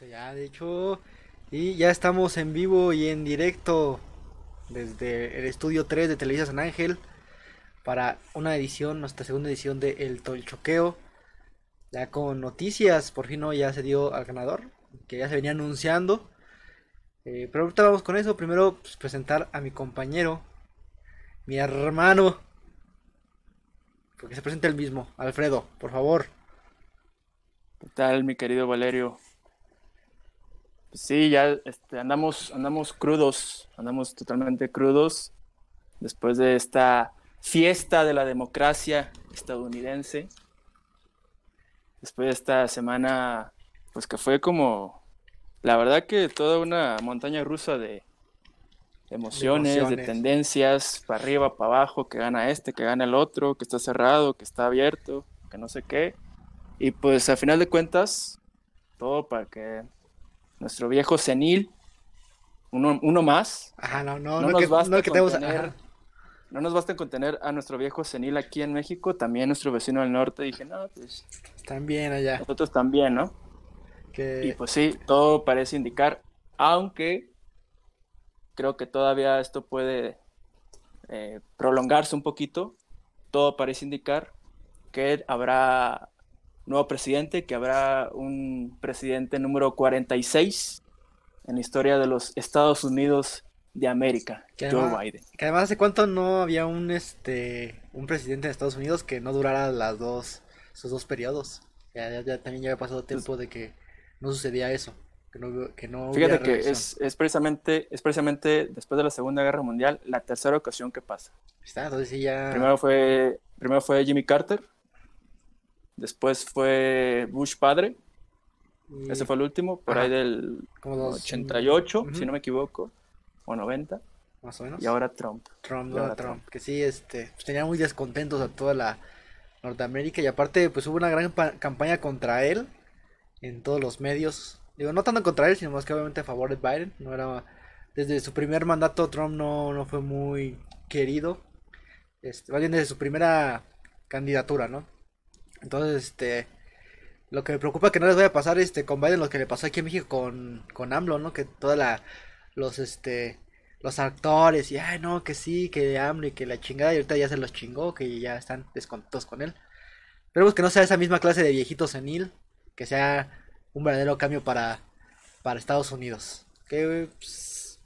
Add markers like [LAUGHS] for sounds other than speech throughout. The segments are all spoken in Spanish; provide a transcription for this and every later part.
Ya, de hecho, y ya estamos en vivo y en directo desde el estudio 3 de Televisa San Ángel para una edición, nuestra segunda edición de El Tolchoqueo. Ya con noticias, por fin hoy ya se dio al ganador, que ya se venía anunciando. Eh, pero ahorita vamos con eso. Primero, pues, presentar a mi compañero, mi hermano, porque se presente el mismo, Alfredo, por favor. ¿Qué tal, mi querido Valerio? Sí, ya este, andamos, andamos crudos, andamos totalmente crudos después de esta fiesta de la democracia estadounidense. Después de esta semana, pues que fue como, la verdad que toda una montaña rusa de emociones, de, emociones. tendencias, para arriba, para abajo, que gana este, que gana el otro, que está cerrado, que está abierto, que no sé qué. Y pues a final de cuentas, todo para que nuestro viejo senil, uno, uno más, Ajá, no, no, no, no, nos que, basta no que con tenemos- tener- ajá. no nos basta con tener a nuestro viejo senil aquí en México, también nuestro vecino del norte. Dije, no, pues bien allá. nosotros también, ¿no? Que... Y pues sí, todo parece indicar, aunque creo que todavía esto puede eh, prolongarse un poquito, todo parece indicar que habrá nuevo presidente, que habrá un presidente número 46 en la historia de los Estados Unidos de América, Que Joe además- Biden. Que además hace cuánto no había un este un presidente de Estados Unidos que no durara las dos sus dos periodos. Ya, ya, ya también ya había pasado tiempo de que no sucedía eso, que no que no Fíjate que es, es precisamente, es precisamente después de la Segunda Guerra Mundial la tercera ocasión que pasa. Está, entonces sí ya Primero fue, primero fue Jimmy Carter, después fue Bush padre, y ese fue el último, por Ajá. ahí del dos 88, Ujú. si no me equivoco, o 90, más o menos. y ahora Trump. Trump, ahora Trump, que sí este pues, tenía muy descontentos a toda la Norteamérica y aparte pues hubo una gran pa- campaña contra él en todos los medios. Digo, no tanto contra él, sino más que obviamente a favor de Biden. No era desde su primer mandato Trump no, no fue muy querido. Este, más bien desde su primera candidatura, ¿no? Entonces, este lo que me preocupa que no les vaya a pasar este con Biden lo que le pasó aquí en México con, con AMLO, ¿no? Que toda la los este los actores y ay no que sí que AMLO y que la chingada y ahorita ya se los chingó que ya están descontentos con él. Esperemos que no sea esa misma clase de viejito senil que sea un verdadero cambio para para Estados Unidos. Que pues,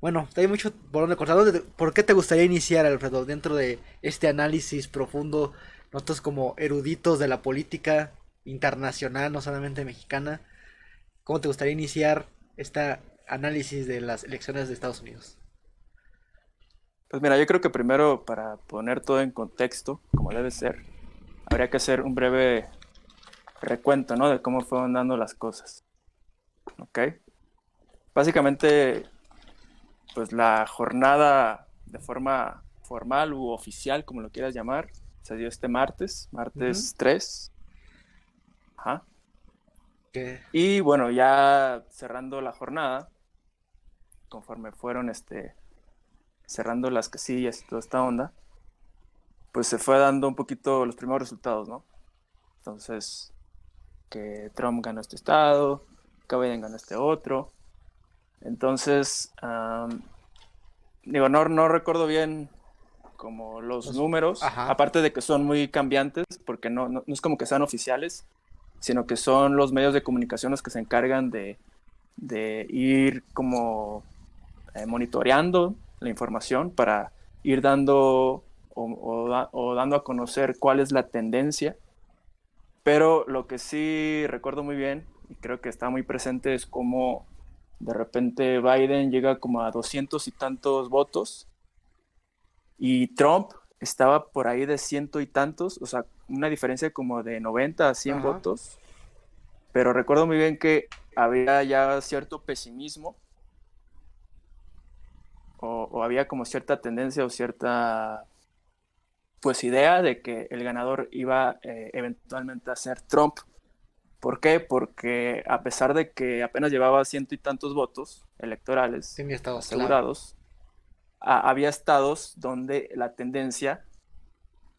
bueno hay mucho por donde cortar. ¿Dónde te- ¿por qué te gustaría iniciar Alfredo dentro de este análisis profundo nosotros como eruditos de la política internacional no solamente mexicana cómo te gustaría iniciar este análisis de las elecciones de Estados Unidos Pues mira, yo creo que primero para poner todo en contexto, como debe ser, habría que hacer un breve recuento, ¿no? De cómo fueron dando las cosas. ¿Ok? Básicamente, pues la jornada de forma formal u oficial, como lo quieras llamar, se dio este martes, martes 3. Ajá. Y bueno, ya cerrando la jornada, conforme fueron este, cerrando las casillas y toda esta onda, pues se fue dando un poquito los primeros resultados, ¿no? Entonces, que Trump ganó este estado, que Biden ganó este otro. Entonces, am, digo, no, no recuerdo bien como los Los- números, ajá. aparte de que son muy cambiantes, porque no, no, no es como que sean oficiales, sino que son los medios de comunicación los que se encargan de, de ir como eh, monitoreando la información para ir dando o, o da- o dando a conocer cuál es la tendencia. Pero lo que sí recuerdo muy bien y creo que está muy presente es cómo de repente Biden llega como a doscientos y tantos votos y Trump estaba por ahí de ciento y tantos, o sea, una diferencia como de 90 a 100 Ajá. votos. Pero recuerdo muy bien que había ya cierto pesimismo o, o había como cierta tendencia o cierta pues idea de que el ganador iba eh, eventualmente a ser Trump. ¿Por qué? Porque a pesar de que apenas llevaba ciento y tantos votos electorales tenía asegurados, había estados donde la tendencia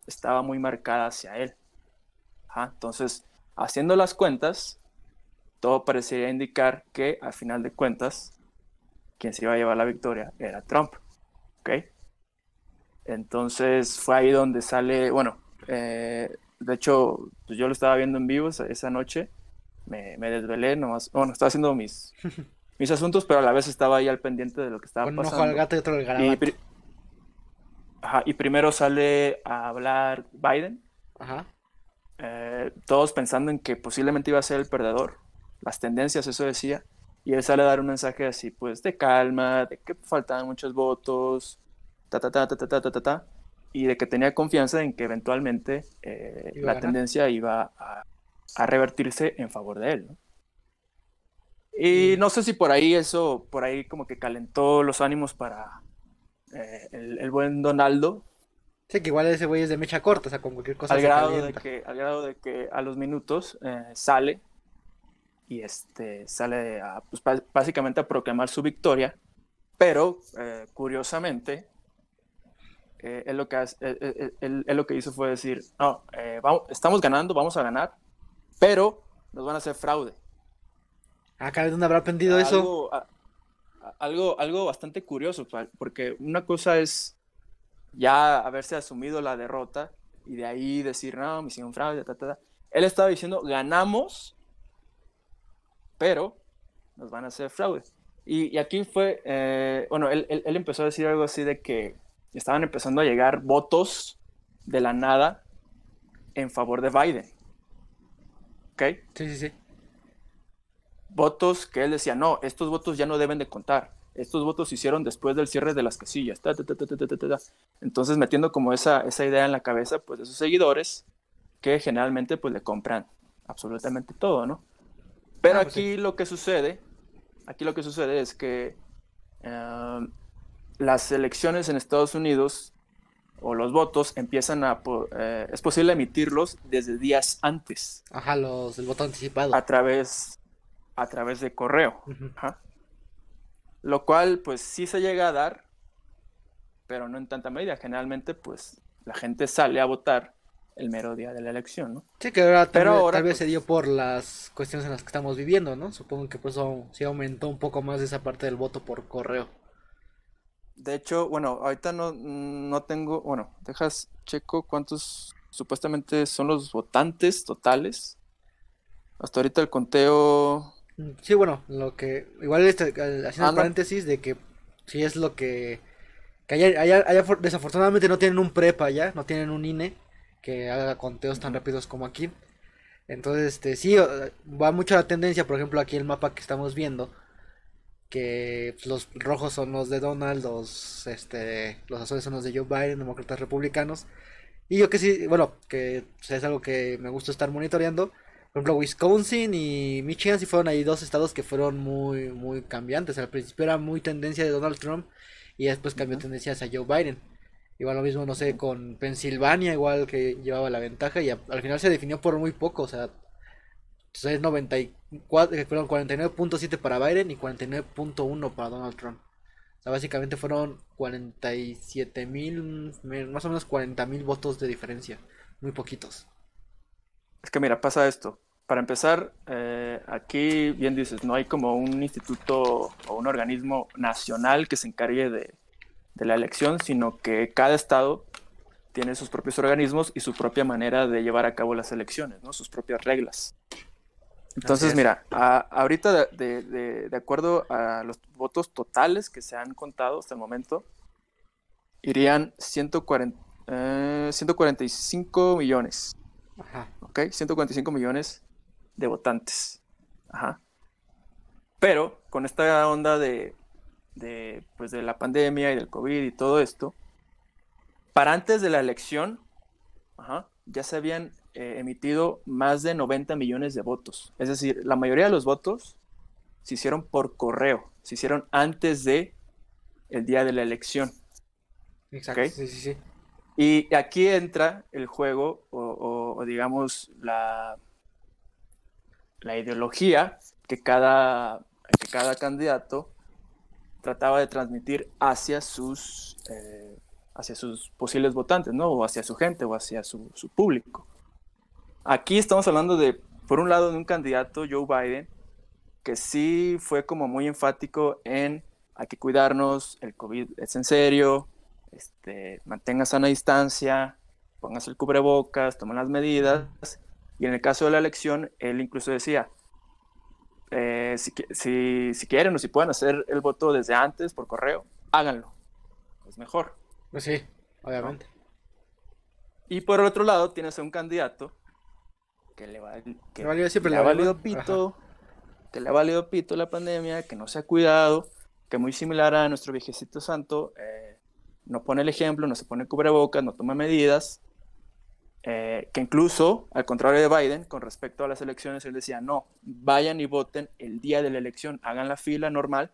estaba muy marcada hacia él. Entonces, haciendo las cuentas, todo parecería indicar que, al final de cuentas, quien se iba a llevar la victoria era Trump. ¿Ok? Entonces fue ahí donde sale, bueno, eh, de hecho, pues yo lo estaba viendo en vivo esa, noche, me, me, desvelé nomás, bueno, estaba haciendo mis, [LAUGHS] mis asuntos, pero a la vez estaba ahí al pendiente de lo que estaba pasando. Un ojo al gato y otro al y, Ajá, y primero sale a hablar Biden. Ajá. Eh, todos pensando en que posiblemente iba a ser el perdedor. Las tendencias, eso decía. Y él sale a dar un mensaje así, pues, de calma, de que faltaban muchos votos, ta, ta, ta, ta, ta, ta, ta, ta, y de que tenía confianza en que eventualmente eh, la tendencia iba a, a, revertirse en favor de él. Y no sé si por ahí eso, por ahí como que calentó los ánimos para eh, el, buen Donaldo. Sí, que igual ese güey es de mecha corta, o sea, con cualquier cosa. Al, grado, de que, al grado de que a los minutos eh, sale y este sale a, pues, básicamente a proclamar su victoria, pero eh, curiosamente, él, lo que él, lo que hizo fue decir, no, vamos, estamos ganando, vamos a ganar, pero nos van a hacer fraude. Ah, ¿de dónde habrá aprendido eso? algo, algo bastante curioso, porque una cosa es ya haberse asumido la derrota y de ahí decir, no, me hicieron fraude, Él estaba diciendo, ganamos, pero nos van a hacer fraude. Y, aquí fue, eh, bueno, él, él, empezó a decir algo así de que estaban empezando a llegar votos de la nada en favor de Biden. ¿Ok? Sí, sí, sí votos que él decía, no, estos votos ya no deben de contar. Estos votos se hicieron después del cierre de las casillas. Entonces metiendo como esa, esa idea en la cabeza pues, de sus seguidores que generalmente pues le compran absolutamente todo, ¿no? Pero ah, pues aquí lo que sucede, aquí lo que sucede es que em, las elecciones en Estados Unidos o los votos empiezan a eh, es posible emitirlos desde días antes. Ajá, los el voto anticipado. A través a través de correo. Lo cual, pues sí se llega a dar, pero no en tanta medida. Generalmente, pues la gente sale a votar el mero día de la elección, ¿no? Sí, que ahora, pero tal, ahora, vez pues se dio por las cuestiones en las que estamos viviendo, ¿no? Supongo que pues sí aumentó un poco más esa parte del voto por correo. De hecho, bueno, ahorita no, no tengo, bueno, dejas checo cuántos supuestamente son los votantes totales. Hasta ahorita el conteo Sí, bueno, lo que. Igual este, haciendo ah, paréntesis de que sí es lo que. Que allá, desafortunadamente no tienen un prepa ya, no tienen un INE que haga conteos tan rápidos como aquí. Entonces, este, sí, va mucho la tendencia, por ejemplo, aquí el mapa que estamos viendo, que los rojos son los de Donald, los, este, los azules son los de Joe Biden, demócratas republicanos. Y yo que sí, bueno, que es algo que me gusta estar monitoreando por ejemplo, Wisconsin y Michigan sí fueron ahí dos estados que fueron muy, muy cambiantes. Al principio era muy tendencia de Donald Trump y después cambió tendencia hacia Joe Biden. Igual lo mismo, no sé, con Pensilvania, igual que llevaba la ventaja y al final se definió por muy poco, o sea, es 94, eh, perdón, 49.7 para Biden y 49.1 para Donald Trump. O sea, básicamente fueron 47 mil, más o menos 40 mil votos de diferencia, muy poquitos. Es que mira, pasa esto para empezar, eh, aquí bien dices, no hay como un instituto o un organismo nacional que se encargue de, la elección, sino que cada estado tiene sus propios organismos y su propia manera de llevar a cabo las elecciones, ¿no? sus propias reglas. Entonces, mira, ahorita de, acuerdo a los votos totales que se han contado hasta el momento, irían 140, 145 eh, millones. Ajá. ¿Ok? 145 millones de votantes. Ajá. Pero con esta onda de, de, pues de la pandemia y del COVID y todo esto, para antes de la elección, ya se habían eh, emitido más de 90 millones de votos. Es decir, la mayoría de los votos se hicieron por correo, se hicieron antes de el día de la elección. Exacto. Sí, sí, sí. Y aquí entra el juego o digamos la, la ideología que cada, que cada candidato trataba de transmitir hacia sus, eh, hacia sus posibles votantes, ¿no? O hacia su gente o hacia su, su, público. Aquí estamos hablando de, por un lado, de un candidato, Joe Biden, que sí fue como muy enfático en hay que cuidarnos, el COVID es en serio, este, mantenga sana distancia, póngase el cubrebocas, tomen las medidas. Y en el caso de la elección, él incluso decía, eh, si, si, si, quieren o si pueden hacer el voto desde antes por correo, háganlo. Es mejor. Pues sí, obviamente. Y por el otro lado, tienes a un candidato que le, va, que le, ha valido pito, que le ha valido pito la pandemia, que no se ha cuidado, que muy similar a nuestro viejecito santo, eh, no pone el ejemplo, no se pone cubrebocas, no toma medidas, eh, que incluso, al contrario de Biden, con respecto a las elecciones, él decía, no, vayan y voten el día de la elección, hagan la fila normal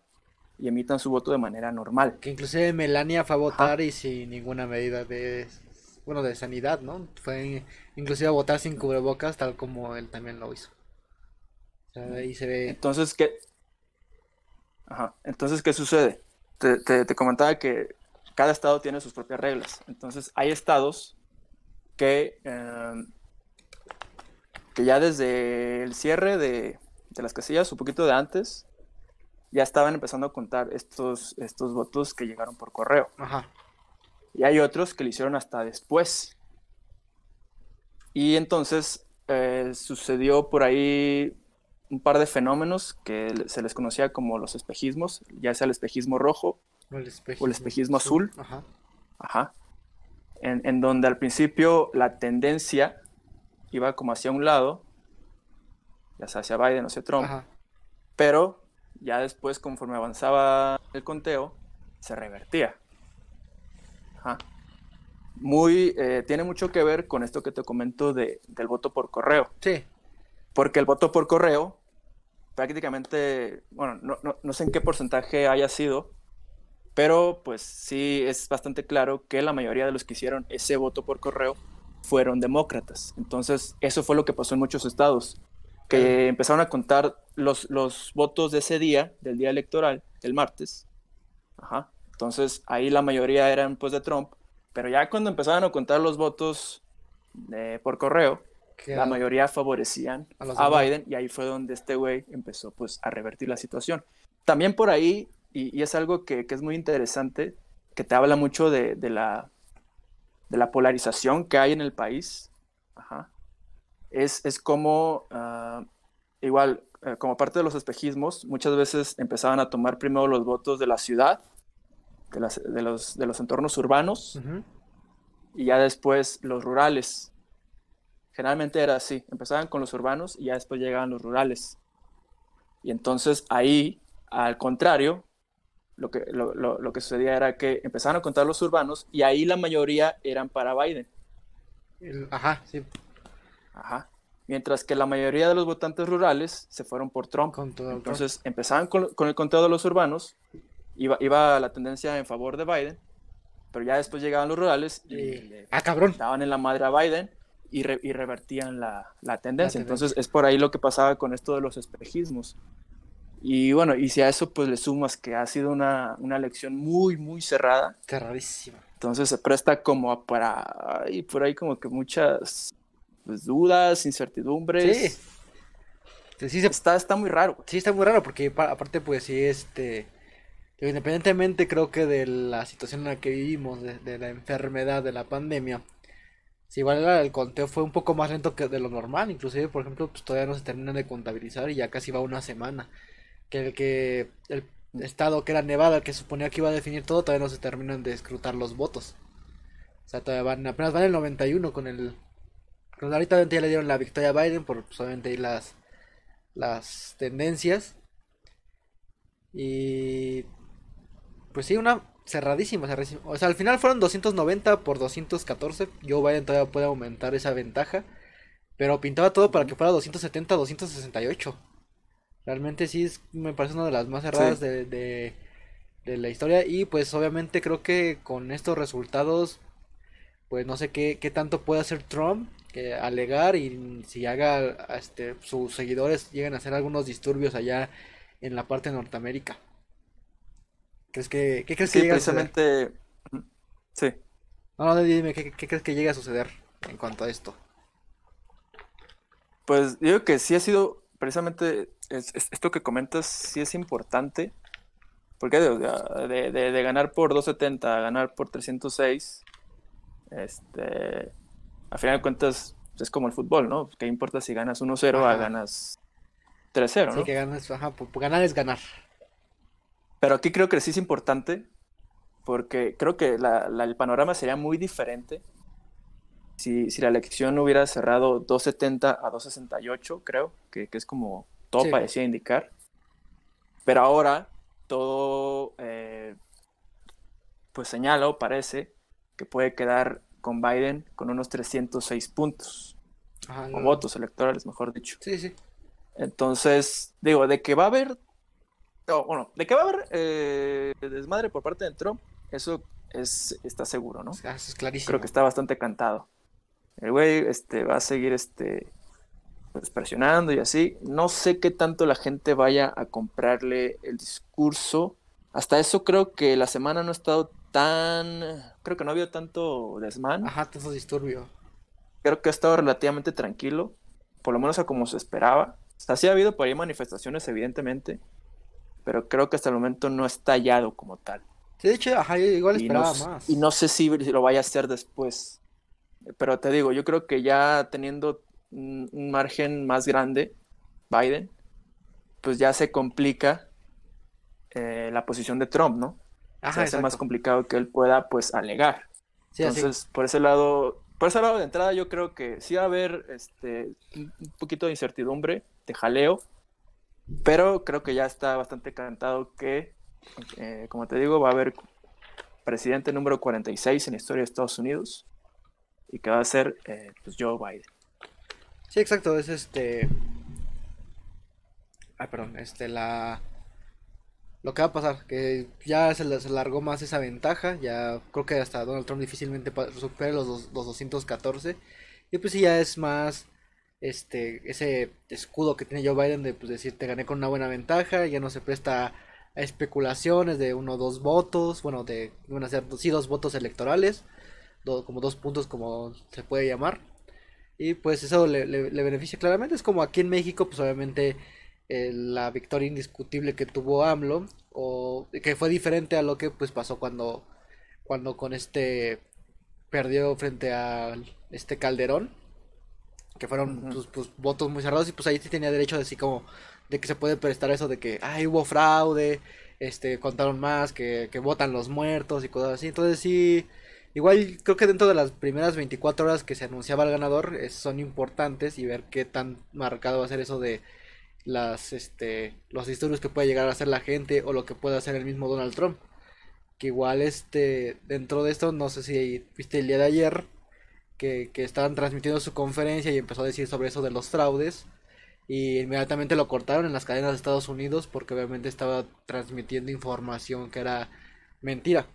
y emitan su voto de manera normal. Que inclusive Melania fue a votar y sin ninguna medida de, bueno, de sanidad, ¿no? Fue inclusive a votar sin cubrebocas, tal como él también lo hizo. ahí se ve... Entonces, ¿qué? Ajá. Entonces, ¿qué sucede? Te, te comentaba que cada estado tiene sus propias reglas. Entonces, hay estados que, em, que ya desde el cierre de, de, las casillas, un poquito de antes, ya estaban empezando a contar estos, estos votos que llegaron por correo. Ajá. Y hay otros que lo hicieron hasta después. Y entonces eh, sucedió por ahí un par de fenómenos que se les conocía como los espejismos, ya sea el espejismo rojo o el espejismo, azul. Ajá. Ajá en, donde al principio la tendencia iba como hacia un lado, ya sea hacia Biden o hacia Trump, pero ya después, conforme avanzaba el conteo, se revertía. Muy, eh, tiene mucho que ver con esto que te comento de, del voto por correo. Sí. Porque el voto por correo, prácticamente, bueno, no, no, no sé en qué porcentaje haya sido, pero pues sí es bastante claro que la mayoría de los que hicieron ese voto por correo fueron demócratas. Entonces eso fue lo que pasó en muchos estados, que empezaron a contar los, los votos de ese día, del día electoral, el martes. Ajá. Entonces ahí la mayoría eran pues de Trump, pero ya cuando empezaron a contar los votos eh, por correo, la mayoría favorecían a, a Biden y ahí fue donde este güey empezó pues a revertir la situación. También por ahí y, es algo que, es muy interesante, que te habla mucho de, la, de la polarización que hay en el país. Es, es como, ah, igual, eh, como parte de los espejismos, muchas veces empezaban a tomar primero los votos de la ciudad, de, los, de los entornos urbanos, y ya después los rurales. Generalmente era así, empezaban con los urbanos y ya después llegaban los rurales. Y entonces ahí, al contrario, lo que, lo, lo, que sucedía era que empezaron a contar los urbanos y ahí la mayoría eran para Biden. ajá, sí. Ajá. Mientras que la mayoría de los votantes rurales se fueron por Trump. Entonces empezaban con, con, el conteo de los urbanos, iba, iba la tendencia en favor de Biden, pero ya después llegaban los rurales y ah, cabrón. estaban en la madre a Biden y, y revertían la, la, tendencia. Entonces es por ahí lo que pasaba con esto de los espejismos. Y bueno, y si a eso pues le sumas que ha sido una, una elección muy, muy cerrada. Cerradísima. Entonces se presta como para, y por ahí como que muchas pues, dudas, incertidumbres. Sí. sí se... está, está muy raro. Sí, está muy raro porque aparte pues sí, este, independientemente creo que de la situación en la que vivimos, de, la enfermedad, de la pandemia, si igual el conteo fue un poco más lento que de lo normal, inclusive por ejemplo pues todavía no se terminan de contabilizar y ya casi va una semana que el que el estado que era Nevada, el que suponía que iba a definir todo, todavía no se terminan de escrutar los votos. O sea, todavía van, apenas van el 91 con el... Con ahorita ya le dieron la victoria a Biden por solamente pues, las, las tendencias. Y... Pues sí, una cerradísima, cerradísima. O sea, al final fueron 290 por 214. Joe Biden todavía puede aumentar esa ventaja. Pero pintaba todo para que fuera 270, 268. Realmente sí es, me parece una de las más cerradas de, de, la historia. Y pues obviamente creo que con estos resultados, pues no sé qué, qué tanto puede hacer Trump que alegar y si haga este sus seguidores lleguen a hacer algunos disturbios allá en la parte de Norteamérica. ¿Crees que, ¿Qué crees que llega precisamente... a Sí. No, no, dime, ¿qué, ¿qué, crees que llegue a suceder en cuanto a esto? Pues digo que sí ha sido precisamente esto que comentas sí es importante, porque de, de, ganar por 270 a ganar por 306, este, a final de cuentas es como el fútbol, ¿no? ¿Qué importa si ganas 1-0 a ganas 3-0, ¿no? Sí, que ganas, ajá, pues, pues ganar es ganar. Pero aquí creo que sí es importante, porque creo que el panorama sería muy diferente si, la elección hubiera cerrado 270 a 268, creo, que, es como todo parecía indicar. Pero ahora todo, eh, pues señala o parece que puede quedar con Biden con unos 306 puntos. o votos electorales, mejor dicho. Sí, sí. Entonces, digo, de que va a haber, bueno, de que va a haber eh, desmadre por parte de Trump, eso es, está seguro, ¿no? Eso es clarísimo. Creo que está bastante cantado. El güey este, va a seguir este, pues, presionando y así. No sé qué tanto la gente vaya a comprarle el discurso. Hasta eso creo que la semana no ha estado tan... Creo que no ha habido tanto desmán. Ajá, tanto disturbio. Creo que ha estado relativamente tranquilo. Por lo menos a como se esperaba. O sea, sí ha habido por ahí manifestaciones, evidentemente. Pero creo que hasta el momento no ha estallado como tal. Sí, de hecho, ajá, igual esperaba más. Y no sé si lo vaya a hacer después. Pero te digo, yo creo que ya teniendo un margen más grande, Biden, pues ya se complica eh, la posición de Trump, ¿no? Ajá, se hace más complicado que él pueda, pues, alegar. Entonces, por ese lado, por ese lado de entrada, yo creo que sí va a haber este, un poquito de incertidumbre, de jaleo, pero creo que ya está bastante cantado que, eh, como te digo, va a haber presidente número 46 en la historia de Estados Unidos y que va a ser eh, pues Joe Biden. Sí, exacto, es este... Ay, perdón, este, la... Lo que va a pasar, que ya se, se largó más esa ventaja, ya creo que hasta Donald Trump difícilmente supere los, los 214, y pues sí ya es más este ese escudo que tiene Joe Biden de pues, decir te gané con una buena ventaja, ya no se presta a especulaciones de uno o dos votos, bueno, de van a ser sí dos votos electorales, como dos puntos como se puede llamar. Y pues eso le, beneficia claramente. Es como aquí en México, pues obviamente eh, la victoria indiscutible que tuvo AMLO, o que fue diferente a lo que pues pasó cuando, cuando con este perdió frente a este Calderón, que fueron pues, pues, votos muy cerrados y pues ahí sí tenía derecho de así como de que se puede prestar eso de que ay hubo fraude, este contaron más, que, que votan los muertos y cosas así. Entonces sí Igual creo que dentro de las primeras 24 horas que se anunciaba el ganador son importantes y ver qué tan marcado va a ser eso de las este los disturbios que puede llegar a hacer la gente o lo que puede hacer el mismo Donald Trump. Que igual este dentro de esto no sé si viste el día de ayer que, que estaban transmitiendo su conferencia y empezó a decir sobre eso de los fraudes y inmediatamente lo cortaron en las cadenas de Estados Unidos porque obviamente estaba transmitiendo información que era mentira.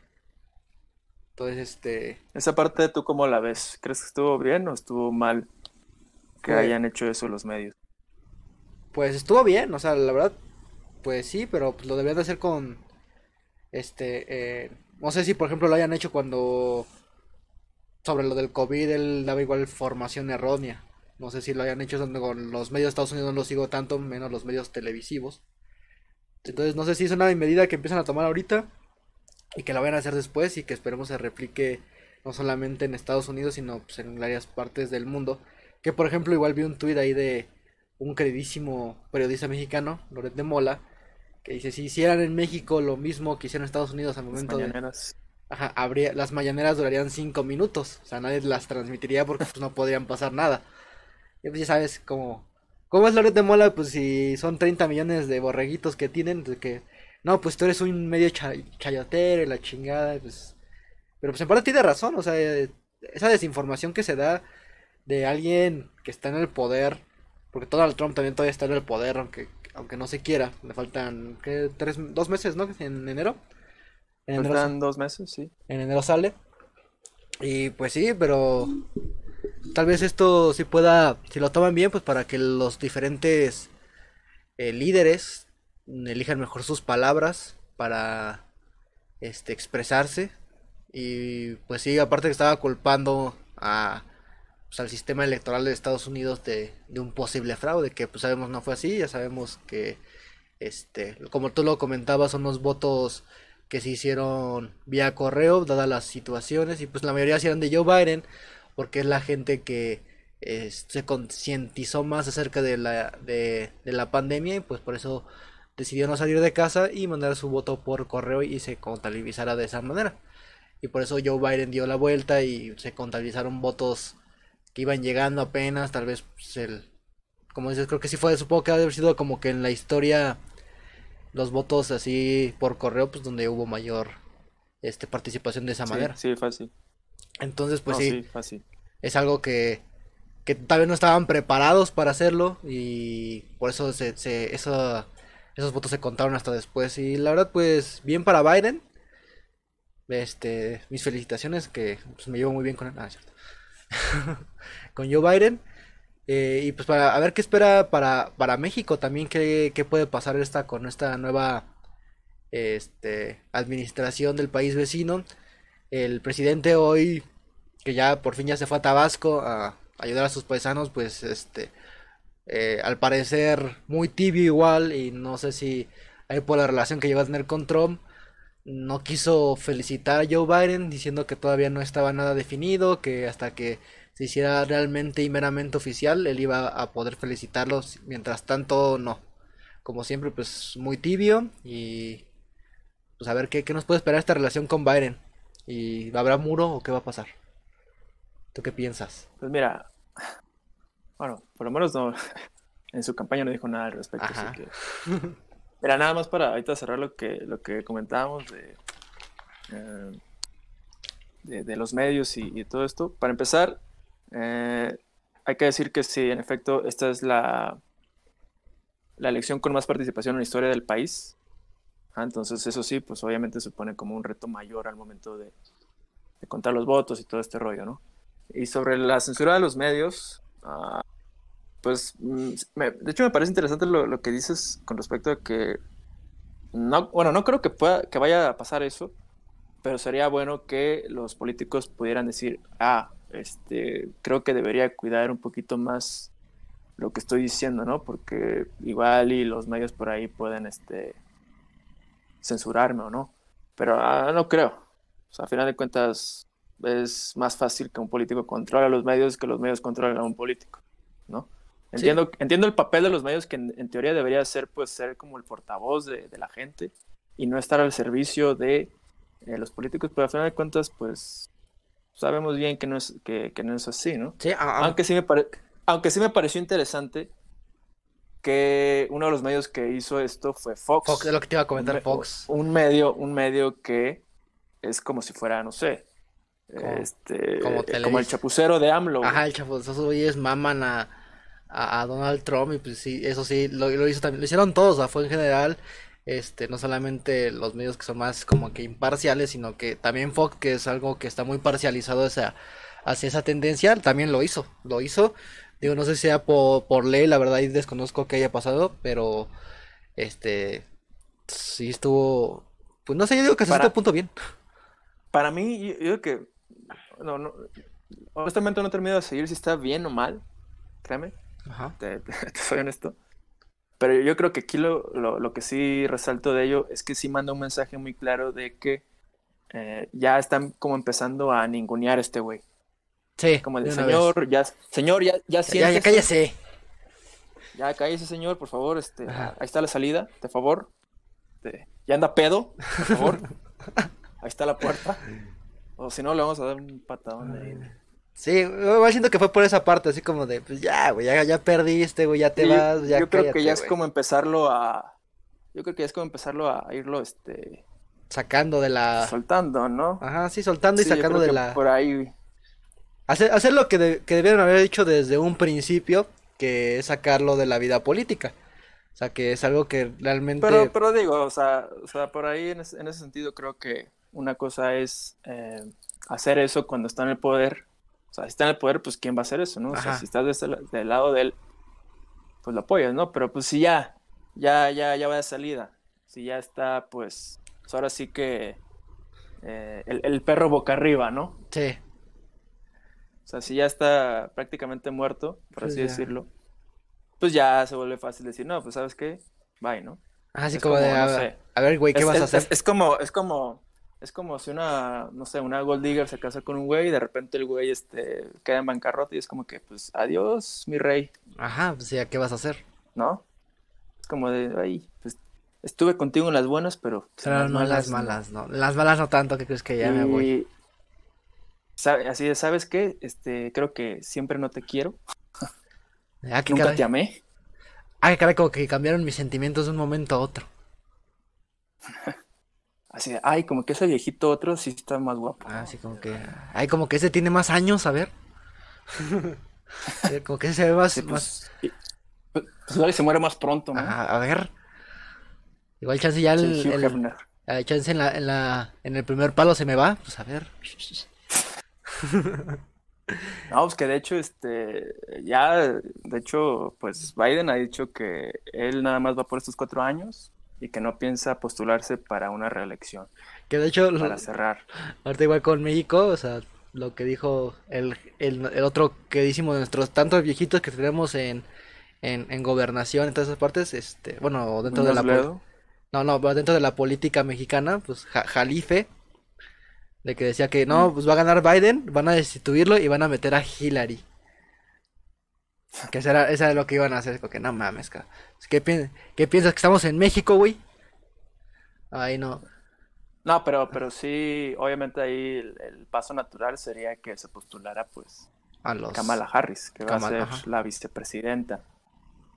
Entonces, este... Esa parte, ¿tú cómo la ves? ¿Crees que estuvo bien o estuvo mal que pues hayan hecho eso los medios? Pues estuvo bien, o sea, la verdad, pues sí, pero pues, lo deberían de hacer con, este, eh, no sé si por ejemplo lo hayan hecho cuando, sobre lo del COVID, él daba igual formación errónea. No sé si lo hayan hecho con los medios de Estados Unidos, no lo sigo tanto, menos los medios televisivos. Entonces no sé si es una medida que empiezan a tomar ahorita y que la vayan a hacer después y que esperemos se replique no solamente en Estados Unidos, sino pues, en varias partes del mundo. Que por ejemplo, igual vi un tuit ahí de un queridísimo periodista mexicano, Loret de Mola, que dice, si hicieran en México lo mismo que hicieron en Estados Unidos al momento las mañaneras. Ajá, habría... las mañaneras durarían cinco minutos, o sea, nadie las transmitiría porque pues no podrían pasar nada. Y pues ya sabes cómo... ¿Cómo es Loret de Mola? Pues si son 30 millones de borreguitos que tienen, de que no, pues tú eres un medio chayotero y la chingada, pues... Pero pues en parte tiene razón, o sea, esa desinformación que se da de alguien que está en el poder, porque Donald Trump también todavía está en el poder, aunque aunque no se quiera, le faltan ¿qué? Tres, dos meses, ¿no? En enero. En faltan dos meses, sí. En enero sale. Y pues sí, pero tal vez esto sí pueda, si lo toman bien, pues para que los diferentes eh, líderes elijan mejor sus palabras para este expresarse. Y pues sí aparte que estaba culpando a pues, al sistema electoral de Estados Unidos de, un posible fraude, que pues sabemos no fue así, ya sabemos que, este, como tú lo comentabas, son los votos que se hicieron vía correo, dadas las situaciones, y pues la mayoría eran de Joe Biden, porque es la gente que eh, se concientizó más acerca de la, de la pandemia, y pues por eso decidió no salir de casa y mandar su voto por correo y se contabilizara de esa manera. Y por eso Joe Biden dio la vuelta y se contabilizaron votos que iban llegando apenas, tal vez pues, el como dices, creo que sí fue, supongo que ha haber sido como que en la historia los votos así por correo, pues donde hubo mayor este participación de esa manera. Sí, fácil. Entonces, pues sí, fácil. es algo que, que tal vez no estaban preparados para hacerlo y por eso se, se eso, esos votos se contaron hasta después. Y la verdad, pues bien para Biden. Este, mis felicitaciones, que pues, me llevo muy bien con él. Ah, cierto. [LAUGHS] con Joe Biden. Eh, y pues para a ver qué espera para, para México también, qué, qué puede pasar esta con esta nueva este, administración del país vecino. El presidente hoy, que ya por fin ya se fue a Tabasco a ayudar a sus paisanos, pues este, eh, al parecer muy tibio igual y no sé si hay por la relación que llegó a tener con Trump. No quiso felicitar a Joe Biden diciendo que todavía no estaba nada definido, que hasta que se hiciera realmente y meramente oficial, él iba a poder felicitarlos. Mientras tanto, no. Como siempre, pues muy tibio y pues a ver qué, qué nos puede esperar esta relación con Biden. ¿Y habrá muro o qué va a pasar? ¿Tú qué piensas? Pues mira, bueno, por lo menos no, [LAUGHS] en su campaña no dijo nada al respecto. Así que... [LAUGHS] Mira, nada más para ahorita cerrar lo que, lo que comentábamos de, eh, de, los medios y, y, todo esto. Para empezar, eh, hay que decir que sí, en efecto, esta es la, la elección con más participación en la historia del país. Ah, entonces, eso sí, pues obviamente supone como un reto mayor al momento de, de, contar los votos y todo este rollo, ¿no? Y sobre la censura de los medios, uh, pues, mm, de hecho me parece interesante lo, lo, que dices con respecto a que, no, bueno, no creo que, pueda, que vaya a pasar eso, pero sería bueno que los políticos pudieran decir, ah, este, creo que debería cuidar un poquito más lo que estoy diciendo, ¿no? Porque igual y los medios por ahí pueden este, censurarme o no. Pero ah, no creo. O sea, a final de cuentas es más fácil que un político controle los medios que los medios controlen a un político, ¿no? Entiendo, sí. entiendo el papel de los medios que en, en, teoría debería ser pues ser como el portavoz de, de la gente y no estar al servicio de eh, los políticos, pero a final de cuentas pues sabemos bien que no es, que, que no es así, ¿no? Sí, ah, aunque, sí me pare... aunque sí me pareció interesante que uno de los medios que hizo esto fue Fox. Fox, es lo que te iba a comentar, un, Fox. Un medio, un medio que es como si fuera, no sé, como, este, como, como el chapucero de AMLO. Ajá, el chapucero, esos güeyes maman a, a, a, Donald Trump y pues sí, eso sí, lo, lo hizo también, lo hicieron todos, o sea, fue en general este, no solamente los medios que son más como que imparciales, sino que también Fox, que es algo que está muy parcializado hacia, hacia esa tendencia, también lo hizo, lo hizo. Digo, no sé si sea por, por ley, la verdad, y desconozco qué haya pasado, pero este, sí estuvo, pues no sé, yo digo que hasta este punto bien. Para mí, yo, yo digo que, no, no, honestamente no termino de seguir si está bien o mal, créeme, Ajá. Te, te, [LAUGHS] te soy honesto. Pero yo creo que aquí lo, lo, lo, que sí resalto de ello es que sí manda un mensaje muy claro de que eh, ya están como empezando a ningunear a este güey. Sí. Como el señor, ya, señor, ya, ya Ya, ya cállese. Ya cállese, señor, por favor. Este, ahí está la salida, de favor. Este, ya anda pedo, por favor. [LAUGHS] ahí está la puerta. O si no, le vamos a dar un patadón ahí. Sí, igual siento que fue por esa parte, así como de, pues ya, güey, ya, ya perdiste, güey, ya te sí, vas, ya Yo creo cállate, que ya es como empezarlo a... Yo creo que ya es como empezarlo a irlo, este... Sacando de la... Soltando, ¿no? Ajá, sí, soltando y sacando de la... Por ahí... Hacer, hacer lo que, de, que debieron haber hecho desde un principio, que es sacarlo de la vida política. O sea, que es algo que realmente... Pero, pero digo, o sea, o sea por ahí en ese, en ese sentido creo que una cosa es eh, hacer eso cuando está en el poder sea, si está en el poder, pues ¿quién va a hacer eso, no? O sea, si estás de del lado de él, pues lo apoyas, ¿no? Pero pues si ya, ya, ya, ya va de salida, si ya está, pues, pues ahora sí que eh, el, el, perro boca arriba, ¿no? Sí. O sea, si ya está prácticamente muerto, por Pues así ya. decirlo, pues ya se vuelve fácil decir, no, pues sabes qué, bye, ¿no? Así Es como, de, como, a, no sé. a ver, güey, ¿qué es, vas a hacer? es- es como, es como, es como si una, no sé, una gold digger se casa con un güey y de repente el güey este, queda en bancarrota y es como que, pues, adiós, mi rey, Ajá, pues ya, ¿qué vas a hacer? ¿no? Es como de, ay, pues, estuve contigo en las buenas, pero pues, Pero las no en las no". malas, ¿no? Las malas no tanto, ¿qué crees que ya me voy? Y, sabe- así de, ¿sabes qué? Este, creo que siempre no te quiero, [LAUGHS] Ah, nunca caray. te amé. Ah, caray, como que cambiaron mis sentimientos de un momento a otro. [LAUGHS] Así de, ay, como que ese viejito otro sí está más guapo. Así como que. Ay, como que ese tiene más años, a ver. [LAUGHS] Como que ese se ve más. Sí, más... pues, pues, pues se muere más pronto, ¿no? A ver. Igual chance ya Sí, el, Hugh el- a chance en la, en la, en el primer palo se me va. Pues a ver. [LAUGHS] No, pues que de hecho, este, ya, de hecho, pues Biden ha dicho que él nada más va por estos cuatro años y que no piensa postularse para una reelección, Que de hecho, para cerrar. ahorita igual con México, o sea, lo que dijo el, el, el otro queridísimo de nuestros tantos viejitos que tenemos en, en, en gobernación, en todas esas partes, este, bueno, dentro de la. No, no, dentro de la política mexicana, pues Ja- Jalife, de que decía que no, pues va a ganar Biden, van a destituirlo y van a meter a Hillary. Que esa era, esa era lo que iban a hacer, porque no mames, ca- ¿Qué, pi- qué piensas que estamos en México, güey? Ay, no. No, pero, pero sí, obviamente ahí el, el paso natural sería que se postulara, pues, A los Kamala Harris, que va a ser ajá. la vicepresidenta.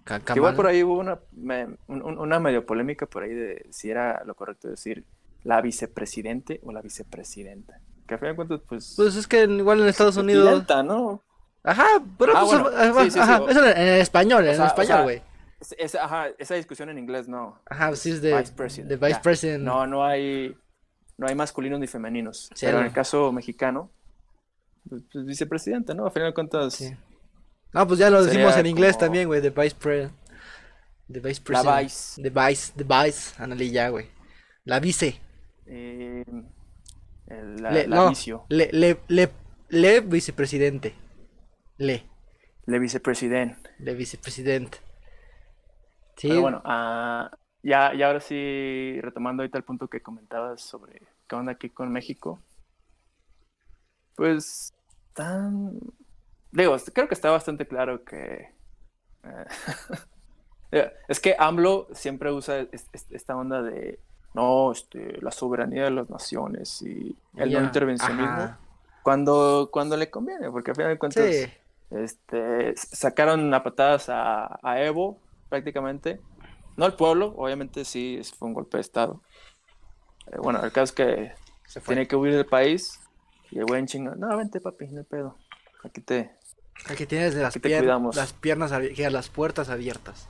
Igual Kamala. por ahí hubo una, me- un- un- una medio polémica por ahí de si era lo correcto decir la vicepresidente o la vicepresidenta. Que a fin de cuentas, pues, Pues es que igual en Estados Unidos. ¿no? Ajá, pero Ah, pues, bueno, ajá, sí, sí, sí, ajá, o- eso en, en español, en sea, o español, sea, güey. Es- esa, ajá, esa discusión en inglés no. Ajá, pues sí es de, Vice President, de Vice ya. President. No, no hay, no hay masculinos ni femeninos. Sí, Pero en el caso mexicano, pues, pues, vicepresidenta, ¿no? A final de cuentas, Sí. No, pues ya lo decimos en inglés como- también, güey, de Vice President. De Vice La President. vice. De Vice, de Vice, ándale ya, güey. La vice. eh, la, Le, la no, vicio, le, le, le, le vicepresidente. Le, le vicepresidente. le vicepresidente. Sí, Pero bueno, ah, ya, ya ahora sí, retomando ahorita el punto que comentabas sobre qué onda aquí con México, pues tan... Digo, creo que está bastante claro que... eh, [LAUGHS] es que AMLO siempre usa es- es- esta onda de, no, este, la soberanía de las naciones y el no intervencionismo ajá. cuando, cuando le conviene, porque al final de cuentas Sí, este, sacaron a patadas a, a Evo, prácticamente. No al pueblo, obviamente sí fue un golpe de Estado. Eh, bueno, el caso es que se tiene que huir del país y el güey en chinga, no, vente papi, no hay pedo. Aquí te... Aquí tienes las, Aquí te pier- cuidamos. las piernas abiertas, las puertas abiertas.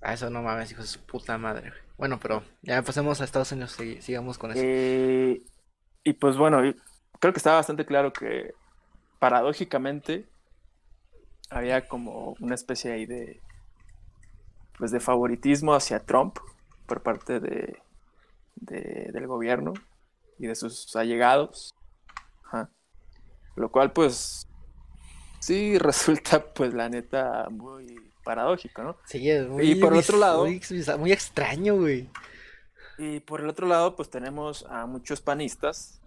A eso no mames, hijo de su puta madre. Bueno, pero ya pasemos a Estados Unidos, segui- sigamos con eso. Eh, y pues bueno, y creo que estaba bastante claro que paradójicamente había como una especie ahí de pues de favoritismo hacia Trump por parte de, de- del gobierno y de sus allegados. Ajá. Lo cual pues sí resulta pues la neta muy paradójico, ¿no? Sí, es muy, y por bis- otro lado- muy, muy extraño, güey. Y por el otro lado, pues tenemos a muchos panistas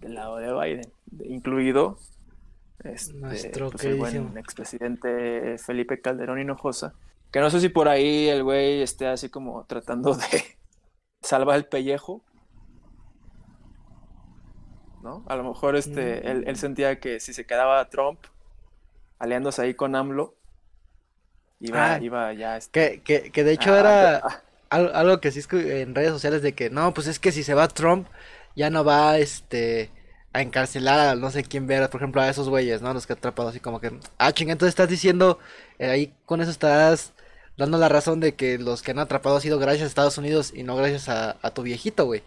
del lado de Biden, de- incluido este, Nuestro pues, el buen expresidente Felipe Calderón Hinojosa, que no sé si por ahí el güey esté así como tratando de [LAUGHS] salvar el pellejo, ¿no? A lo mejor este, él, él sentía que si se quedaba Trump aliándose ahí con AMLO, iba, Ah. iba ya... este, Que, que, que de hecho era algo que sí en redes sociales de que no, pues es que si se va Trump, ya no va este a encarcelar a no sé quién ver, por ejemplo, a esos güeyes, ¿no? Los que ha atrapado así como que, ah, chinga, entonces estás diciendo, eh, ahí con eso estás dando la razón de que los que han atrapado ha sido gracias a Estados Unidos y no gracias a, tu viejito, güey.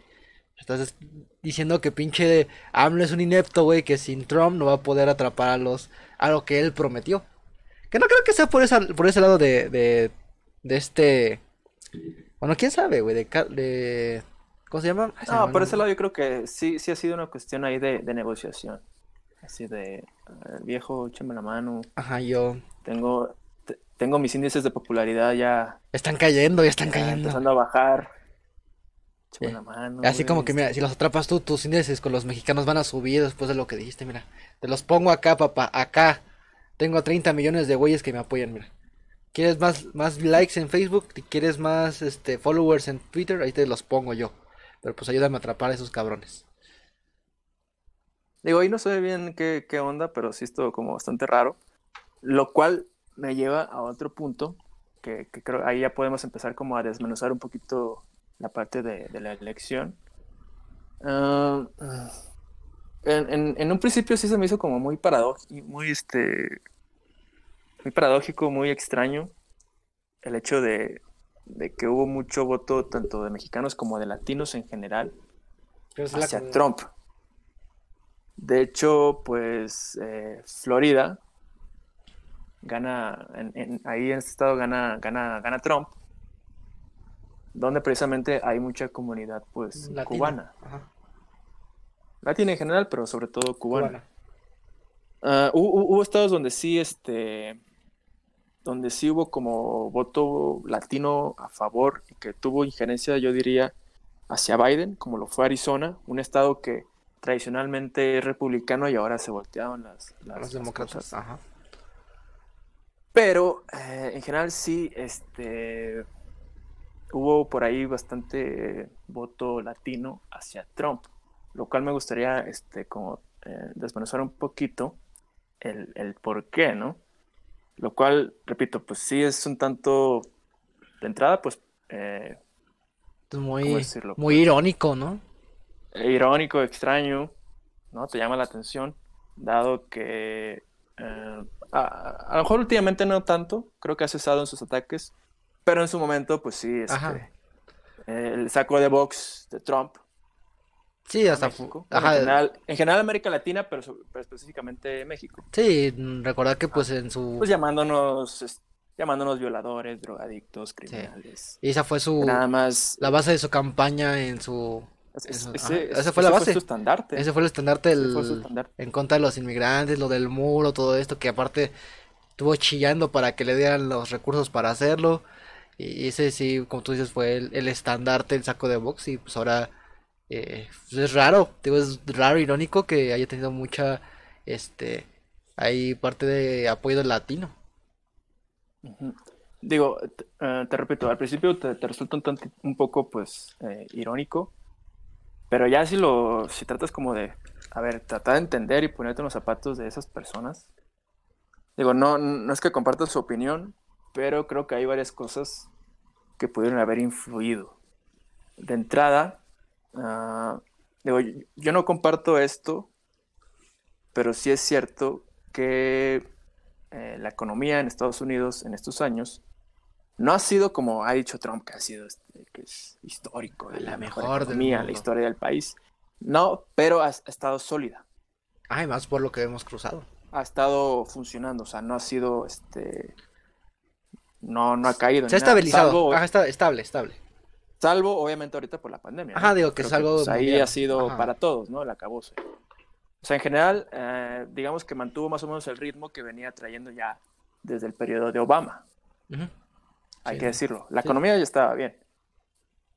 Estás diciendo que pinche AMLO es un inepto, güey, que sin Trump no va a poder atrapar a los, a lo que él prometió. Que no creo que sea por ese lado de, de, de este, bueno, quién sabe, güey, de, de, ¿cómo se llama? Me No, por el ese lado yo creo que sí, sí ha sido una cuestión ahí de, de negociación. así de eh, viejo, échame la mano. Ajá, yo. Tengo, te- tengo mis índices de popularidad ya, Están cayendo, ya están cayendo. empezando a bajar. Échame Eh, la mano. Así como que, mira, si los atrapas tú, tus índices con los mexicanos van a subir después de lo que dijiste, mira. Te los pongo acá, papá, acá. Tengo 30 millones de güeyes que me apoyan, mira. ¿Quieres más, más likes en Facebook? ¿Y ¿Quieres más este, followers en Twitter? Ahí te los pongo yo. Pero pues ayúdame a atrapar a esos cabrones. Digo, ahí no sé bien qué, qué onda, pero sí estuvo como bastante raro. Lo cual me lleva a otro punto, que, que creo ahí ya podemos empezar como a desmenuzar un poquito la parte de, la elección. Ah, en, en- en un principio sí se me hizo como muy paradójico, muy este, muy paradójico, muy extraño el hecho de, de que hubo mucho voto tanto de mexicanos como de latinos en general hacia Trump. De hecho, pues eh, Florida gana, en- en- ahí en este estado gana, gana, gana Trump, donde precisamente hay mucha comunidad pues Latina. cubana, Ajá, latina en general, pero sobre todo cubana. cubana. Ah, hu- hu- hubo estados donde sí, este, donde sí hubo como voto latino a favor y que tuvo injerencia, yo diría, hacia Biden, como lo fue Arizona, un estado que tradicionalmente es republicano y ahora se voltearon las, las- Los demócratas. Ajá. Pero eh, en general sí, este, hubo por ahí bastante eh, voto latino hacia Trump, lo cual me gustaría, este, como eh, desmenuzar un poquito el, el por qué, ¿no? Lo cual, repito, pues sí es un tanto, de entrada, pues eh, Es muy, muy irónico, ¿no? irónico, extraño, ¿no? Te llama la atención, dado que eh, a, a lo mejor últimamente no tanto, creo que ha cesado en sus ataques, pero en su momento, pues sí, este, Ajá. eh, el saco de box de Trump Sí, hasta. México, Ajá, en, general, en general América Latina, pero, pero específicamente México, Sí, recordar que pues en su. pues llamándonos, llamándonos violadores, drogadictos, criminales, Y esa fue su. nada más. La base de su campaña en su. ese, esa fue la base. su estandarte. Ese fue el estandarte fue su del- estandarte. en contra de los inmigrantes, lo del muro, todo esto, que aparte estuvo chillando para que le dieran los recursos para hacerlo. Y ese sí, como tú dices, fue el, el estandarte, el saco de box. Y pues ahora eh, pues, es raro, digo, es raro, irónico que haya tenido mucha, este, hay parte de apoyo latino. Digo, te, eh, te repito, al principio te, te resulta un, tanti- un poco, pues, eh, irónico, pero ya si lo, si tratas como de, a ver, tratar de entender y ponerte en los zapatos de esas personas, digo, no, no es que compartas su opinión, pero creo que hay varias cosas que pudieron haber influido. De entrada, ah, digo, yo, yo no comparto esto, pero sí es cierto que eh, la economía en Estados Unidos en estos años no ha sido como ha dicho Trump, que ha sido este, que es histórico, de La la mejor mejor economía, la historia del país. No, pero ha, ha estado sólida, más por lo que hemos cruzado. ha estado funcionando, o sea, no ha sido este. No, no ha caído. Se ha estabilizado. Salvo, Ajá, está estable, estable. Salvo, obviamente, ahorita por la pandemia. ¿no? Ajá, digo que Creo es algo pues, ahí ha sido Ajá. para todos, ¿no? El acabose. O sea, en general, eh, digamos que mantuvo más o menos el ritmo que venía trayendo ya desde el periodo de Obama. Ujú. hay Sí. que decirlo. La Sí. economía ya estaba bien.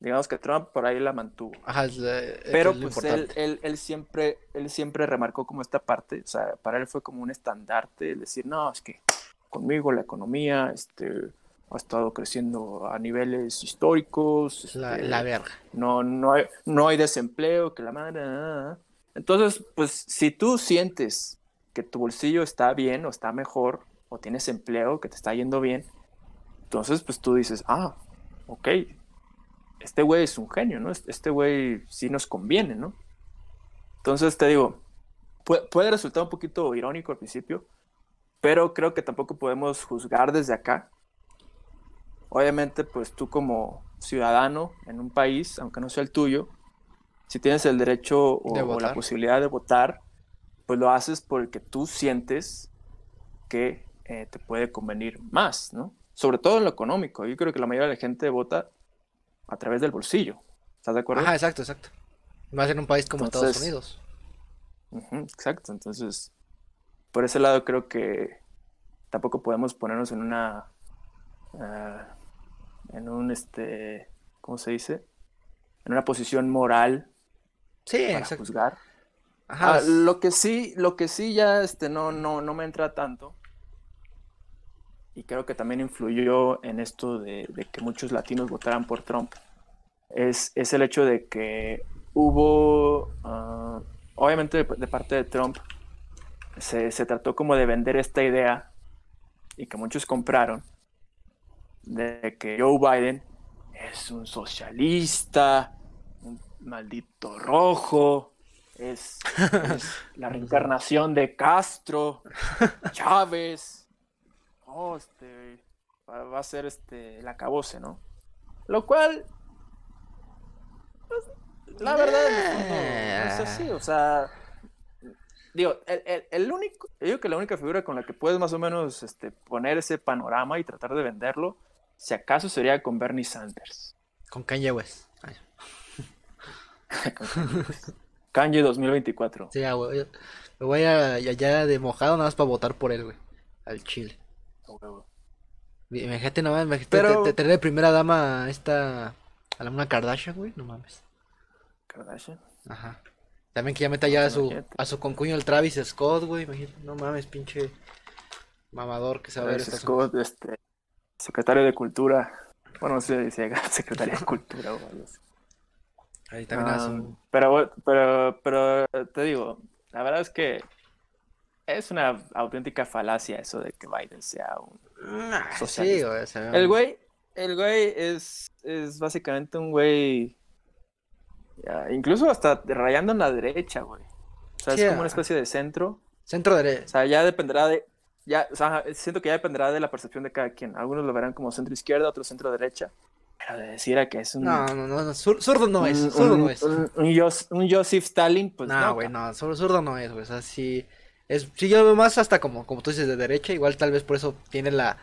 Digamos que Trump por ahí la mantuvo. Ajá, es, Pero es lo pues él, él, él siempre, él siempre remarcó como esta parte, o sea, para él fue como un estandarte, el decir, no, es que conmigo la economía este, ha estado creciendo a niveles históricos, La, este, la verga. no, no, hay, no hay desempleo, que la madre... ah, ah. Entonces, pues si tú sientes que tu bolsillo está bien o está mejor, o tienes empleo, que te está yendo bien, entonces pues tú dices, ah, ok, este güey es un genio, ¿no? Este güey sí nos conviene, ¿no? Entonces te digo, puede, puede resultar un poquito irónico al principio, pero creo que tampoco podemos juzgar desde acá. Obviamente, pues tú como ciudadano en un país, aunque no sea el tuyo, si tienes el derecho o, De o la posibilidad de votar, pues lo haces porque tú sientes que eh, te puede convenir más, ¿no? Sobre todo en lo económico. Yo creo que la mayoría de la gente vota a través del bolsillo. ¿Estás de acuerdo? Ajá, exacto, exacto. Más en un país como Estados Unidos. Exacto. Entonces, por ese lado creo que tampoco podemos ponernos en una ah, en un este ¿cómo se dice? en una posición moral Sí, para exacto. juzgar. Ajá, Ah, lo que sí, lo que sí ya este no, no, no me entra tanto. Y creo que también influyó en esto de, de que muchos latinos votaran por Trump. Es, es el hecho de que hubo, ah, obviamente de, de parte de Trump, se, se trató como de vender esta idea y que muchos compraron de que Joe Biden es un socialista, un maldito rojo, es, la reencarnación de Castro, Chávez, este, va, a ser este, el acabose, ¿no? Lo cual, pues, la verdad, es así, o sea, digo, el, el- único, yo digo que la única figura con la que puedes más o menos este, poner ese panorama y tratar de venderlo, si acaso sería con Bernie Sanders. Con Kanye West. Ay, [LAUGHS] Kanye 2024. Sí, ya, güey. Me voy a, allá de mojado nada más para votar por él, güey. Al Chile. A huevo. Imagínate nomás, imagínate Pero- te- te- tener de primera dama a esta. A la una Kardashian, güey. No mames. Kardashian. Ajá. También que ya meta ya a su, a su concuño el Travis Scott, güey. Imagínate. No mames, pinche mamador que se va a ver Travis. Scott, este, secretario de Cultura. Bueno, no sé si llega secretario de Cultura o algo así. Ahí también Ah, su. pero, pero, pero te digo, la verdad es que es una auténtica falacia eso de que Biden sea un... Ah, sí, socialista. güey. o sea, El güey, el güey es, es básicamente un güey, ya, incluso hasta rayando en la derecha, güey. O sea, Sí, es como ah. una especie de centro. Centro O derecha. sea, ya dependerá de. Ya, o sea, siento que ya dependerá de la percepción de cada quien. Algunos lo verán como centro izquierda, otros centro derecha. Pero de decir a que es un. No, no, no. zur- Zurdo no es. un, Zurdo un- no es. un- un Jos- un Joseph Stalin, pues No, güey, no, sur- zurdo no es, güey. O sea, sí. Es, sí, yo veo más hasta como, como tú dices, de derecha. Igual tal vez por eso tiene la,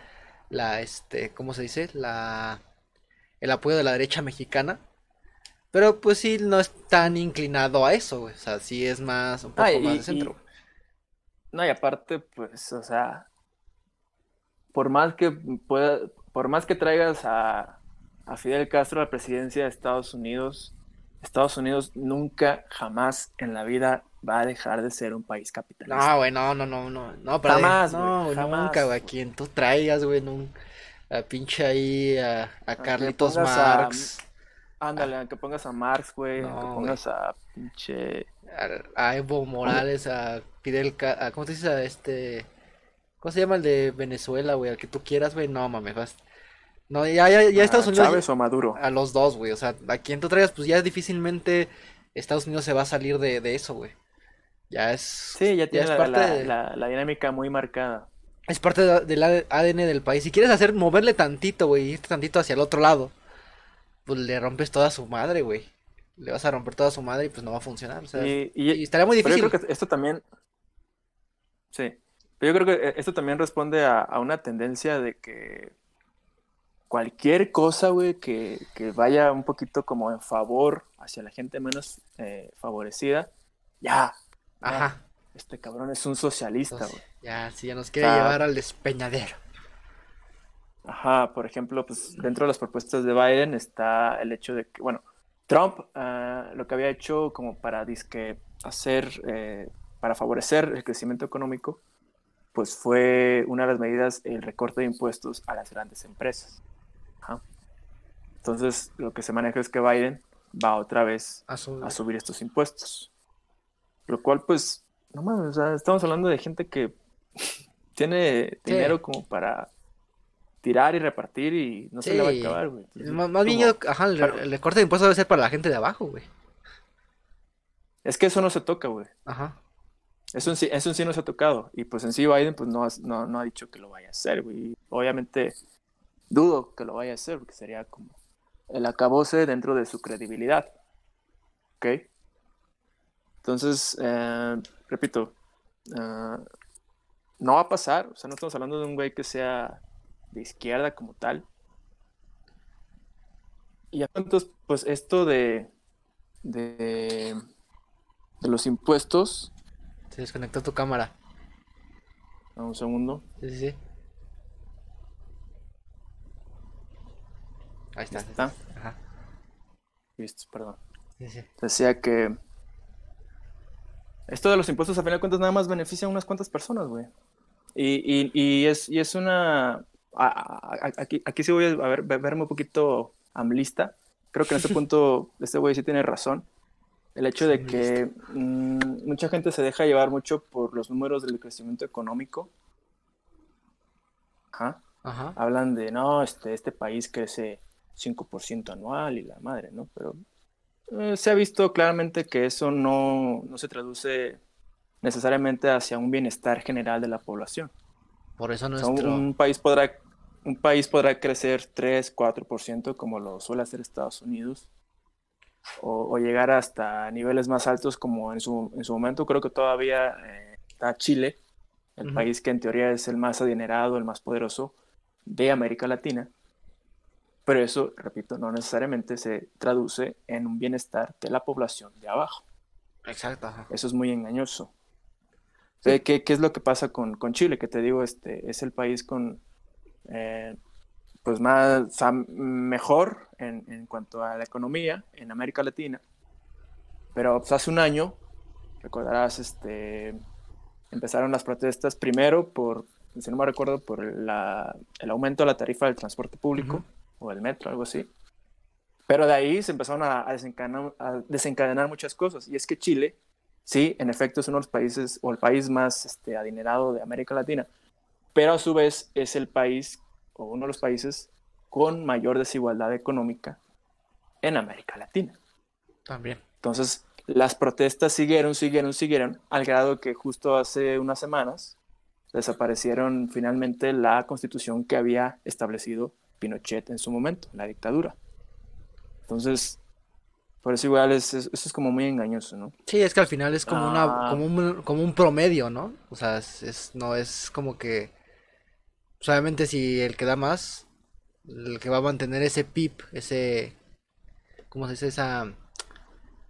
la, este, ¿cómo se dice? La, el apoyo de la derecha mexicana. Pero pues sí, no es tan inclinado a eso, güey. O sea, sí es más, un poco Ah, y- más de y- centro. güey. No, y aparte, pues, o sea. Por más que pueda. Por más que traigas a, a Fidel Castro a la presidencia de Estados Unidos, Estados Unidos nunca, jamás en la vida va a dejar de ser un país capitalista. No, güey, no, no, no, no. No, pero Jamás, no, güey, jamás, nunca, güey. A quien tú traigas, güey, nun- a pinche ahí, a, a Carlitos a- Marx. Ándale, aunque pongas a Marx, güey, No, aunque pongas a pinche. A, a Evo Morales, a Fidel, Ca- a, ¿cómo te dices? A este, ¿cómo se llama el de Venezuela, güey? Al que tú quieras, güey, no mames, vas. No, ya, ya, ya Estados Unidos, Chávez o Maduro. a los dos, güey, o sea, a quien tú traigas, pues ya difícilmente Estados Unidos se va a salir de, de eso, güey. Ya es, Sí, ya tiene es la, parte la- de- la- la dinámica muy marcada. es parte de- del ADN del país. Si quieres hacer, moverle tantito, güey, irte tantito hacia el otro lado, pues le rompes toda su madre, güey. Le vas a romper toda su madre y pues no va a funcionar, o sea, Y, y- y estaría muy pero difícil. yo creo que esto también. Sí. Pero yo creo que esto también responde a, a una tendencia de que cualquier cosa, güey, que, que vaya un poquito como en favor hacia la gente menos eh, favorecida, ya, Ajá. este cabrón es un socialista, Entonces, güey. ya, si ya nos quiere Ah. llevar al despeñadero. Ajá, por ejemplo, pues dentro de las propuestas de Biden está el hecho de que, bueno, Trump ah, lo que había hecho como para disque hacer, eh, para favorecer el crecimiento económico, pues fue una de las medidas el recorte de impuestos a las grandes empresas. Ajá. Entonces, lo que se maneja es que Biden va otra vez A su- a subir estos impuestos. Lo cual, pues, no mames, o sea, estamos hablando de gente que [LAUGHS] tiene Sí. dinero como para tirar y repartir y no se le va a acabar, güey. Entonces, Más, más bien, yo- ajá, el, claro. el recorte de impuestos debe ser para la gente de abajo, güey. Es que eso no se toca, güey. Ajá. Eso en sí, eso en sí no se ha tocado. Y pues en sí Biden pues no, no, no ha dicho que lo vaya a hacer, güey. Obviamente dudo que lo vaya a hacer porque sería como el acabose dentro de su credibilidad. ¿Ok? Entonces, eh, repito, eh, no va a pasar. O sea, no estamos hablando de un güey que sea de izquierda como tal. Y entonces, pues esto de, de, de los impuestos, Se desconectó tu cámara. un segundo. Sí, sí, sí. Ahí está. ¿Está? Ajá. Listo, perdón. Sí, sí. Decía que esto de los impuestos a final de cuentas nada más beneficia a unas cuantas personas, güey. Y, y, y, es, y es una... a- Aquí, aquí sí voy a ver, verme un poquito amlista. Creo que en este [LAUGHS] punto este güey sí tiene razón. El hecho de que mm, mucha gente se deja llevar mucho por los números del crecimiento económico. Ajá. Ajá. Hablan de, no, este, este país crece 5% anual y la madre, ¿no? Pero eh, se ha visto claramente que eso no, no se traduce necesariamente hacia un bienestar general de la población. Por eso nuestro... un, país podrá, un país podrá crecer 3, 4% como lo suele hacer Estados Unidos, o, o llegar hasta niveles más altos como en su, en su momento creo que todavía eh, está Chile, el país que en teoría es el más adinerado, el más poderoso de América Latina. Pero eso, repito, no necesariamente se traduce en un bienestar de la población de abajo. Exacto. Eso es muy engañoso. O sea, ¿qué, qué es lo que pasa con, con Chile? Que te digo, este es el país con eh, pues más o sea, mejor en, en cuanto a la economía en América Latina. Pero pues, hace un año, recordarás, este empezaron las protestas primero por, si no me recuerdo, por la- el aumento de la tarifa del transporte público o del metro, algo así. Pero de ahí se empezaron a, a desencadenar, a desencadenar muchas cosas. Y es que Chile, sí, en efecto es uno de los países o el país más este, adinerado de América Latina, pero a su vez es el país o uno de los países con mayor desigualdad económica en América Latina. También. Entonces, las protestas siguieron, siguieron, siguieron, al grado que justo hace unas semanas desaparecieron finalmente la constitución que había establecido Pinochet en su momento, la dictadura. Entonces, por eso igual es, es- eso es como muy engañoso, ¿no? Sí, es que al final es como una, Ah. como un, como un promedio, ¿no? O sea, es, es- no es como que, pues, obviamente si el que da más, el que va a mantener ese PIB, ese, ¿cómo se dice? Esa,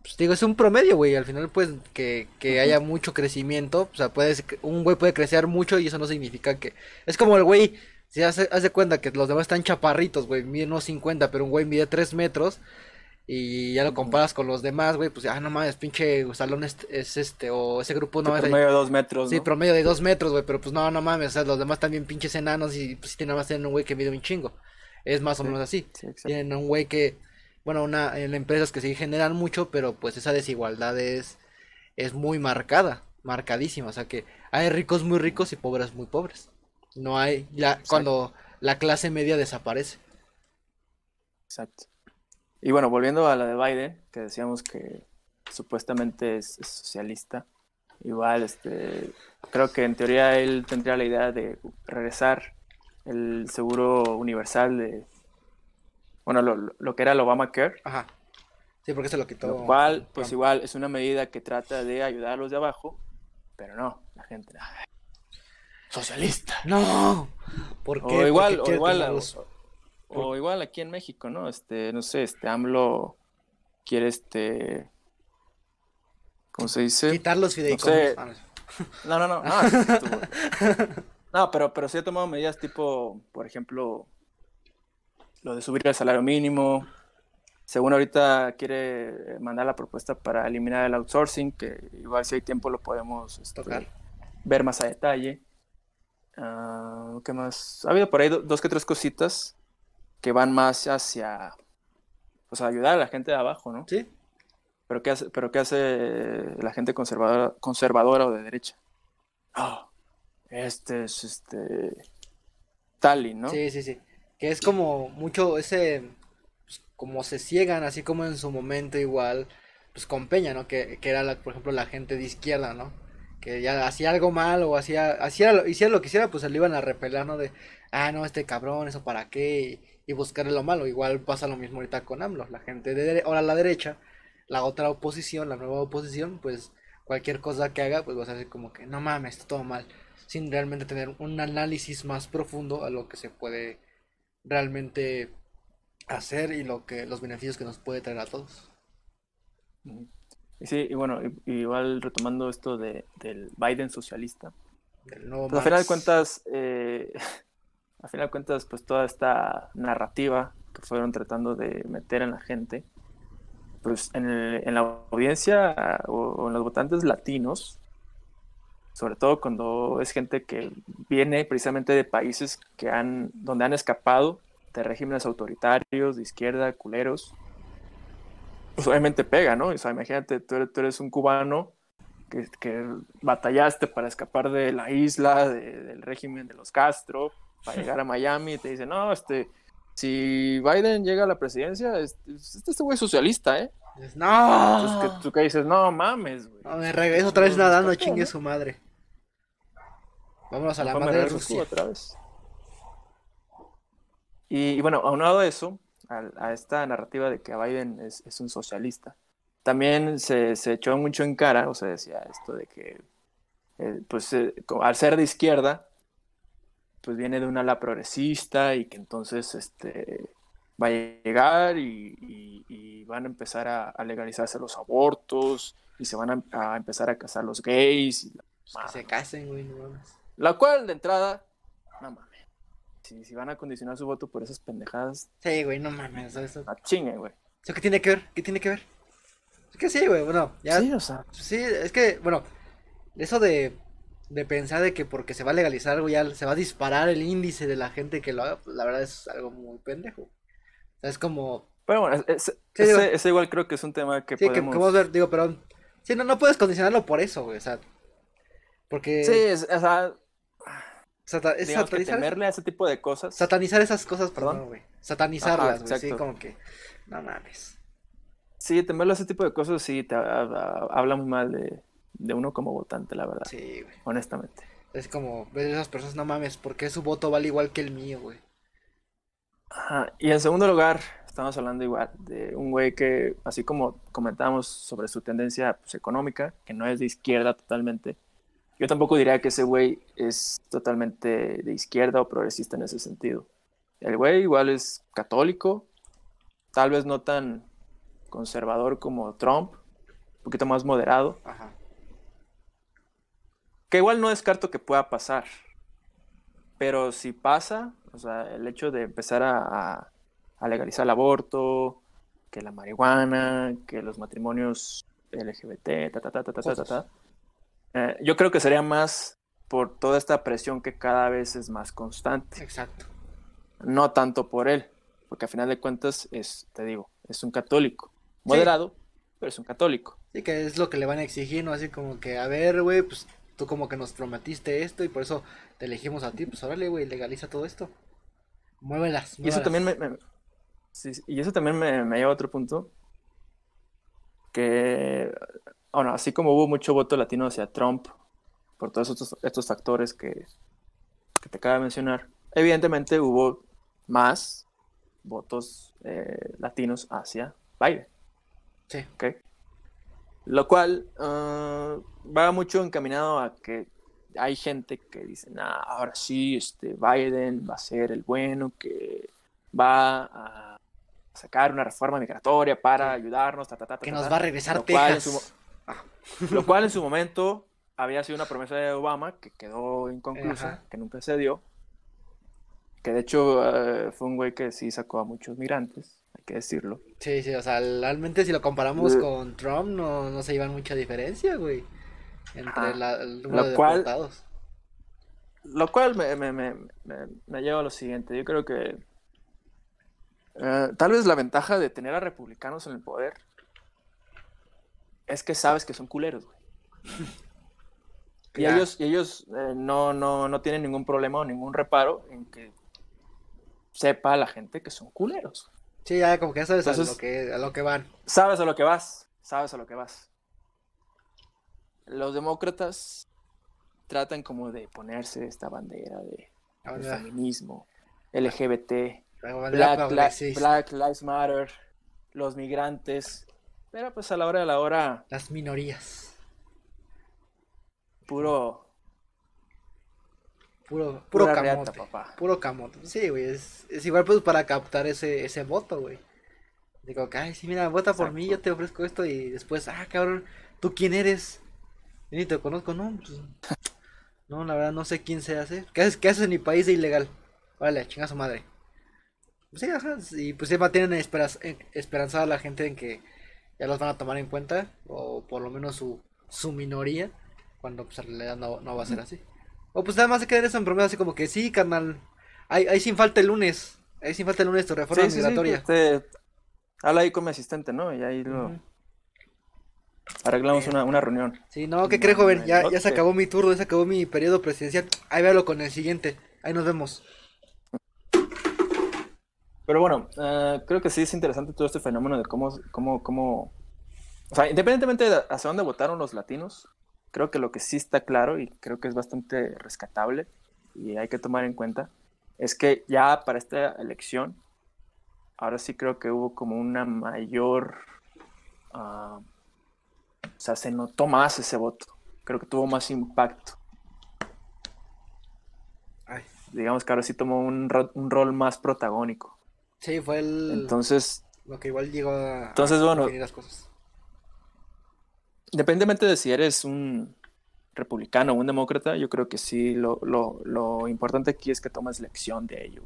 pues digo, es un promedio, güey, al final pues que, que haya mucho crecimiento, o sea, puede, ser- un güey puede crecer mucho y eso no significa que, es como el güey, si hace, hace cuenta que los demás están chaparritos, güey, miden unos 50, pero un güey mide 3 metros, y ya lo comparas con los demás, güey, pues, ah, no mames, pinche salón es, es este, o ese grupo no es... por medio de dos metros, Sí, ¿no? promedio de dos metros, güey, pero pues no, no mames, o sea, los demás también pinches enanos y pues sí tienen más tienen un güey que mide un chingo. Es más o menos así. sí. Tienen un güey que, bueno, una, en empresas que sí generan mucho, pero pues esa desigualdad es, es muy marcada, marcadísima. O sea que hay ricos muy ricos y pobres muy pobres. No hay, ya cuando la clase media desaparece. Exacto. Y bueno, volviendo a la de Biden, que decíamos que supuestamente es, es socialista, igual, este, creo que en teoría él tendría la idea de regresar el seguro universal de, bueno, lo, lo que era el Obamacare, Ajá. Sí, porque se lo quitó. lo cual, pues igual es una medida que trata de ayudar a los de abajo, pero no, la gente, "Ay, socialista. No. ¿Por qué? O igual, Porque o igual, o, igual aquí en México, ¿no? Este, no sé, este AMLO quiere este, ¿cómo se dice? quitar los fideicomisos. Ah, no. No, no, no, no, [LAUGHS] pero, pero sí ha tomado medidas tipo, por ejemplo, lo de subir el salario mínimo. Según ahorita quiere mandar la propuesta para eliminar el outsourcing, que igual si hay tiempo lo podemos este, Tocar. ver más a detalle. Ah, ¿qué más? Ha habido por ahí do- dos que tres cositas que van más hacia, pues, ayudar a la gente de abajo, ¿no? Sí. Pero ¿qué hace, pero qué hace la gente conservadora, conservadora o de derecha? Ah, este es este Stalin, ¿no? Sí, sí, sí. Que es como mucho ese, pues, como se ciegan, así como en su momento igual, pues con Peña, ¿no? Que, que era, la, por ejemplo, la gente de izquierda, ¿no? Que ya hacía algo mal o hacía, hacía, lo- hiciera lo que hiciera, pues se le iban a repelar, ¿no? De, ah, no, este cabrón, eso para qué, y, buscarle lo malo. Igual pasa lo mismo ahorita con AMLO, la gente de, ahora la derecha, la otra oposición, la nueva oposición, pues cualquier cosa que haga, pues vas a decir como que, no mames, está todo mal, sin realmente tener un análisis más profundo a lo que se puede realmente hacer y lo que los beneficios que nos puede traer a todos. Sí, y bueno, igual retomando esto de, del Biden socialista, del nuevo Pues a final de cuentas, eh, [LAUGHS] a final de cuentas, pues toda esta narrativa que fueron tratando de meter en la gente, pues en, el- en la audiencia o, en los votantes latinos, sobre todo cuando es gente que viene precisamente de países que han, donde han escapado de regímenes autoritarios, de izquierda, culeros, pues obviamente pega, ¿no? Imagínate, tú eres, tú eres un cubano que, que batallaste para escapar de la isla, de- del régimen de los Castro, para llegar a Miami y te dicen, no, este, si Biden llega a la presidencia, este, este güey es socialista, ¿eh? Dices, Entonces ¡No! que, tú que dices, no mames, güey. No, me regreso otra vez nadando, chingue su madre. Vámonos a la madre de Rusia. otra vez. Y, y bueno, aunado a eso, a, a esta narrativa de que Biden es, es un socialista, también se, se echó mucho en cara, o se decía esto de que, eh, pues, eh, al ser de izquierda, pues viene de un ala progresista y que entonces este, va a llegar y, y- y van a empezar a, a legalizarse los abortos y se van a, a empezar a casar los gays. y la Pues que se casen, güey, no mames. La cual, de entrada, no mames. Si, si van a condicionar su voto por esas pendejadas, Sí, güey, no mames. ¿Eso, a chingue, güey. ¿Eso qué tiene que ver? ¿Qué tiene que ver? Es que sí, güey, bueno, ya. Sí, o sea. Sí, es que, bueno, eso de, de pensar de que porque se va a legalizar algo ya se va a disparar el índice de la gente que lo haga, pues la verdad es algo muy pendejo. O sea, es como, Pero bueno, es- es- Sí, digo- ese, ese igual creo que es un tema que sí, que, podemos... que a ver, digo, pero, sí, no, no puedes condicionarlo por eso, güey, o sea, porque Sí, es- o sea, sata- es digamos que satanizar, temerle a ese tipo de cosas. satanizar esas cosas, Perdón. güey, satanizarlas, güey, sí, como que, no mames. Sí, temerle a ese tipo de cosas sí te ha- ha- habla muy mal de, de uno como votante, la verdad, Sí, güey, honestamente. es como, ver esas personas, no mames, porque su voto vale igual que el mío, güey. Ajá, Y en segundo lugar, estamos hablando igual de un güey que, así como comentábamos sobre su tendencia pues, económica, que no es de izquierda totalmente, yo tampoco diría que ese güey es totalmente de izquierda o progresista en ese sentido. El güey igual es católico, tal vez no tan conservador como Trump, un poquito más moderado, Ajá. Que igual no descarto que pueda pasar. Pero si pasa, o sea, el hecho de empezar a, legalizar el aborto, que la marihuana, que los matrimonios LGBT, ta, ta, ta, ta, ta, ta, ta, eh, yo creo que sería más por toda esta presión que cada vez es más constante. Exacto. No tanto por él, porque a final de cuentas es, te digo, es un católico. Moderado, pero es un católico. Sí, que es lo que le van a exigir, ¿no? Así como que, a ver, güey, pues tú como que nos prometiste esto y por eso te elegimos a ti, pues órale, güey, legaliza todo esto. Muévelas, Y eso muévelas. también me, me- sí, sí, y eso también me, me lleva a otro punto. Que, bueno, así como hubo mucho voto latino hacia Trump por todos estos, estos factores que, que te acabo de mencionar, evidentemente hubo más votos eh, latinos hacia Biden. Sí, ¿ok? Lo cual ah, va mucho encaminado a que hay gente que dice, nah, ahora sí, este Biden va a ser el bueno, que va a sacar una reforma migratoria para Sí. ayudarnos, ta, ta, ta, ta, que nos ta". va a regresar Lo cual Texas. su Lo cual en su momento había sido una promesa de Obama que quedó inconclusa, Ajá. que nunca se dio. Que de hecho eh, fue un güey que sí sacó a muchos migrantes, que decirlo. Sí, sí, o sea, realmente si lo comparamos Eh. con Trump no, no se llevan mucha diferencia, güey. Entre Ajá. la- el número Lo de cual- deportados. Lo cual me, me, me, me- lleva a lo siguiente. Yo creo que eh, tal vez la ventaja de tener a republicanos en el poder es que sabes que son culeros, güey. [LAUGHS] Y Ya. ellos, y ellos eh, no, no, no tienen ningún problema o ningún reparo en que sepa la gente que son culeros. Sí, ya como que ya sabes a lo que, a lo que van. Sabes a lo que vas, sabes a lo que vas. Los demócratas tratan como de ponerse esta bandera de, bandera- feminismo, LGBT, Black Lives Matter, los migrantes, pero pues a la hora de la hora, Las minorías. puro, Puro, puro reata, camote. papá. Puro camote. Sí, güey, es, es igual pues para captar ese, ese voto, güey. Digo, ay, sí, mira, vota por mí, yo te ofrezco esto y después, ah, cabrón, ¿tú quién eres? Yo ni te conozco, ¿no? Pues, No, la verdad no sé quién se hace. ¿Qué haces, qué haces en mi país de ilegal? Vale, chinga su madre. Pues sí, ajá. Y pues ya tienen esperanza, esperanzada la gente en que ya los van a tomar en cuenta. O por lo menos su, su minoría. Cuando pues en realidad no, no va a ser así. O pues nada más se quedar eso en promedio así como que sí, carnal. Ahí, ahí sin falta el lunes. Ahí sin falta el lunes tu reforma Sí, sí, sí, migratoria. este, habla ahí con mi asistente, ¿no? Y ahí lo arreglamos una, una reunión. Sí, no, ¿qué No, crees, joven? Ya, ya se te- acabó mi turno, ya se acabó mi periodo presidencial. Ahí véalo con el siguiente. Ahí nos vemos. Pero bueno, eh, creo que sí es interesante todo este fenómeno de cómo, cómo, cómo, o sea, independientemente de hacia dónde votaron los latinos, creo que lo que sí está claro y creo que es bastante rescatable y hay que tomar en cuenta es que ya para esta elección, ahora sí creo que hubo como una mayor, ah, o sea, se notó más ese voto, creo que tuvo más impacto. Ay. Digamos que ahora sí tomó un, ro- un rol más protagónico. Sí, fue el, Entonces, lo que igual llegó a, Entonces, bueno. las cosas. Independientemente de si eres un republicano o un demócrata, yo creo que sí, lo, lo- lo importante aquí es que tomes lección de ello.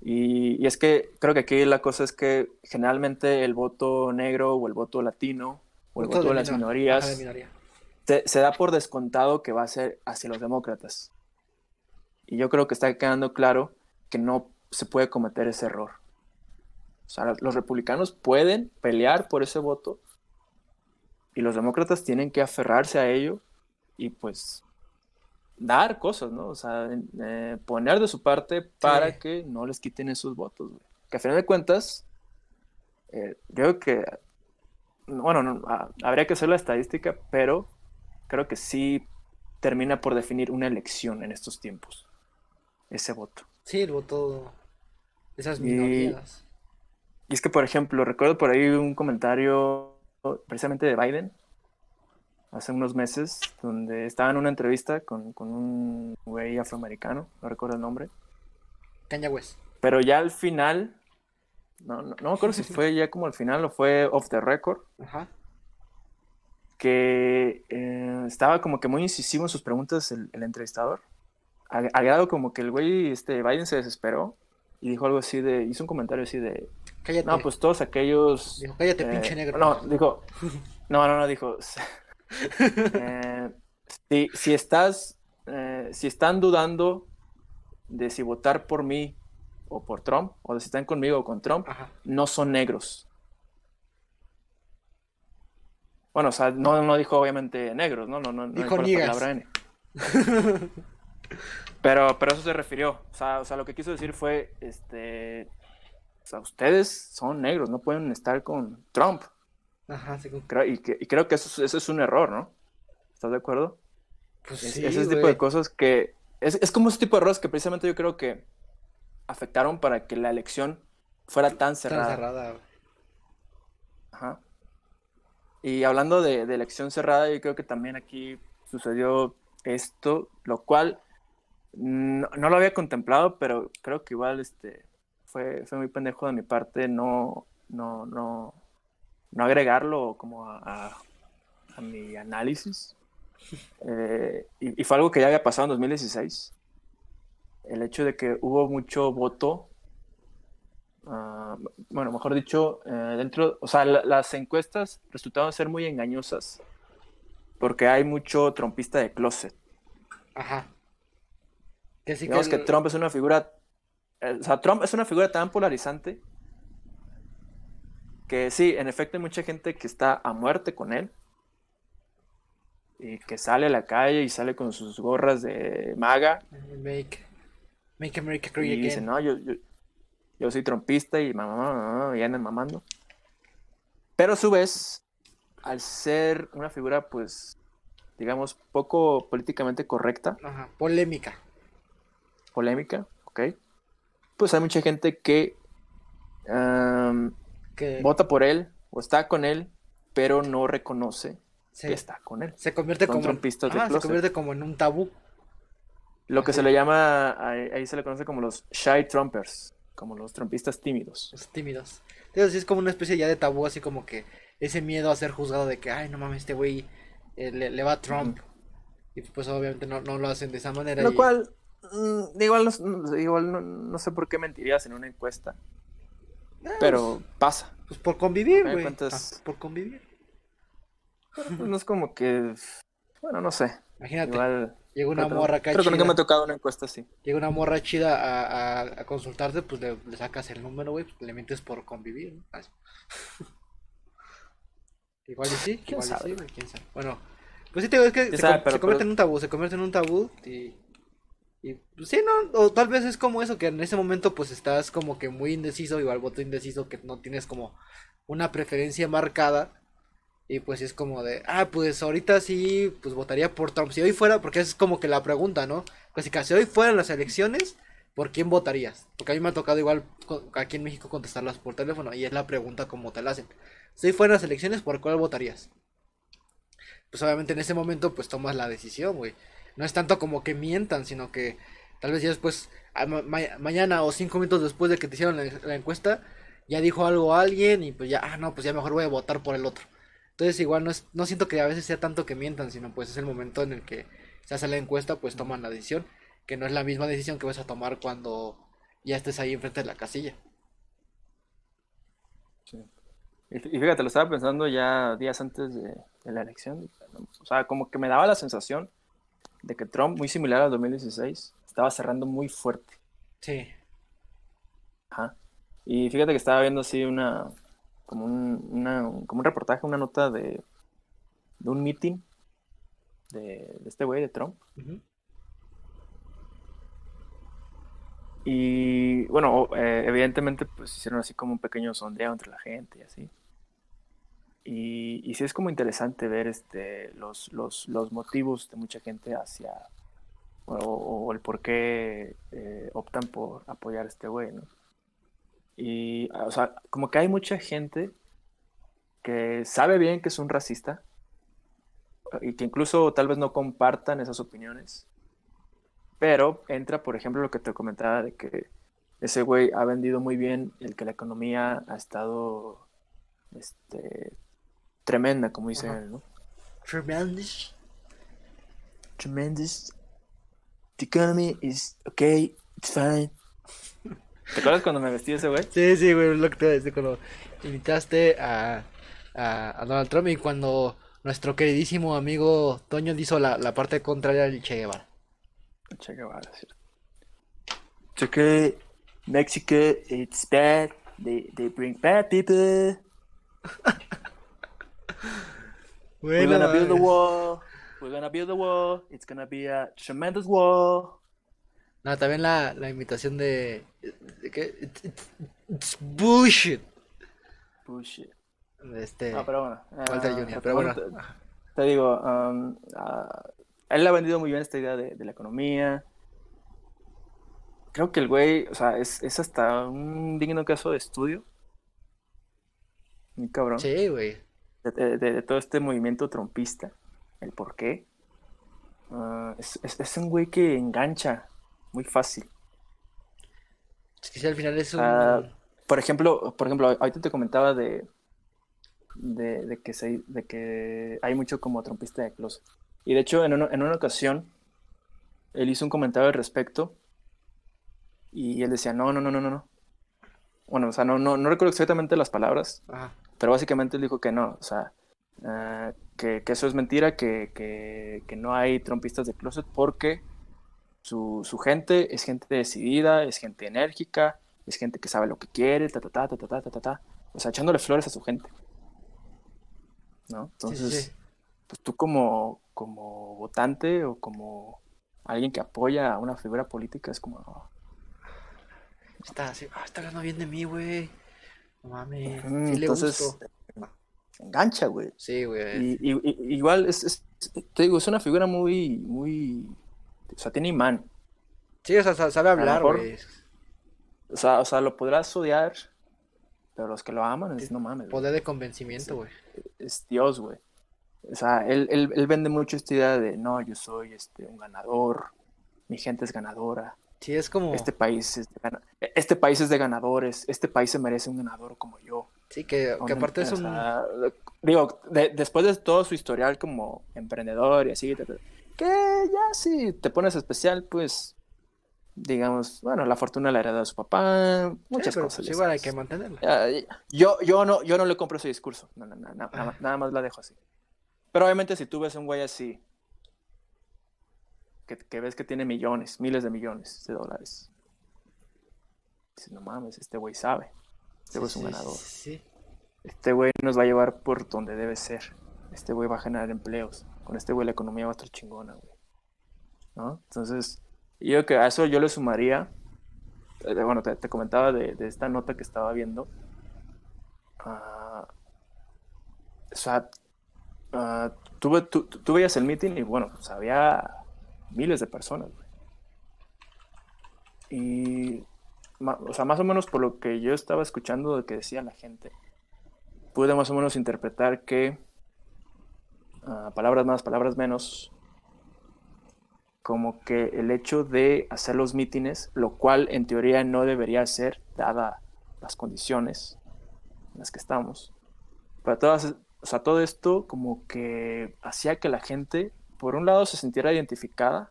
Y, y es que creo que aquí la cosa es que generalmente el voto negro o el voto latino o el Voto voto de las minor- minorías de se da por descontado que va a ser hacia los demócratas. Y yo creo que está quedando claro que no se puede cometer ese error. O sea, los republicanos pueden pelear por ese voto y los demócratas tienen que aferrarse a ello y pues dar cosas, ¿no? O sea, eh, poner de su parte para Sí. que no les quiten esos votos. güey. Que a final de cuentas, eh, yo creo que, bueno, no, ah, habría que hacer la estadística, pero creo que sí termina por definir una elección en estos tiempos, ese voto. Sí, el voto esas Y- minorías. Y es que, por ejemplo, recuerdo por ahí un comentario precisamente de Biden hace unos meses, donde estaba en una entrevista con, con un güey afroamericano, no recuerdo el nombre, Kanye West. pero ya al final, no, no, no me acuerdo si fue ya como al final o fue off the record, Ajá. que eh, estaba como que muy incisivo en sus preguntas el, el entrevistador. Al, grado como que el güey, este, Biden se desesperó y dijo algo así de, hizo un comentario así de, Cállate. no, pues todos aquellos... Dijo, cállate, eh, pinche negro. No, dijo, [LAUGHS] no, no, no, dijo, [LAUGHS] eh, si, si estás, eh, si están dudando de si votar por mí o por Trump, o de si están conmigo o con Trump, Ajá. no son negros. Bueno, o sea, no, no dijo obviamente negros, ¿no? No, no, no Dijo dijo, la palabra N. [LAUGHS] Pero, pero eso se refirió. O sea, o sea, lo que quiso decir fue, este, o sea, ustedes son negros, no pueden estar con Trump. Ajá, sí, Creo- y, que- y creo que eso, es- eso es un error, ¿no? ¿Estás de acuerdo? pues Es, sí, ese tipo de cosas que... Es, es como ese tipo de errores que precisamente yo creo que afectaron para que la elección fuera tan cerrada. cerrada, güey. Ajá. Y hablando de, de elección cerrada, yo creo que también aquí sucedió esto, lo cual no, no lo había contemplado, pero creo que igual este, fue, fue muy pendejo de mi parte no, no, no, no agregarlo como a, a- a mi análisis. [LAUGHS] Eh, y, y fue algo que ya había pasado en 2016. El hecho de que hubo mucho voto ah, bueno, mejor dicho, eh, dentro, o sea, la- las encuestas resultaron ser muy engañosas porque hay mucho trompista de closet. Ajá. Que sí Digamos que el- Trump es una figura, o sea, Trump es una figura tan polarizante que sí, en efecto hay mucha gente que está a muerte con él y que sale a la calle y sale con sus gorras de maga Make, make America Great y dice, Again. no, yo, yo, yo soy trompista y mamá", y andan mamando. Pero a su vez, al ser una figura, pues, digamos, poco políticamente correcta, Ajá. Polémica. polémica, ¿ok? Pues hay mucha gente que vota por él o está con él, pero no reconoce que está con él. se convierte son como en, se convierte como en un tabú. Lo que se le llama, ahí, ahí se le conoce como los shy trumpers, como los trompistas tímidos. Los tímidos. Entonces es como una especie ya de tabú, así como que ese miedo a ser juzgado de que, ay, no mames, este güey eh, le, le va a Trump. Y pues obviamente no, no lo hacen de esa manera. Lo y- cual, igual, no, igual no, no sé por qué mentirías en una encuesta, Ah, pero pasa. Pues por convivir, güey. cuentas- Ah, por convivir. Pero, pues, no es como que, bueno, no sé. Imagínate, Igual, llega una creo, morra acá creo que nunca me ha chida. tocado una encuesta así. Llega una morra chida a, a, a consultarte, pues le, le sacas el número, güey, pues le mientes por convivir, ¿no? [LAUGHS] Igual y sí, ¿Quién igual y sabe, sí, güey? quién sabe. Bueno, pues sí te digo, es que ¿Quién se, sabe? con- Pero- se convierte pero- en un tabú, se convierte en un tabú y, y pues sí, no, o tal vez es como eso, que en ese momento pues estás como que muy indeciso, igual voto indeciso, que no tienes como una preferencia marcada y pues es como de, ah, pues ahorita sí, pues votaría por Trump. Si hoy fuera, porque es como que la pregunta, ¿no? Casi, si hoy fueran las elecciones, ¿por quién votarías? Porque a mí me ha tocado igual aquí en México contestarlas por teléfono y es la pregunta como te la hacen. Si fueran las elecciones, ¿por cuál votarías? Pues obviamente en ese momento pues tomas la decisión, güey. No es tanto como que mientan, sino que tal vez ya después, a ma- ma- mañana o cinco minutos después de que te hicieron la, la encuesta, ya dijo algo alguien y pues ya, ah, no, pues ya mejor voy a votar por el otro. Entonces igual no es, no siento que a veces sea tanto que mientan, sino pues es el momento en el que se hace la encuesta, pues toman la decisión, que no es la misma decisión que vas a tomar cuando ya estés ahí enfrente de la casilla. Sí. Y fí- y fíjate, lo estaba pensando ya días antes de, de la elección. O sea, como que me daba la sensación de que Trump, muy similar al 2016, estaba cerrando muy fuerte. Sí. Ajá. Y fíjate que estaba viendo así una, como un, una- como un reportaje, una nota de, de un meeting de, de este güey, de Trump. Ujú. Y bueno, eh, evidentemente pues hicieron así como un pequeño sondeo entre la gente y así. Y, sí es como interesante ver este, los, motivos de mucha gente hacia, o, o el por qué eh, optan por apoyar a este güey, ¿no? Y, o sea, como que hay mucha gente que sabe bien que es un racista y que incluso tal vez no compartan esas opiniones, pero entra, por ejemplo, lo que te comentaba de que ese güey ha vendido muy bien el que la economía ha estado este, tremenda, como dice Ajá. él, ¿no? Tremendous. Tremendous. The economy is okay, it's fine. ¿Te acuerdas cuando me vestí ese güey? Sí, sí, güey, lo que te iba a decir cuando invitaste a, a, a Donald Trump y cuando nuestro queridísimo amigo Toño hizo la, la parte contraria del Che Guevara. Che Guevara, sí. It's okay, Mexico, it's bad. They, they bring bad people. [LAUGHS] We're gonna build a wall. We're gonna build a wall. It's gonna be a tremendous wall. No, también la, la invitación de, de que it's, it's- it's bullshit. Bullshit. Este, No, pero bueno. Walter ah, Jr., pero bueno. Te, te digo, um, ah, él ha vendido muy bien esta idea de, de la economía. Creo que el güey, o sea, es, es hasta un digno caso de estudio. Muy cabrón. Sí, güey. De, de- de- de todo este movimiento trompista. El por qué. Ah, es, es- es un güey que engancha muy fácil. Es que sí, al final es un... Ah, Por ejemplo, por ejemplo, ahorita te comentaba de, de, de que se, de que hay mucho como trompista de closet. Y de hecho, en una, en una ocasión, él hizo un comentario al respecto y él decía, no, no, no, no, no, no. Bueno, o sea, no, no, no recuerdo exactamente las palabras, Ajá. Pero básicamente él dijo que no, o sea, ah, que, que eso es mentira, que, que, que no hay trompistas de closet porque su, su gente es gente decidida, es gente enérgica, es gente que sabe lo que quiere, ta, ta, ta, ta, ta, ta, ta, ta. O sea, echándole flores a su gente. ¿No? Sí, sí, Entonces, sí. pues tú como, como votante o como alguien que apoya a una figura política es como, no, Está así, ah, está hablando bien de mí, güey. No mames, Mm, sí le entonces, engancha, güey. Sí, güey. Y, igual es, es- te digo, es una figura muy, muy, o sea, tiene imán. Sí, o sea, sa- sabe hablar, güey. O sea, o sea, lo podrás odiar, pero los que lo aman es, no mames. Poder de convencimiento, Sí. güey. es Dios, güey. O sea, él, él, él vende mucho esta idea de, no, yo soy este, un ganador, mi gente es ganadora, Sí, es como... este país es de, este país es de ganadores, este país se merece un ganador como yo. Sí, que, que aparte es un... digo, de- después de todo su historial como emprendedor y así, Que ya si te pones especial, pues digamos, bueno, la fortuna la heredó de su papá, muchas Sí, pero, cosas. pues, igual hay que mantenerla. Yo, yo, no, yo no le compro ese discurso. No, no, no, no, nada, Ah. nada más la dejo así. Pero obviamente si tú ves un güey así, que, que ves que tiene millones, miles de millones de dólares, dices, no mames, este güey sabe. Este güey es un ganador. Sí, sí. Este güey nos va a llevar por donde debe ser. Este güey va a generar empleos. Con este güey la economía va a estar chingona, güey. ¿No? Entonces, yo que a eso yo le sumaría. eh, Bueno, te, te comentaba de, de esta nota que estaba viendo. Ah, o sea, ah, tú, tú- tú veías el meeting y bueno, pues había miles de personas. Y, o sea, más o menos por lo que yo estaba escuchando de que decía la gente, pude más o menos interpretar que, ah, palabras más, palabras menos, como que el hecho de hacer los mítines, lo cual en teoría no debería ser, dada las condiciones en las que estamos, pero todas, o sea, todo esto como que hacía que la gente, por un lado, se sintiera identificada.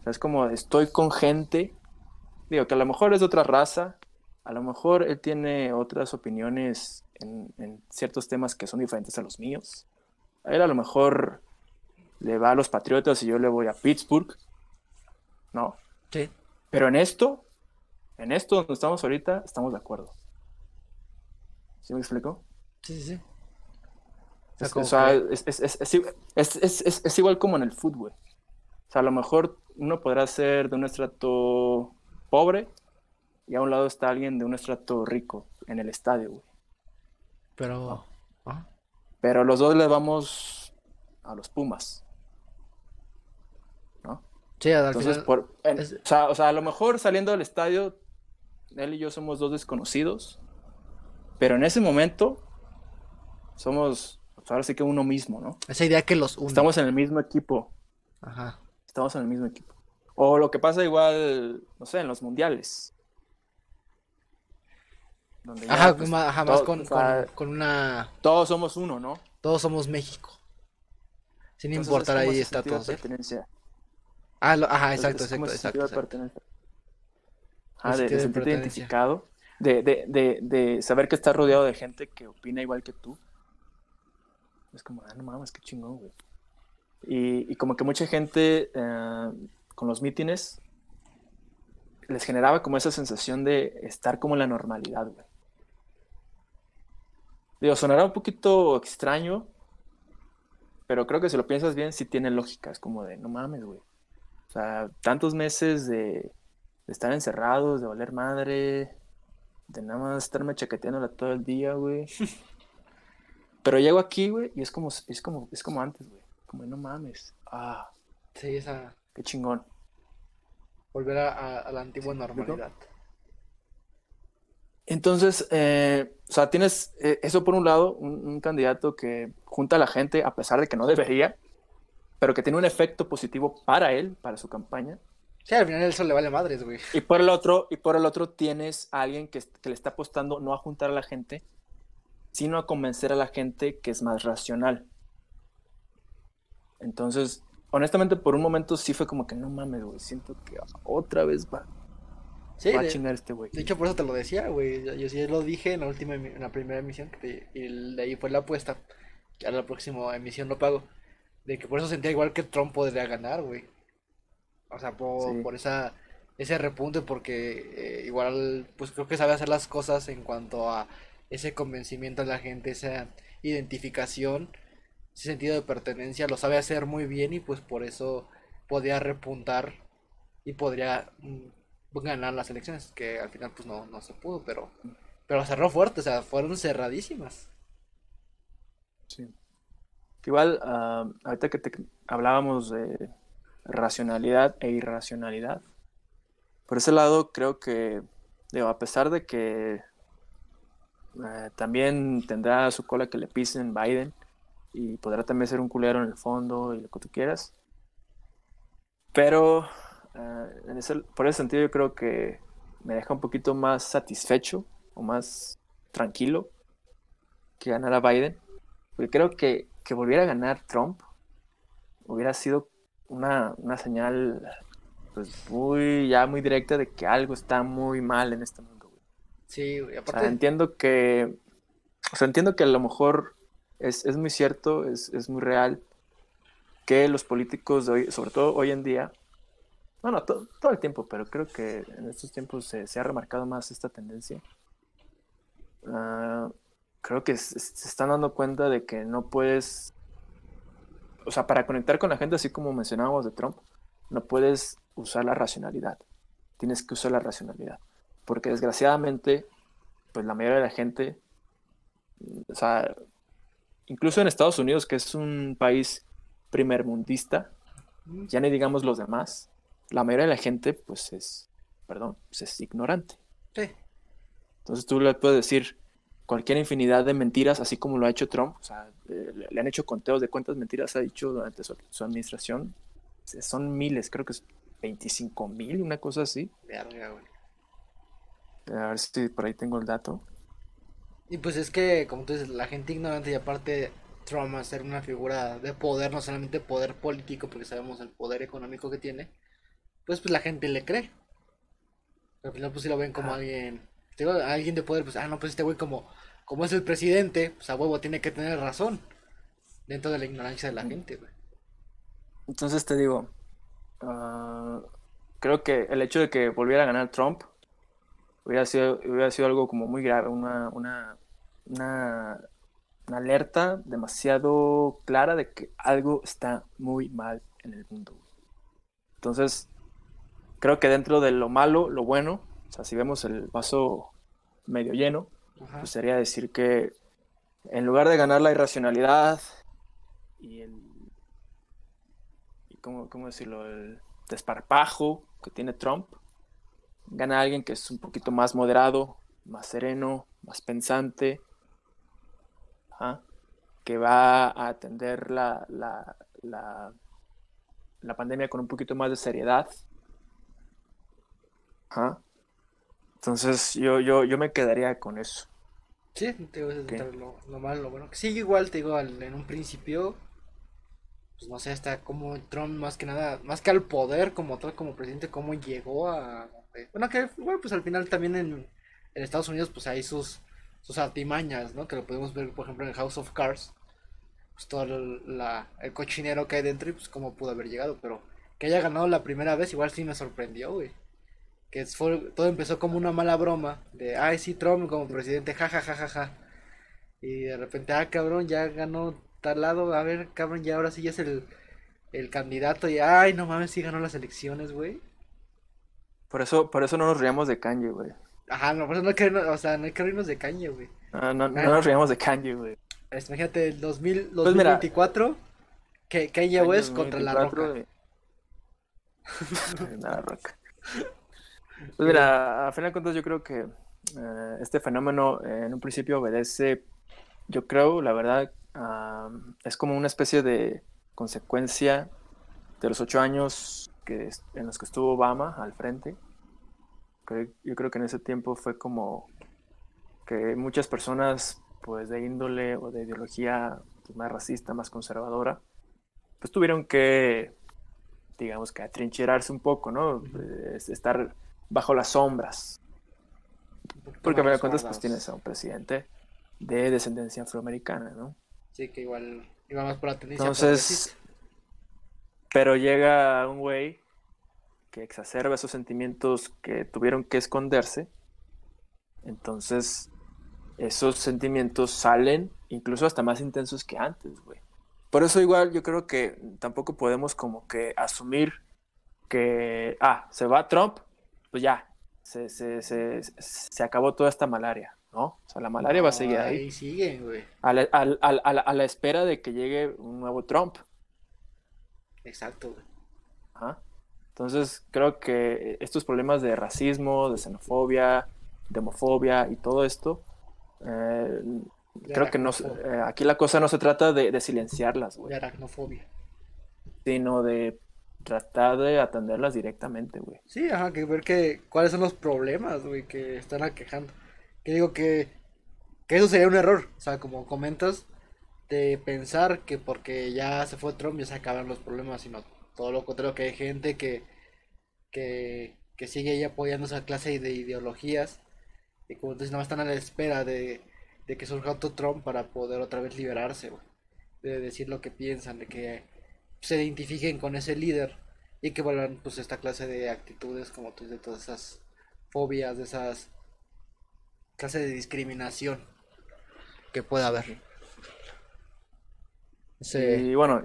O sea, es como estoy con gente, digo, que a lo mejor es de otra raza, a lo mejor él tiene otras opiniones en, en ciertos temas que son diferentes a los míos. A él a lo mejor le va a los Patriotas y yo le voy a Pittsburgh. No. Sí. Pero en esto, en esto donde estamos ahorita, estamos de acuerdo. ¿Sí me explico? Sí, sí, sí. O sea, Es, igual como en el fútbol. O sea, a lo mejor uno podrá ser de un estrato pobre y a un lado está alguien de un estrato rico en el estadio, güey. Pero. ah, Pero los dos le vamos a los Pumas, ¿no? Sí, al Entonces, final. por, en- es- o, sea, o sea, a lo mejor saliendo del estadio, él y yo somos dos desconocidos, pero en ese momento somos, pues, ahora sí que uno mismo, ¿no? Esa idea que los une. Estamos en el mismo equipo. Ajá. Estamos en el mismo equipo. O lo que pasa igual, no sé, en los mundiales. Donde ya, Ajá, pues, ajá, más con, o sea, con, con una. todos somos uno, ¿no? Todos somos México. Sin Entonces, importar es ahí de pertenencia. Ah, lo- ajá, Entonces, exacto, es como exacto, exacto, de exacto. pertenencia. Ah, de, de sentido de sentirte pertenencia. identificado, de, de, de, de saber que estás rodeado de gente que opina igual que tú. Es como, ah, no mames, qué chingón, güey. Y, y como que mucha gente eh, con los mítines les generaba como esa sensación de estar como en la normalidad, güey. Digo, sonará un poquito extraño, pero creo que si lo piensas bien, sí tiene lógica. Es como de, no mames, güey. O sea, tantos meses de, de estar encerrados, de valer madre, de nada más estarme chaqueteándola todo el día, güey. [LAUGHS] Pero llego aquí, güey, y es como, es como, es como antes, güey. Como no mames. Ah, Sí, esa. qué chingón. Volver a, a- a la antigua normalidad. Entonces, eh, o sea, tienes eh, eso por un lado, un, un candidato que junta a la gente a pesar de que no debería, pero que tiene un efecto positivo para él, para su campaña. Sí, al final eso le vale madres, güey. Y por el otro, y por el otro tienes a alguien que, que le está apostando no a juntar a la gente, sino a convencer a la gente que es más racional. Entonces, honestamente, por un momento sí fue como que no mames, güey. Siento que otra vez va, Sí, va a chingar este güey. de hecho por eso te lo decía, güey. Yo, yo sí lo dije en la última, en la primera emisión, que te- y de ahí fue la apuesta. Que a la próxima emisión lo pago. De que por eso sentía igual que Trump podría ganar, güey. O sea, por, Sí. por esa, ese repunte, porque eh, igual, pues creo que sabe hacer las cosas en cuanto a ese convencimiento de la gente, esa identificación, ese sentido de pertenencia, lo sabe hacer muy bien y pues por eso podía repuntar y podría mm, ganar las elecciones, que al final pues no, no se pudo, pero, pero cerró fuerte, o sea, fueron cerradísimas. Sí. Igual, ah, ahorita que te hablábamos de racionalidad e irracionalidad, por ese lado creo que, a pesar de que eh, también tendrá su cola que le pisen Biden y podrá también ser un culero en el fondo y lo que tú quieras, pero eh, por ese sentido yo creo que me deja un poquito más satisfecho o más tranquilo que ganara Biden. Porque creo que, que volviera a ganar Trump hubiera sido una, una señal pues muy, ya muy directa de que algo está muy mal en este mundo. Sí, güey, O aparte. sea, entiendo que, o sea, entiendo que a lo mejor es, es muy cierto, es, es muy real que los políticos de hoy, sobre todo hoy en día, bueno, to- todo el tiempo, pero creo que en estos tiempos se, se ha remarcado más esta tendencia. Ah, creo que se, se están dando cuenta de que no puedes, o sea, para conectar con la gente, así como mencionábamos de Trump, no puedes usar la racionalidad. Tienes que usar la racionalidad. Porque desgraciadamente, pues la mayoría de la gente, o sea, incluso en Estados Unidos, que es un país primermundista, ya ni digamos los demás, la mayoría de la gente, pues es, perdón, pues es ignorante. Sí. Entonces tú le puedes decir cualquier infinidad de mentiras, así como lo ha hecho Trump. O sea, eh, le, le han hecho conteos de cuántas mentiras ha dicho durante su, su administración. Son miles, creo que es 25 mil, una cosa así. Verga, güey. A ver si por ahí tengo el dato. Y pues es que, como tú dices, la gente ignorante y aparte Trump a ser una figura de poder, no solamente poder político, porque sabemos el poder económico que tiene, pues pues la gente le cree. Pero al final pues si lo ven como alguien, digo, alguien de poder, pues ah no, pues este güey como, como es el presidente, pues a huevo tiene que tener razón. Dentro de la ignorancia de la gente, güey. Entonces te digo, ah, creo que el hecho de que volviera a ganar Trump hubiera sido, hubiera sido algo como muy grave, una, una, una, una alerta demasiado clara de que algo está muy mal en el mundo. Entonces, creo que dentro de lo malo, lo bueno, o sea, si vemos el vaso medio lleno, pues sería decir que en lugar de ganar la irracionalidad y el y cómo, cómo decirlo el desparpajo que tiene Trump gana alguien que es un poquito más moderado más sereno más pensante que va a atender la, la, la, la pandemia con un poquito más de seriedad entonces yo, yo, yo me quedaría con eso. Sí, te digo, es lo, lo malo, lo bueno. Sí, igual te digo, en un principio, pues no sé, hasta como Trump más que nada, más que al poder como tal, como presidente, cómo llegó a... Bueno, que bueno, pues al final también en, en Estados Unidos pues hay sus, sus artimañas, ¿no? Que lo podemos ver, por ejemplo, en House of Cards, pues todo el, la, el cochinero que hay dentro y pues cómo pudo haber llegado, pero que haya ganado la primera vez igual sí me sorprendió, güey. Que fue, todo empezó como una mala broma de, ay, sí, Trump como presidente, ja, ja, ja, ja, ja. Y de repente, ah, cabrón, ya ganó tal lado, a ver, cabrón, ya ahora sí ya es el, el candidato y, ay, no mames, sí ganó las elecciones, güey. Por eso, por eso no nos riamos de Kanye, güey. Ajá, no, por eso no hay que, o sea, no hay que reírnos de caña, güey. No, no, no nos riamos de Kanye, güey. Imagínate, el 2000, Pues mira, 2024, que Kanye West contra la 2024 roca. de- [LAUGHS] La Roca. [LAUGHS] Pues mira, a final de cuentas yo creo que eh, este fenómeno eh, en un principio obedece, yo creo, la verdad, a- es como una especie de consecuencia de los ocho años que, en los que estuvo Obama al frente. Yo creo que en ese tiempo fue como que muchas personas, pues de índole o de ideología pues, más racista, más conservadora, pues tuvieron que, digamos que atrincherarse un poco, ¿no? Estar bajo las sombras. Porque fin de cuentas, pues tienes a un presidente de descendencia afroamericana, ¿no? Sí, que igual iba más por la tendencia Entonces. Pero llega un güey que exacerba esos sentimientos que tuvieron que esconderse. Entonces, esos sentimientos salen incluso hasta más intensos que antes, güey. Por eso igual yo creo que tampoco podemos como que asumir que, ah, se va Trump, pues ya, se, se, se, se acabó toda esta malaria, ¿no? O sea, la malaria va a seguir No, ahí, Ahí sigue, güey. a la, a la- a la espera de que llegue un nuevo Trump. Exacto, güey. Ajá. Entonces, creo que estos problemas de racismo, de xenofobia, de homofobia y todo esto, eh, De creo que no, eh, aquí la cosa no se trata de, de silenciarlas, De güey, aracnofobia. sino de tratar de atenderlas directamente, güey. Sí, ajá, que ver que cuáles son los problemas, güey, que están aquejando. Que digo que, que eso sería un error. O sea, como comentas, de pensar que porque ya se fue Trump ya se acaban los problemas, sino todo lo contrario, que hay gente que, que, que sigue ahí apoyando esa clase de ideologías y como entonces no están a la espera de, de que surja otro Trump para poder otra vez liberarse, de decir lo que piensan, de que se identifiquen con ese líder y que vuelvan pues esta clase de actitudes como tú de todas esas fobias, de esas clase de discriminación que pueda haber. Y bueno,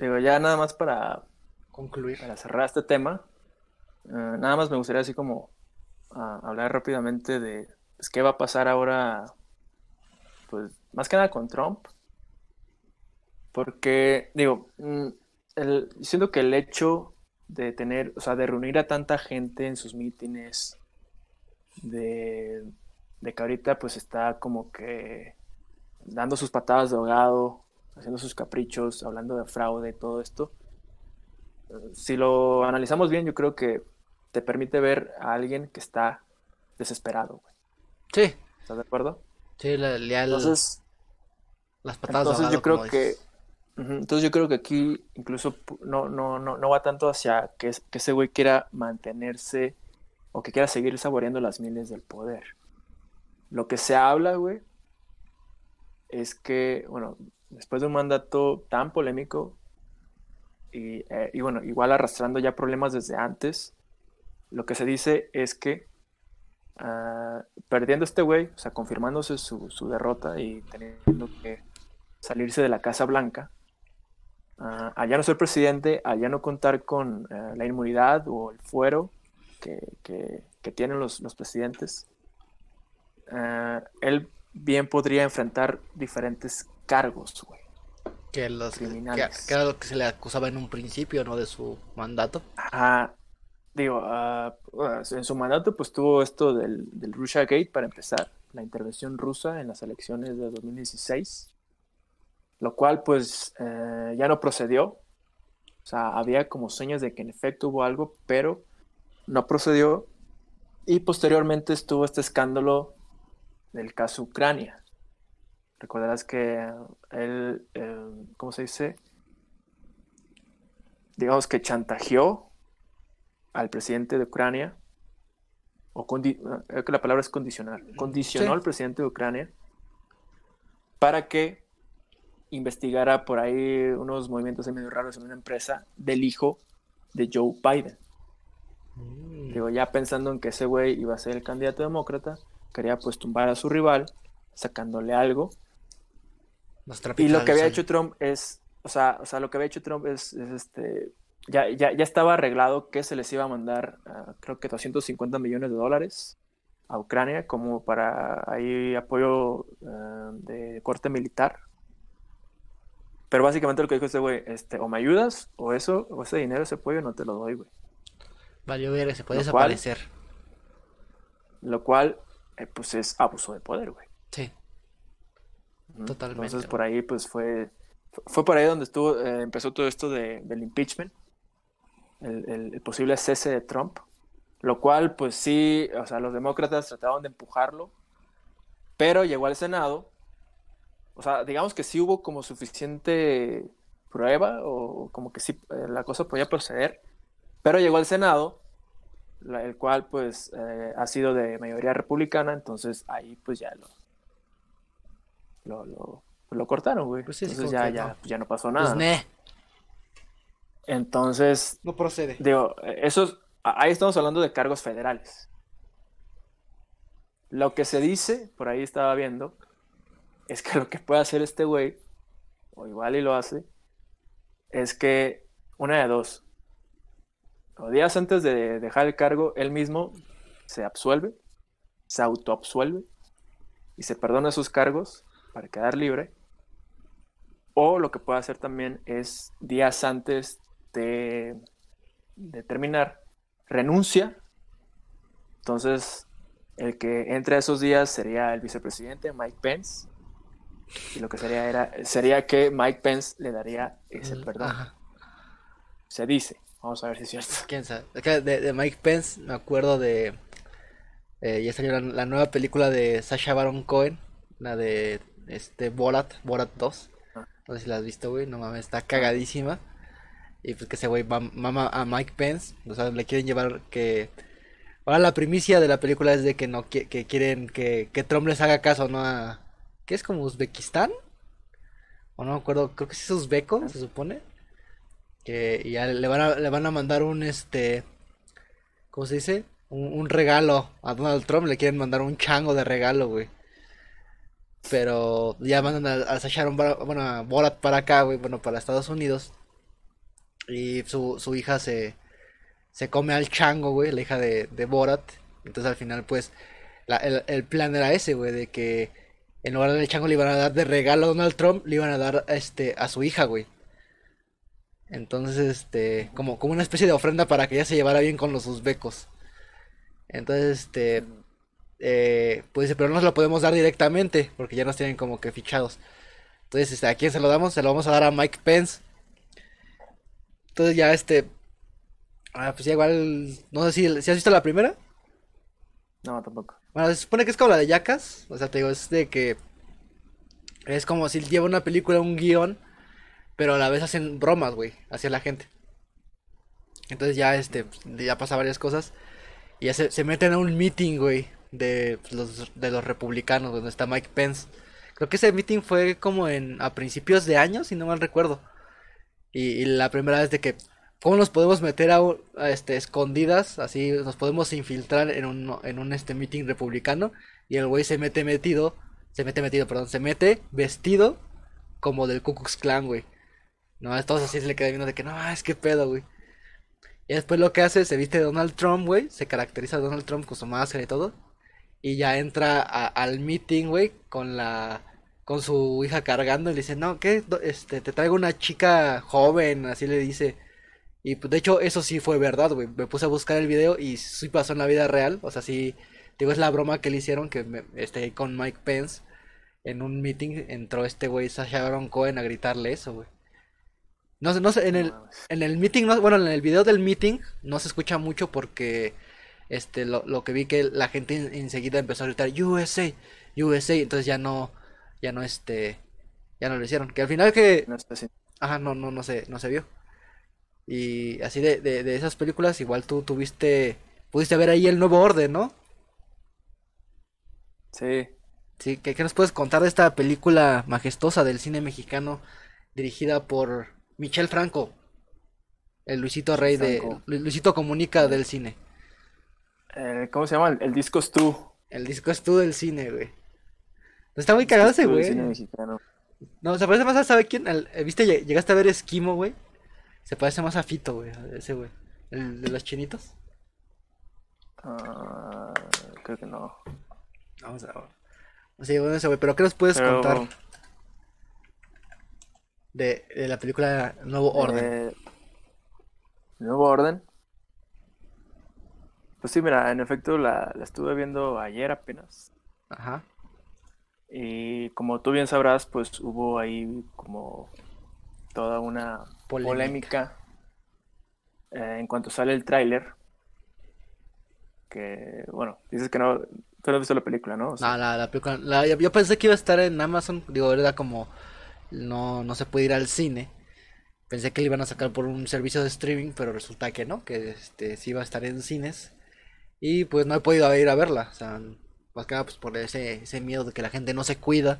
digo, ya nada más para concluir. Para cerrar este tema, eh, nada más me gustaría así como ah, hablar rápidamente de pues, qué va a pasar ahora, pues más que nada con Trump. Porque, digo, mm, el, siento que el hecho de tener, o sea, de reunir a tanta gente en sus mítines, de, de que ahorita pues está como que dando sus patadas de ahogado, haciendo sus caprichos, hablando de fraude, todo esto. Si lo analizamos bien, yo creo que te permite ver a alguien que está desesperado, Sí. ¿Estás de acuerdo? Sí, la. Entonces, las patadas entonces yo creo que entonces yo creo que aquí incluso no, no, no, no va tanto hacia que, que ese güey quiera mantenerse o que quiera seguir saboreando las miles del poder. Lo que se habla, güey, es que, bueno, después de un mandato tan polémico y, eh, bueno, igual arrastrando ya problemas desde antes, lo que se dice es que uh, perdiendo este güey, o sea, confirmándose su, su, derrota y teniendo que salirse de la Casa Blanca, uh, allá no ser presidente, allá no contar con uh, la inmunidad o el fuero que, que, que tienen los, los presidentes, él bien podría enfrentar diferentes cargos, güey. Que, los, criminales. Que, era lo que se le acusaba en un principio, ¿no? De su mandato. Ajá. Digo, uh, en su mandato pues tuvo esto del, del Russia Gate para empezar, la intervención rusa en las elecciones de 2016, lo cual pues eh, ya no procedió. O sea, había como señas de que en efecto hubo algo, pero no procedió. Y posteriormente estuvo este escándalo del caso Ucrania. Recordarás que él, eh, ¿cómo se dice? Digamos que chantajeó al presidente de Ucrania, o creo que la palabra es condicionar, condicionó al presidente de Ucrania para que investigara por ahí unos movimientos medio raros en una empresa del hijo de Joe Biden. Mm. Digo, ya pensando en que ese güey iba a ser el candidato demócrata, quería pues tumbar a su rival, sacándole algo. Y lo que había hecho Trump es, o sea, o sea, lo que había hecho Trump es, este, ya, ya, ya, estaba arreglado que se les iba a mandar, uh, creo que 250 millones de dólares a Ucrania como para ahí apoyo uh, de corte militar. Pero básicamente lo que dijo este güey, este, o me ayudas, o eso, o ese dinero, ese apoyo, no te lo doy, güey. Vale, ver, se puede lo desaparecer. Cual, lo cual eh, pues es abuso de poder, güey. Sí. Totalmente. Entonces por ahí pues fue, fue por ahí donde estuvo, eh, empezó todo esto de, del impeachment, el, el, posible cese de Trump, lo cual pues sí, o sea, los demócratas trataron de empujarlo, pero llegó al Senado, o sea, digamos que sí hubo como suficiente prueba o como que sí eh, la cosa podía proceder, pero llegó al Senado el cual pues eh, ha sido de mayoría republicana, entonces ahí pues ya lo, lo, lo, cortaron, güey. Pues entonces ya, ya, no. ya no pasó pues, nada. Entonces... No procede. Digo, eso ahí estamos hablando de cargos federales. Lo que se dice, por ahí estaba viendo, es que lo que puede hacer este güey, o igual y lo hace, es que una de dos, o días antes de dejar el cargo, él mismo se absuelve, se autoabsuelve y se perdona sus cargos para quedar libre. O lo que puede hacer también es días antes de, de terminar, renuncia. Entonces, el que entre esos días sería el vicepresidente Mike Pence. Y lo que sería era sería que Mike Pence le daría ese perdón. Se dice. Vamos a ver si es cierto. ¿Quién sabe? De, de Mike Pence me acuerdo de... Eh, ya salió la, nueva película de Sasha Baron Cohen, la de este Borat, Borat 2. Ah. No sé si la has visto, güey, no mames, está cagadísima. Y pues que ese güey mam- mama a Mike Pence, o sea, le quieren llevar que... Ahora la primicia de la película es de que no qui- que quieren que, que Trump les haga caso, ¿no? A, ¿Qué es como Uzbekistán? O no me acuerdo, creo que es uzbeco, se supone. Que y ya le van a, le van a mandar un este... ¿Cómo se dice? Un, un regalo a Donald Trump, le quieren mandar un chango de regalo, güey. Pero ya mandan a, a Sacha Baron- bueno, a Borat para acá, güey, bueno, para Estados Unidos. Y su, su hija se, se come al chango, güey, la hija de, de Borat. Entonces al final, pues, el, el plan era ese, güey, de que en lugar del chango le iban a dar de regalo a Donald Trump, le iban a dar este, a su hija, güey. Entonces, este, como, como una especie de ofrenda para que ella se llevara bien con los uzbecos. Entonces, este, eh, pues dice, pero no se lo podemos dar directamente, porque ya nos tienen como que fichados. Entonces, este, ¿a quién se lo damos? Se lo vamos a dar a Mike Pence. Entonces ya este, ah, pues ya igual, no sé si, si has visto la primera. No, tampoco. Bueno, se supone que es como la de Jackass, o sea, te digo, es de que es como si lleva una película, un guion, pero a la vez hacen bromas, güey, hacia la gente. Entonces ya este, ya pasa varias cosas y ya se, se meten a un meeting, güey, de los, de los republicanos, donde está Mike Pence. Creo que ese meeting fue como en a principios de año, si no mal recuerdo. Y, la primera vez de que, ¿cómo nos podemos meter a, a, este, escondidas? Así nos podemos infiltrar en un, en un este, meeting republicano. Y el güey se mete metido, se mete metido, perdón, se mete vestido como del Ku Klux Klan, güey. No, todos así se le queda viendo de que, no, es que pedo, güey. Y después lo que hace, se viste Donald Trump, güey. Se caracteriza Donald Trump con su máscara y todo. Y ya entra a- al meeting, güey, con la con su hija cargando y le dice, "No, ¿qué? Este, te traigo una chica joven", así le dice. Y pues de hecho eso sí fue verdad, güey. Me puse a buscar el video y sí pasó en la vida real, o sea, sí digo, es la broma que le hicieron que me, este con Mike Pence en un meeting entró este güey Sacha Baron Cohen a gritarle eso, güey. No sé, no sé, en el en el meeting, no- bueno, en el video del meeting no se escucha mucho porque este lo, lo que vi que la gente en- enseguida empezó a gritar USA, USA, entonces ya no ya no este ya no lo hicieron, que al final que No así. ajá, no no no se no se vio. Y así de, de, de esas películas igual tú tuviste pudiste ver ahí el nuevo orden, ¿no? Sí. Sí, ¿qué, qué nos puedes contar de esta película majestuosa del cine mexicano dirigida por Michel Franco? El Luisito Rey de Franco. Luisito Comunica del cine. Eh, ¿cómo se llama? El, el disco es tú. El disco es tú del cine, güey. Está muy cagado ese güey. cine mexicano. No, se parece más a, ¿sabe quién? Al- eh, ¿viste? Lleg- Llegaste a ver Esquimo, güey. Se parece más a Fito, güey, ese güey. El de los chinitos. Ah, creo que no. Vamos a Sí, bueno, ese güey. Pero ¿qué nos puedes Pero, contar de, de la película Nuevo Orden? eh, Nuevo Orden. Pues sí, mira, en efecto la, la estuve viendo ayer apenas. Ajá. Y como tú bien sabrás, pues hubo ahí como toda una Polémica. polémica eh, en cuanto sale el tráiler. Que, bueno, dices que no, tú no has visto la película, ¿no? O sea, No, la, la película. la- yo pensé que iba a estar en Amazon. Digo, era como. No, no se puede ir al cine. Pensé que le iban a sacar por un servicio de streaming, pero resulta que no, que este sí iba a estar en cines. Y pues no he podido ir a verla. O sea, más que nada pues por ese, ese miedo de que la gente no se cuida.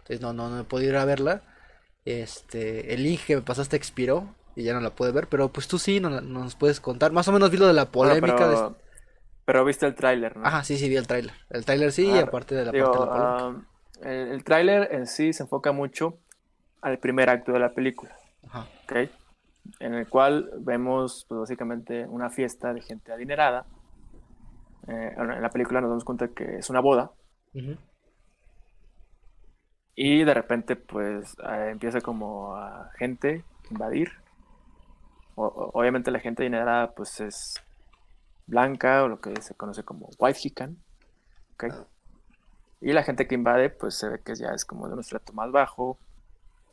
Entonces no, no, no he podido ir a verla. Este, el link que me pasaste expiró y ya no la pude ver. Pero pues tú sí no, nos puedes contar. Más o menos vi lo de la bueno, polémica. de- pero, pero viste el tráiler, ¿no? Ajá, sí, sí, vi el tráiler. El tráiler sí, y Ah, aparte de la Digo, parte de la polémica. ah, el, el tráiler en sí se enfoca mucho al primer acto de la película, Ajá. ¿ok? En el cual vemos, pues, básicamente una fiesta de gente adinerada. Eh, en la película nos damos cuenta que es una boda Ujú. y de repente, pues, eh, empieza como a gente invadir. O- o- obviamente la gente adinerada, pues, es blanca o lo que se conoce como white hican, ¿ok? Ah. Y la gente que invade, pues se ve que ya es como de un estrato más bajo,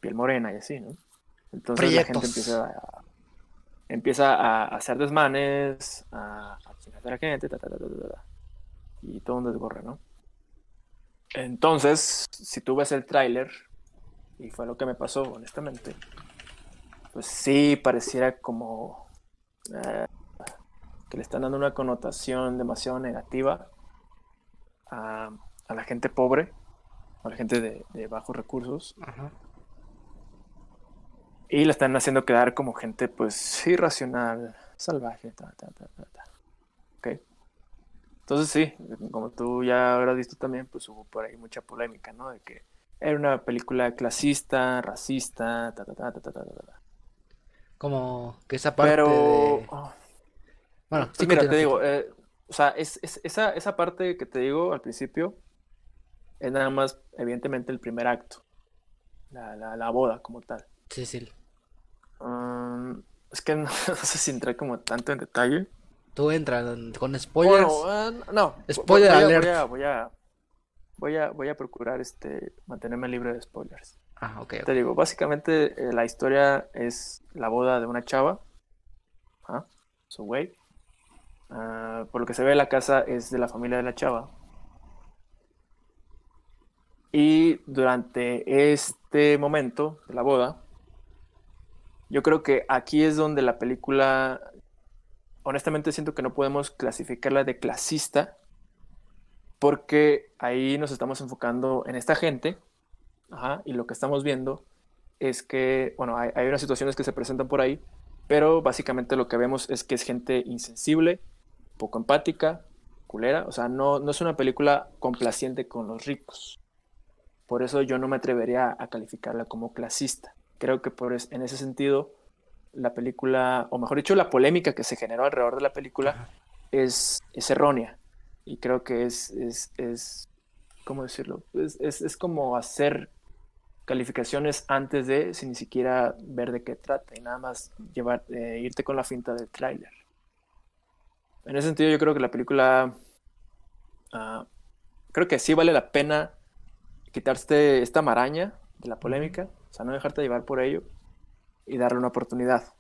piel morena y así, ¿no? Entonces la gente empieza a, empieza a hacer desmanes, a, a chingar a la gente, ta, ta, ta, y todo un desborre, ¿no? Entonces, si tú ves el tráiler, y fue lo que me pasó, honestamente, pues sí pareciera como eh, que le están dando una connotación demasiado negativa a, a la gente pobre, a la gente de, de bajos recursos. Ajá. Y la están haciendo quedar como gente, pues, irracional, salvaje, ta, ta, ta, ta, ta. Okay. Entonces sí, como tú ya habrás visto también, pues hubo por ahí mucha polémica, ¿no? De que era una película clasista, racista, ta, ta, ta, ta, ta, ta, ta. Como que esa parte Pero... Oh, bueno, sí, sí mira, te digo, eh, o sea, es, es, esa, esa parte que te digo al principio es nada más, evidentemente, el primer acto. La, la, la boda como tal. Sí, sí. Mm, es que no, [LAUGHS] no sé si entré como tanto en detalle. Tú entras con spoilers. Bueno, eh, no. Spoiler voy, alert. Voy a, voy a, voy a, voy a procurar este, mantenerme libre de spoilers. Ah, ok, ok. Te digo, básicamente eh, la historia es la boda de una chava. ¿ah? Su güey. Ah, por lo que se ve, la casa es de la familia de la chava. Y durante este momento de la boda, yo creo que aquí es donde la película, honestamente siento que no podemos clasificarla de clasista, porque ahí nos estamos enfocando en esta gente, ajá, y lo que estamos viendo es que, bueno, hay, unas situaciones que se presentan por ahí, pero básicamente lo que vemos es que es gente insensible, poco empática, culera, o sea, no, no es una película complaciente con los ricos. Por eso yo no me atrevería a calificarla como clasista. Creo que por es- en ese sentido la película, o mejor dicho, la polémica que se generó alrededor de la película es, es errónea. Y creo que es, es, es ¿cómo decirlo? Es, es, es como hacer calificaciones antes de, sin ni siquiera ver de qué trata, y nada más llevar, eh, irte con la finta del tráiler. En ese sentido, yo creo que la película, ah, creo que sí vale la pena quitarte esta maraña de la polémica, o sea, no dejarte llevar por ello y darle una oportunidad.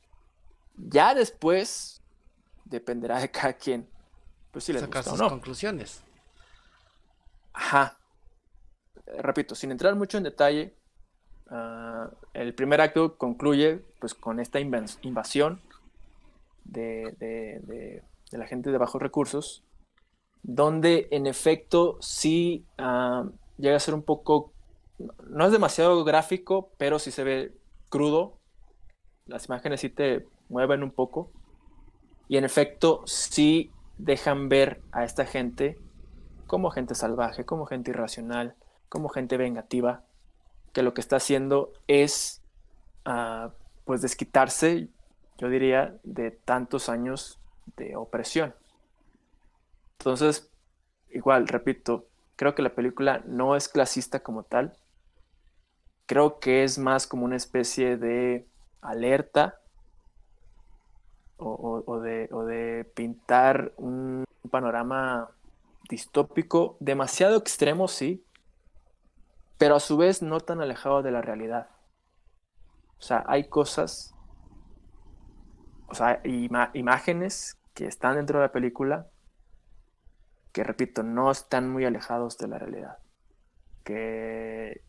Ya después dependerá de cada quien, pues si les Sacar gusta o sus no. conclusiones. Ajá. Repito, sin entrar mucho en detalle, ah, el primer acto concluye pues con esta invasión de, de- de- de la gente de bajos recursos, donde en efecto sí ah, llega a ser un poco, no es demasiado gráfico, pero sí se ve crudo. Las imágenes sí te mueven un poco. Y en efecto sí dejan ver a esta gente como gente salvaje, como gente irracional, como gente vengativa, que lo que está haciendo es ah, pues desquitarse, yo diría, de tantos años de opresión. Entonces, igual, repito, creo que la película no es clasista como tal. Creo que es más como una especie de alerta o, de, pintar un panorama distópico, demasiado extremo, sí, pero a su vez no tan alejado de la realidad. O sea, hay cosas, o sea, ima- imágenes que están dentro de la película que, repito, no están muy alejados de la realidad. Que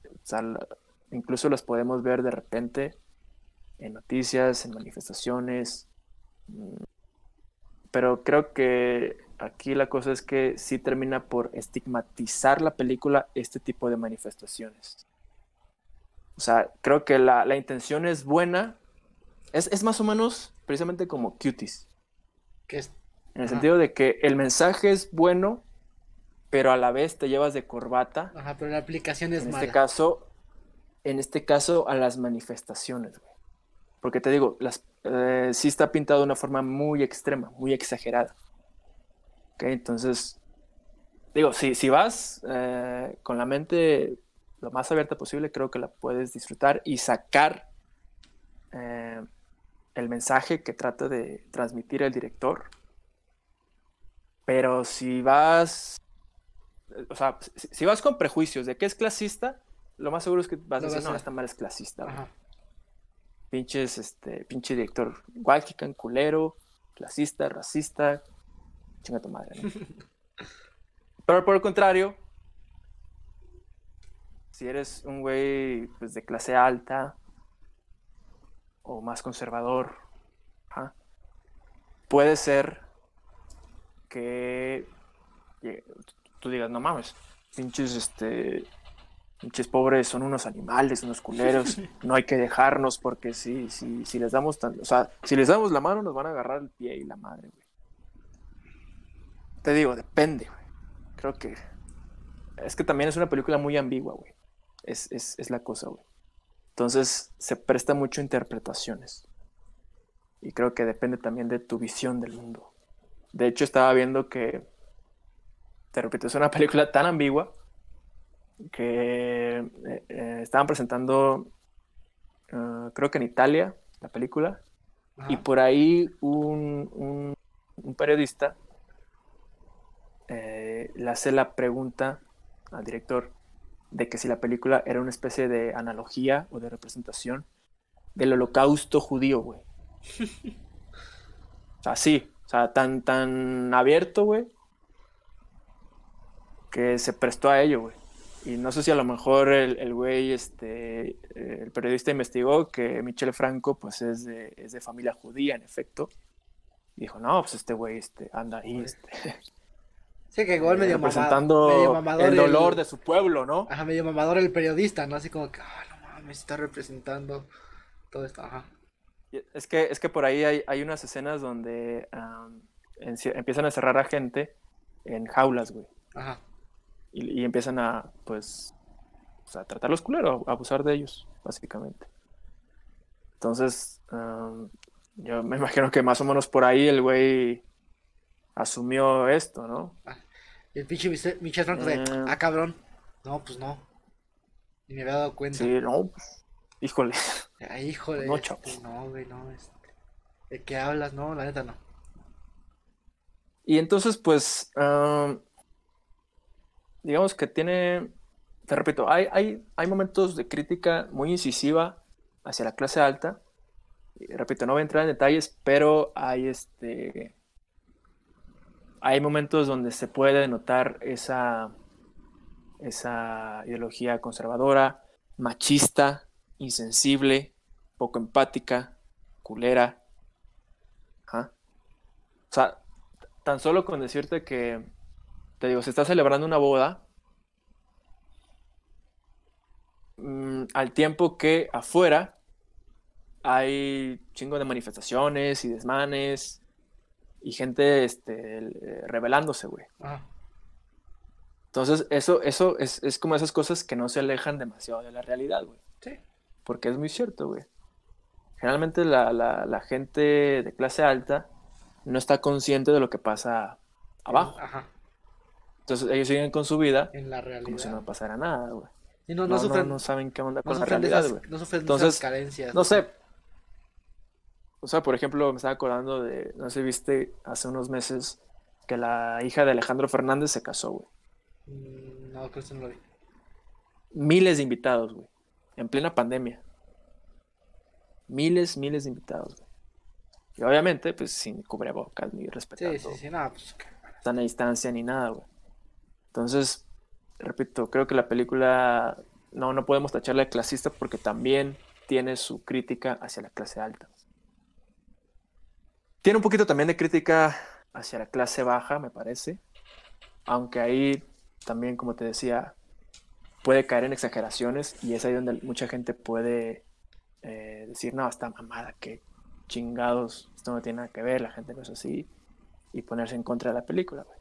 incluso las podemos ver de repente en noticias, en manifestaciones, mm, pero creo que aquí la cosa es que sí termina por estigmatizar la película este tipo de manifestaciones. O sea, creo que la, la intención es buena. Es, es más o menos precisamente como Cuties. Que es... En el Ajá. sentido de que el mensaje es bueno, pero a la vez te llevas de corbata. Ajá, pero la aplicación es En mala. este caso, en este caso, a las manifestaciones, güey. Porque te digo, las, eh, sí está pintado de una forma muy extrema, muy exagerada. Ok, entonces, digo, si, si vas eh, con la mente lo más abierta posible, creo que la puedes disfrutar y sacar eh, el mensaje que trata de transmitir el director. Pero si vas, o sea, si, si vas con prejuicios de que es clasista, lo más seguro es que vas a decir, no, esta madre es clasista. güey". Ajá. Pinches, este, pinche director Walkican, culero, clasista, racista, chinga tu madre, ¿no? [LAUGHS] Pero por el contrario, si eres un güey pues, de clase alta o más conservador, puede ser que tú digas, no mames, pinches, este, pinches pobres son unos animales, unos culeros, [LAUGHS] no hay que dejarnos porque si, si, si les damos tan, o sea, si les damos la mano nos van a agarrar el pie y la madre, güey. Te digo, depende, güey. Creo que es que también es una película muy ambigua, güey. Es, es, es la cosa, güey. Entonces se presta mucho a interpretaciones. Y creo que depende también de tu visión del mundo. De hecho, estaba viendo que, te repito, es una película tan ambigua que eh, eh, estaban presentando, uh, creo que en Italia, la película, y por ahí un, un, un periodista eh, le hace la pregunta al director de que si la película era una especie de analogía o de representación del holocausto judío, güey. [LAUGHS] o sea, sí, o sea, tan, tan abierto, güey, que se prestó a ello, güey. Y no sé si a lo mejor el, güey, este, el periodista investigó que Michel Franco, pues es de, es de familia judía, en efecto. Y dijo, no, pues este güey este, anda ahí, este, Sí, que igual medio, representando medio mamador el dolor de su pueblo, ¿no? Ajá, medio mamador el periodista, ¿no? Así como que, ah, no mames, está representando todo esto, ajá. Es que, es que por ahí hay, hay unas escenas donde um, en, empiezan a cerrar a gente en jaulas, güey. Ajá. Y, y empiezan a, pues, pues, a tratarlos culero, a abusar de ellos, básicamente. Entonces, um, yo me [LAUGHS] imagino que más o menos por ahí el güey asumió esto, ¿no? Ah, y el pinche Michel Franco de, Eh. ah, cabrón. No, pues no. Ni me había dado cuenta. Sí, no, pues, híjole. Ah, híjole. No, este, chavos. No, güey, no. Este, ¿De qué hablas? No, la neta no. Y entonces, pues, um, digamos que tiene, te repito, hay, hay, hay momentos de crítica muy incisiva hacia la clase alta. Y, repito, no voy a entrar en detalles, pero hay este, hay momentos donde se puede notar esa, esa ideología conservadora, machista, insensible, poco empática, culera. Ajá. O sea, tan solo con decirte que, te digo, se está celebrando una boda, mm, al tiempo que afuera hay chingo de manifestaciones y desmanes y gente este, eh, rebelándose, güey. Ajá. Entonces, eso, eso es, es como esas cosas que no se alejan demasiado de la realidad, güey. Sí. Porque es muy cierto, güey. Generalmente la, la, la gente de clase alta no está consciente de lo que pasa abajo. Ajá. Entonces ellos siguen con su vida En la realidad. como si no pasara nada, güey. No, No, no, no, sufren, no saben qué onda con la realidad, güey. no sufren Entonces, esas carencias. No sé. O sea, por ejemplo, me estaba acordando de, no sé, viste hace unos meses que la hija de Alejandro Fernández se casó, güey. Mm, No, creo que no lo vi. Miles de invitados, güey. En plena pandemia. Miles, miles de invitados, güey. Y obviamente, pues sin cubrebocas ni respetando Sí, sí, sí, no, pues. que- sana distancia ni nada, güey. Entonces, repito, creo que la película no, no podemos tacharla de clasista porque también tiene su crítica hacia la clase alta. Tiene un poquito también de crítica hacia la clase baja, me parece. Aunque ahí también, como te decía, puede caer en exageraciones y es ahí donde mucha gente puede eh, decir, no, está mamada, que chingados, esto no tiene nada que ver, la gente no es así, y ponerse en contra de la película, güey.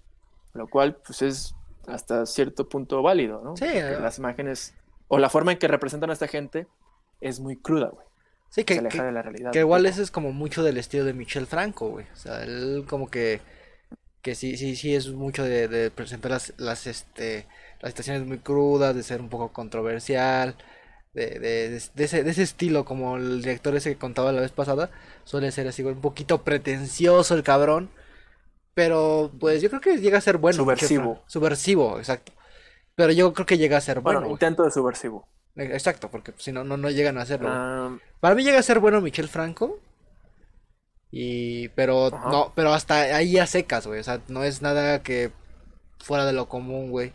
Lo cual, pues es hasta cierto punto válido, ¿no? Sí, eh. las imágenes o la forma en que representan a esta gente es muy cruda, güey. Sí, Se que, aleja que, de la realidad. que igual ese es como mucho del estilo de Michel Franco, güey. O sea, él como que, que sí, sí, sí es mucho de, de presentar las, las, este, las situaciones muy crudas, de ser un poco controversial, de, de, de, ese, de ese estilo, como el director ese que contaba la vez pasada, suele ser así, un poquito pretencioso el cabrón. Pero, pues yo creo que llega a ser bueno. Subversivo. Subversivo, exacto. Pero yo creo que llega a ser Bueno, bueno, intento de subversivo. Exacto, porque si no, no, no llegan a hacerlo. Ah, Para mí llega a ser bueno Michel Franco. Y. Pero Ajá. no, pero hasta ahí a secas, güey. O sea, no es nada que fuera de lo común, güey.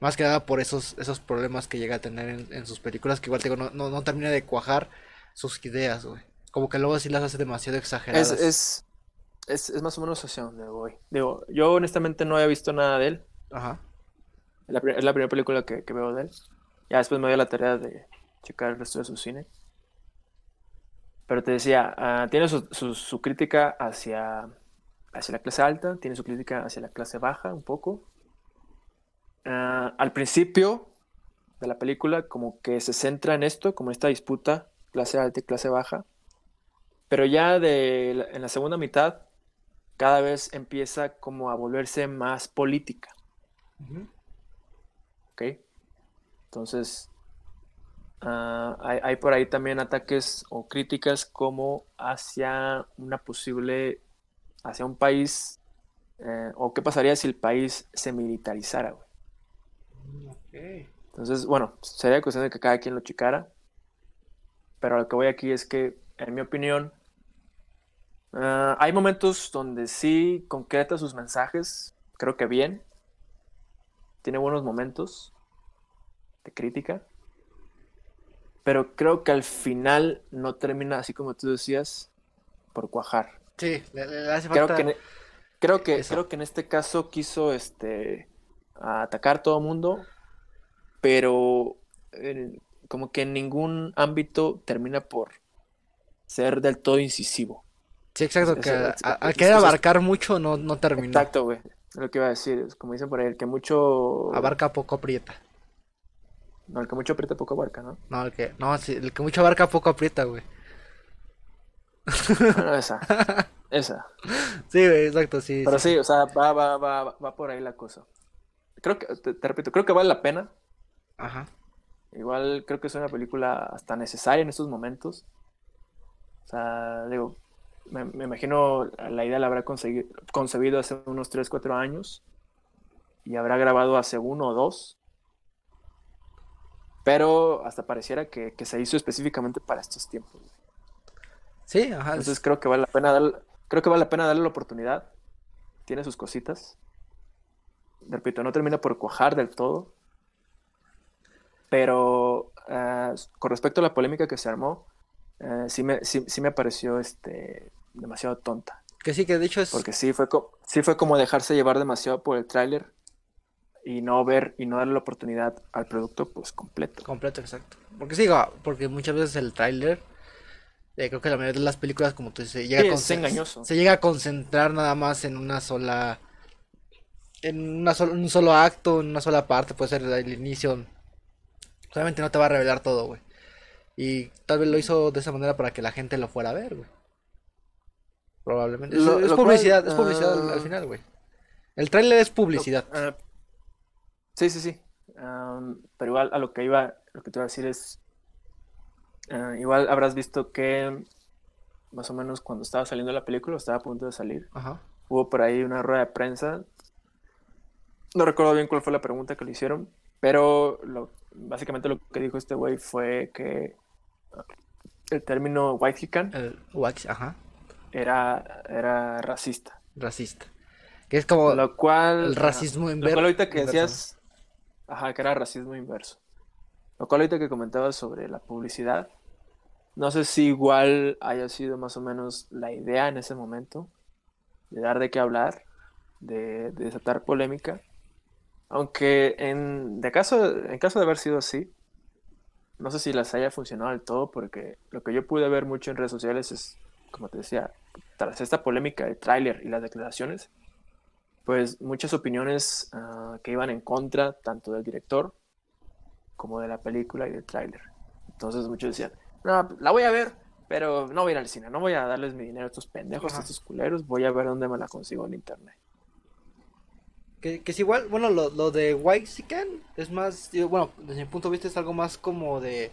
Más que nada por esos, esos problemas que llega a tener en, sus películas, que igual digo, no, no, no, termina de cuajar sus ideas, güey. Como que luego sí las hace demasiado exageradas. Es, es, es, más o menos hacia donde voy. Digo, yo honestamente no había visto nada de él. Ajá. Es la, es la primera película que, que, veo de él. Ya después me dio la tarea de checar el resto de su cine. Pero te decía, uh, tiene su, su, su, crítica hacia, hacia la clase alta, tiene su crítica hacia la clase baja un poco. Uh, al principio de la película como que se centra en esto, como esta disputa clase alta y clase baja. Pero ya de, en la segunda mitad cada vez empieza como a volverse más política. Uh -huh. ¿Ok? Entonces, uh, hay, hay, por ahí también ataques o críticas como hacia una posible, hacia un país, eh, o qué pasaría si el país se militarizara, güey. Okay. Entonces, bueno, sería cuestión de que cada quien lo checara. Pero lo que voy aquí es que, en mi opinión, Uh, hay momentos donde sí concreta sus mensajes, creo que bien. Tiene buenos momentos de crítica. Pero creo que al final no termina así como tú decías, por cuajar. Sí, le, le hace creo falta... Que, creo, que, creo que en este caso quiso este, atacar a todo mundo, pero eh, como que en ningún ámbito termina por ser del todo incisivo. Sí, exacto, que al querer abarcar mucho no, no terminó. Exacto, güey. Lo que iba a decir, es como dicen por ahí, el que mucho... Abarca poco aprieta. No, el que mucho aprieta poco abarca, ¿no? No, el que, no, sí, el que mucho abarca poco aprieta, güey. Bueno, esa. [LAUGHS] esa. Sí, güey, exacto, sí. Pero sí, sí o sea, va, va, va, va por ahí la cosa. Creo que, te, te repito, creo que vale la pena. Ajá. Igual creo que es una película hasta necesaria en estos momentos. O sea, digo, me, me, imagino la idea la habrá concebido hace unos 3, 4 años y habrá grabado hace uno o dos. Pero hasta pareciera que, que, se hizo específicamente para estos tiempos. Sí, ajá. Entonces creo que vale la pena darle, creo que vale la pena darle la oportunidad. Tiene sus cositas. Repito, no termina por cuajar del todo. Pero uh, con respecto a la polémica que se armó, Uh, sí, me, sí, sí, me pareció este, demasiado tonta. Que sí, que de hecho es... Porque sí fue, sí fue como dejarse llevar demasiado por el tráiler y no ver y no darle la oportunidad al producto pues completo. Completo, exacto. Porque sí, porque muchas veces el tráiler, eh, creo que la mayoría de las películas, como tú dices, llega sí, a engañoso. se llega a concentrar nada más en una sola... En una so un solo acto, en una sola parte, puede ser el inicio. Obviamente no te va a revelar todo, güey. Y tal vez lo hizo de esa manera para que la gente lo fuera a ver, güey. Probablemente. Lo, es, lo publicidad, cual, es publicidad uh, al, al, final, güey. El tráiler es publicidad. Lo, uh, sí, sí, sí. Um, pero igual a lo que iba, lo que te iba a decir es, uh, igual habrás visto que más o menos cuando estaba saliendo la película, estaba a punto de salir, Ajá. hubo por ahí una rueda de prensa. No recuerdo bien cuál fue la pregunta que le hicieron, pero lo, básicamente lo que dijo este güey fue que el término white el wax, ajá. Era, era racista. Racista. Que es como lo cual, el racismo ajá, inverso. Lo cual ahorita que decías, ajá, que era racismo inverso. Lo cual ahorita que comentabas sobre la publicidad, no sé si igual haya sido más o menos la idea en ese momento de dar de qué hablar, de, de desatar polémica. Aunque en, de caso, en caso de haber sido así, no sé si las haya funcionado del todo, porque lo que yo pude ver mucho en redes sociales es, como te decía, tras esta polémica de tráiler y las declaraciones, pues muchas opiniones uh, que iban en contra tanto del director como de la película y del tráiler. Entonces muchos decían, no, la voy a ver, pero no voy a ir al cine, no voy a darles mi dinero a estos pendejos, a estos culeros, voy a ver dónde me la consigo en internet. Que, que es igual, bueno, lo, lo de Waxican es más, bueno, desde mi punto de vista es algo más como de,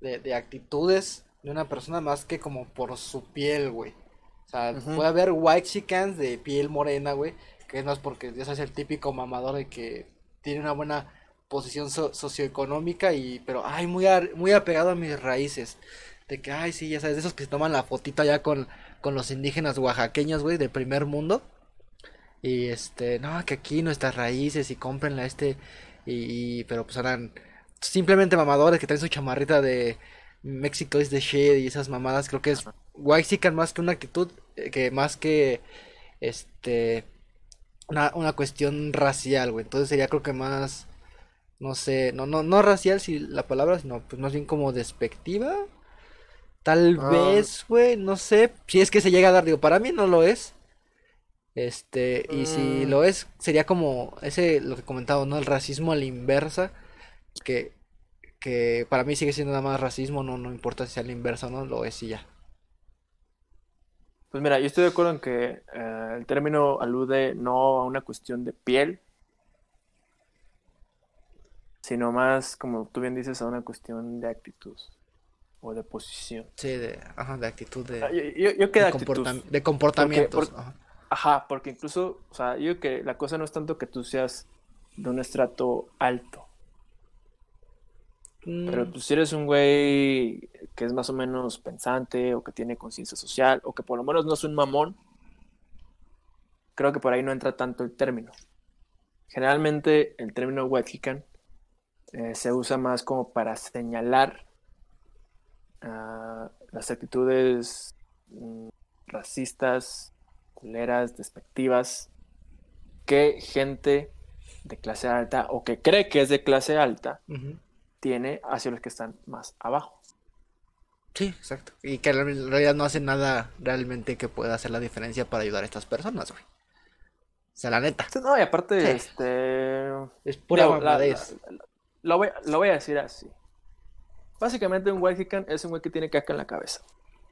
de, de actitudes de una persona más que como por su piel, güey. O sea, uh -huh. puede haber Waxicans de piel morena, güey, que no es porque ya sabes el típico mamador de que tiene una buena posición so socioeconómica y, pero, ay, muy, a, muy apegado a mis raíces. De que, ay, sí, ya sabes, de esos que se toman la fotita ya con, con los indígenas oaxaqueños, güey, del primer mundo. Y este, no, que aquí nuestras raíces y cómprenla este Y, pero pues eran simplemente mamadores que traen su chamarrita de México is the shit y esas mamadas. Creo que es Waxican más que una actitud, eh, que más que este una, una cuestión racial, güey. Entonces sería creo que más no sé, no, no, no racial si la palabra, sino pues más bien como despectiva. Tal Ah. vez, güey, no sé, si es que se llega a dar, digo, para mí no lo es. Este, y si Mm. lo es, sería como ese, lo que comentaba, ¿no? El racismo a la inversa, que, que para mí sigue siendo nada más racismo, no, no importa si sea la inversa o no, lo es y ya. Pues mira, yo estoy de acuerdo en que eh, el término alude no a una cuestión de piel, sino más, como tú bien dices, a una cuestión de actitud o de posición. Sí, de, ajá, de actitud, de, Ah, Yo, yo, yo que de de actitud. de comportamientos. por- ajá. Ajá, porque incluso, o sea, yo que la cosa no es tanto que tú seas de un estrato alto, pero Mm, pues si eres un güey que es más o menos pensante o que tiene conciencia social o que por lo menos no es un mamón, creo que por ahí no entra tanto el término. Generalmente el término Wexican eh, se usa más como para señalar ah, las actitudes mm, racistas, culeras, despectivas, que gente de clase alta o que cree que es de clase alta tiene hacia los que están más abajo. Sí, exacto. Y que en realidad no hace nada realmente que pueda hacer la diferencia para ayudar a estas personas, güey. O sea, la neta. No, y aparte, Sí. este. Es pura la- mamadez. la- la- lo, voy, lo voy a decir así. Básicamente, un Wexican es un güey que tiene caca en la cabeza.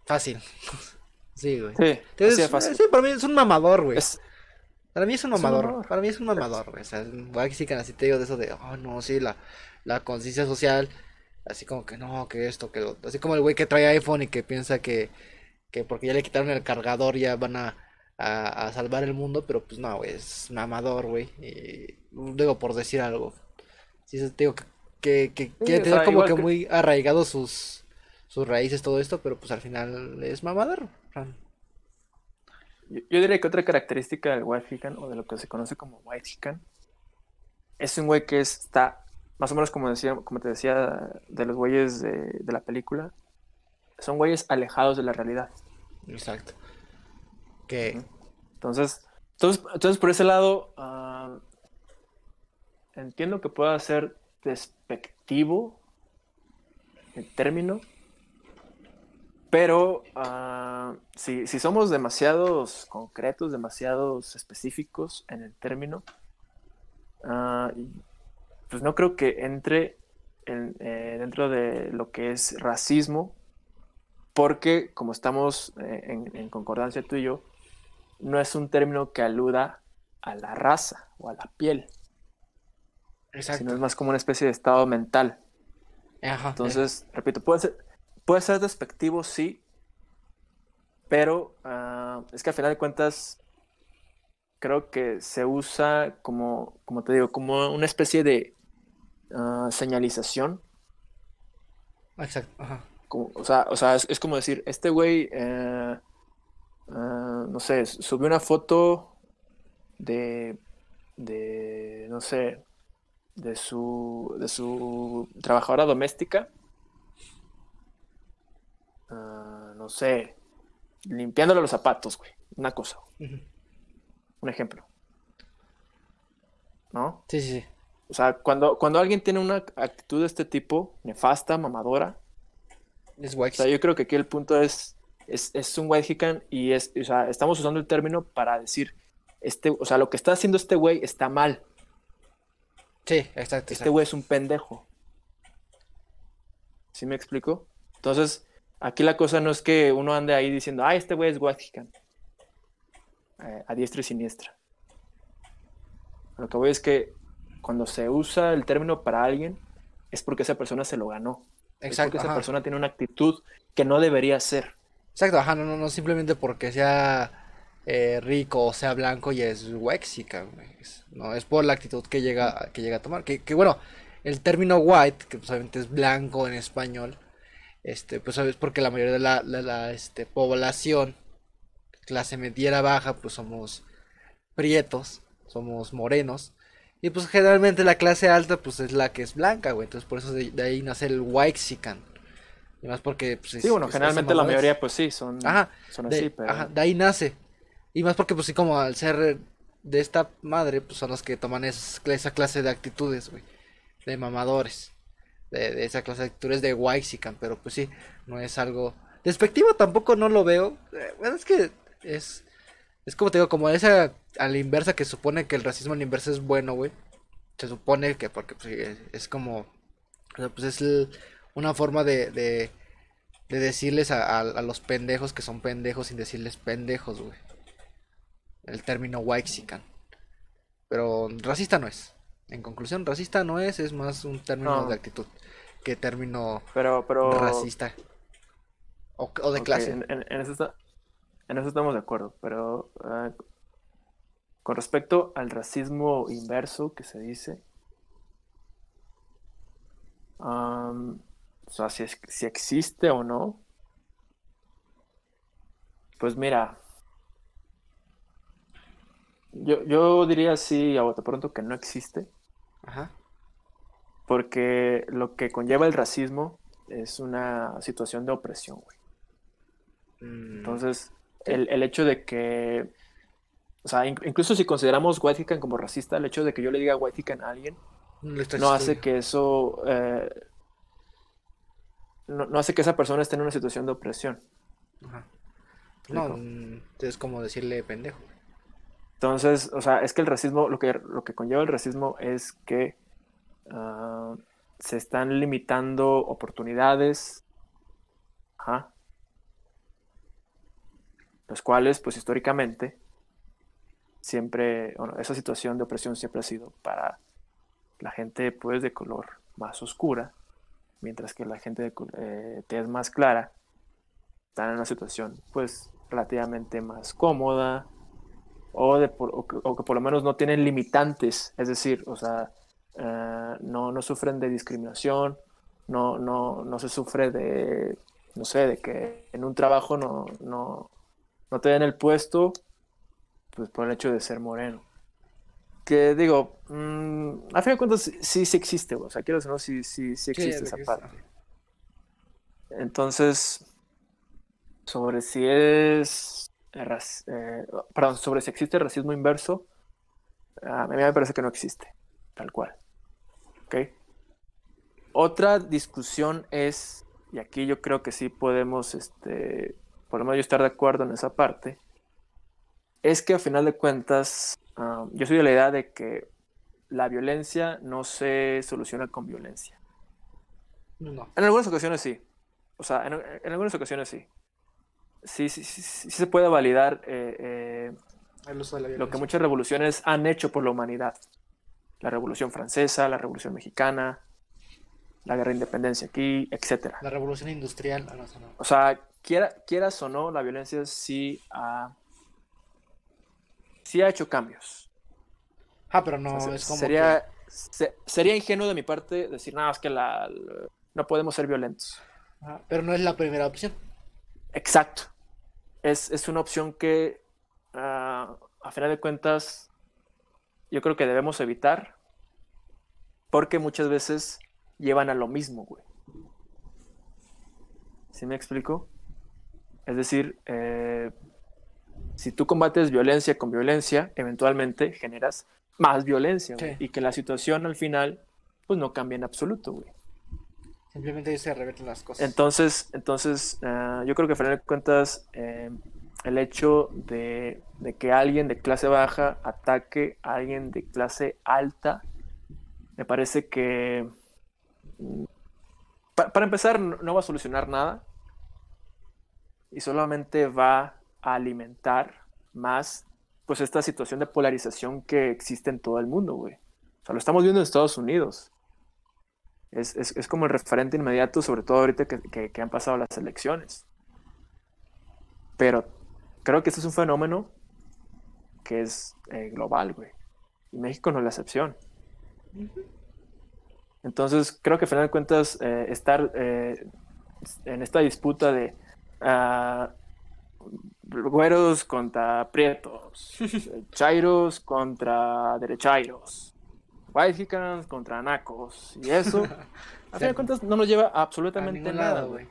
Fácil. Sí, güey. Sí, Entonces, fácil. sí, para mí es un mamador, güey. Es- Para mí es un es un mamador. Para mí es un mamador, güey. O sea, Waxican así te digo de eso de, oh, no, sí, la, la conciencia social. Así como que no, que esto, que lo. Así como el güey que trae iPhone y que piensa que, que porque ya le quitaron el cargador ya van a, a, a salvar el mundo. Pero pues no, güey, es mamador, güey. Y digo, por decir algo. Sí, te digo que, que, que Sí, quiere o tener sea, como que que- muy arraigado sus, sus raíces, todo esto. Pero pues al final es mamador. o sea, Yo, yo diría que otra característica del Wexican o de lo que se conoce como Wexican es un güey que está más o menos como decía, como te decía de los güeyes de, de la película, son güeyes alejados de la realidad. Exacto. Que, Entonces, entonces, entonces por ese lado, ah, entiendo que pueda ser despectivo el término, pero ah, si, si somos demasiados concretos, demasiados específicos en el término, ah, pues no creo que entre en- eh, dentro de lo que es racismo, porque como estamos eh, en, en concordancia tú y yo, no es un término que aluda a la raza o a la piel, sino exacto. es más como una especie de estado mental. Ajá. Entonces, repito, puede ser, puede ser despectivo, sí, pero ah, es que al final de cuentas creo que se usa como, como te digo, como una especie de ah, señalización. Exacto. Ajá. como- o sea, o sea es, es como decir, este güey, eh, ah, no sé, subió una foto de, de, no sé, de su, de su trabajadora doméstica, ah, no sé, limpiándole los zapatos, güey, una cosa, un ejemplo, ¿no? Sí, sí, sí. O sea, cuando, cuando alguien tiene una actitud de este tipo, nefasta, mamadora, Es O wax. sea, yo creo que aquí el punto es, es, es un Wexican y es, o sea, estamos usando el término para decir, este, o sea, lo que está haciendo este güey está mal. Sí, exacto. Este güey es un pendejo. ¿Sí me explico? Entonces, aquí la cosa no es que uno ande ahí diciendo, ah, este güey es Wexican. Eh, a diestra y siniestra. Lo que voy es que cuando se usa el término para alguien, es porque esa persona se lo ganó. Es Exacto. porque esa ajá. persona tiene una actitud que no debería ser. Exacto, ajá, no, no, no simplemente porque sea eh, rico o sea blanco y es wexican, No, es por la actitud que llega, que llega a tomar. Que, que bueno, el término white, que pues obviamente es blanco en español, este, pues es porque la mayoría de la, de la, este, población, clase mediera baja, pues somos prietos, somos morenos. Y pues generalmente la clase alta pues es la que es blanca, güey. Entonces por eso de, de ahí nace el Waxican. Y más porque pues, Sí, bueno, generalmente la mayoría pues sí, son, Ajá, son de, así, pero... ajá, de ahí nace. Y más porque, pues sí, como al ser de esta madre, pues son los que toman es- esa clase de actitudes, güey. De mamadores. De, esa clase de actitudes de Waxican. Pero pues sí, no es algo. Despectivo tampoco no lo veo. Eh, es que es. Es como te digo, como esa a la inversa que supone que el racismo a la inversa es bueno, güey. Se supone que porque pues, es, como. pues es una forma de, de, de decirles a los pendejos que son pendejos sin decirles pendejos, güey. El término Waxican. Pero racista no es. En conclusión, racista no es, es más un término No. de actitud que término Pero, pero... racista. O, o de clase. En, en- en eso está- en eso estamos de acuerdo, pero ah, con respecto al racismo inverso que se dice, am, o sea, si, es- si existe o no, pues mira, yo, yo diría sí, a bote pronto que no existe. Ajá. Porque lo que conlleva el racismo es una situación de opresión, güey. Mm, Entonces, el, el hecho de que, o sea, in- incluso si consideramos Whitehican como racista, el hecho de que yo le diga Whitehican a alguien no, hace que eso, eh, no, no hace que esa persona esté en una situación de opresión. Ajá. No, mm, es como decirle pendejo. Entonces, o sea, es que el racismo, lo que, lo que conlleva el racismo es que ah, se están limitando oportunidades, ajá, los cuales, pues históricamente, siempre, bueno, esa situación de opresión siempre ha sido para la gente, pues, de color más oscura, mientras que la gente de eh, tez más clara están en una situación, pues, relativamente más cómoda, o, de por- o que, o que por lo menos no tienen limitantes, es decir, o sea, eh, no, no sufren de discriminación, no, no, no se sufre de, no sé, de que en un trabajo no, no, no te den el puesto, pues por el hecho de ser moreno. Que digo, mm, a fin de cuentas sí, sí, sí existe, o sea, quiero decir, no, sí, sí, sí existe de esa parte. Entonces, sobre si es, eh, perdón, sobre si existe racismo inverso, a mí me parece que no existe, tal cual. ¿Ok? Otra discusión es, y aquí yo creo que sí podemos, este, por lo menos yo estar de acuerdo en esa parte, es que a final de cuentas, ah, yo soy de la idea de que la violencia no se soluciona con violencia. No. En algunas ocasiones sí. O sea, en, en algunas ocasiones sí. Sí, sí, sí, sí se puede validar eh, eh, lo que muchas revoluciones han hecho por la humanidad. La Revolución Francesa, la Revolución Mexicana, la Guerra de Independencia aquí, etcétera. La revolución industrial. ah, no, eso no. O sea, quiera, quieras o no, la violencia sí ha, sí ha hecho cambios. Ah, pero no, O sea, es como sería, se- sería ingenuo de mi parte decir, no, es que la, no podemos ser violentos. pero no es la primera opción. Exacto. Es, es una opción que, ah, a final de cuentas, yo creo que debemos evitar porque muchas veces llevan a lo mismo, güey. ¿Sí me explico? Es decir, eh, si tú combates violencia con violencia, eventualmente generas más violencia, güey, Sí. Y que la situación al final, pues no cambia en absoluto, güey. Simplemente se reverten las cosas. Entonces, entonces eh, yo creo que al final de cuentas, eh, el hecho de, de que alguien de clase baja ataque a alguien de clase alta, me parece que, mm, pa- para empezar, no, no va a solucionar nada y solamente va a alimentar más pues esta situación de polarización que existe en todo el mundo, güey. O sea, lo estamos viendo en Estados Unidos. Es, es- es como el referente inmediato, sobre todo ahorita que, que- que han pasado las elecciones. Pero creo que este es un fenómeno que es eh, global, güey. Y México no es la excepción. Entonces, creo que al final de cuentas, eh, estar eh, en esta disputa de ah, güeros contra prietos, [LAUGHS] chairos contra derechairos, White contra Nacos. Y eso, [LAUGHS] a fin de cuentas, no nos lleva absolutamente nada, güey.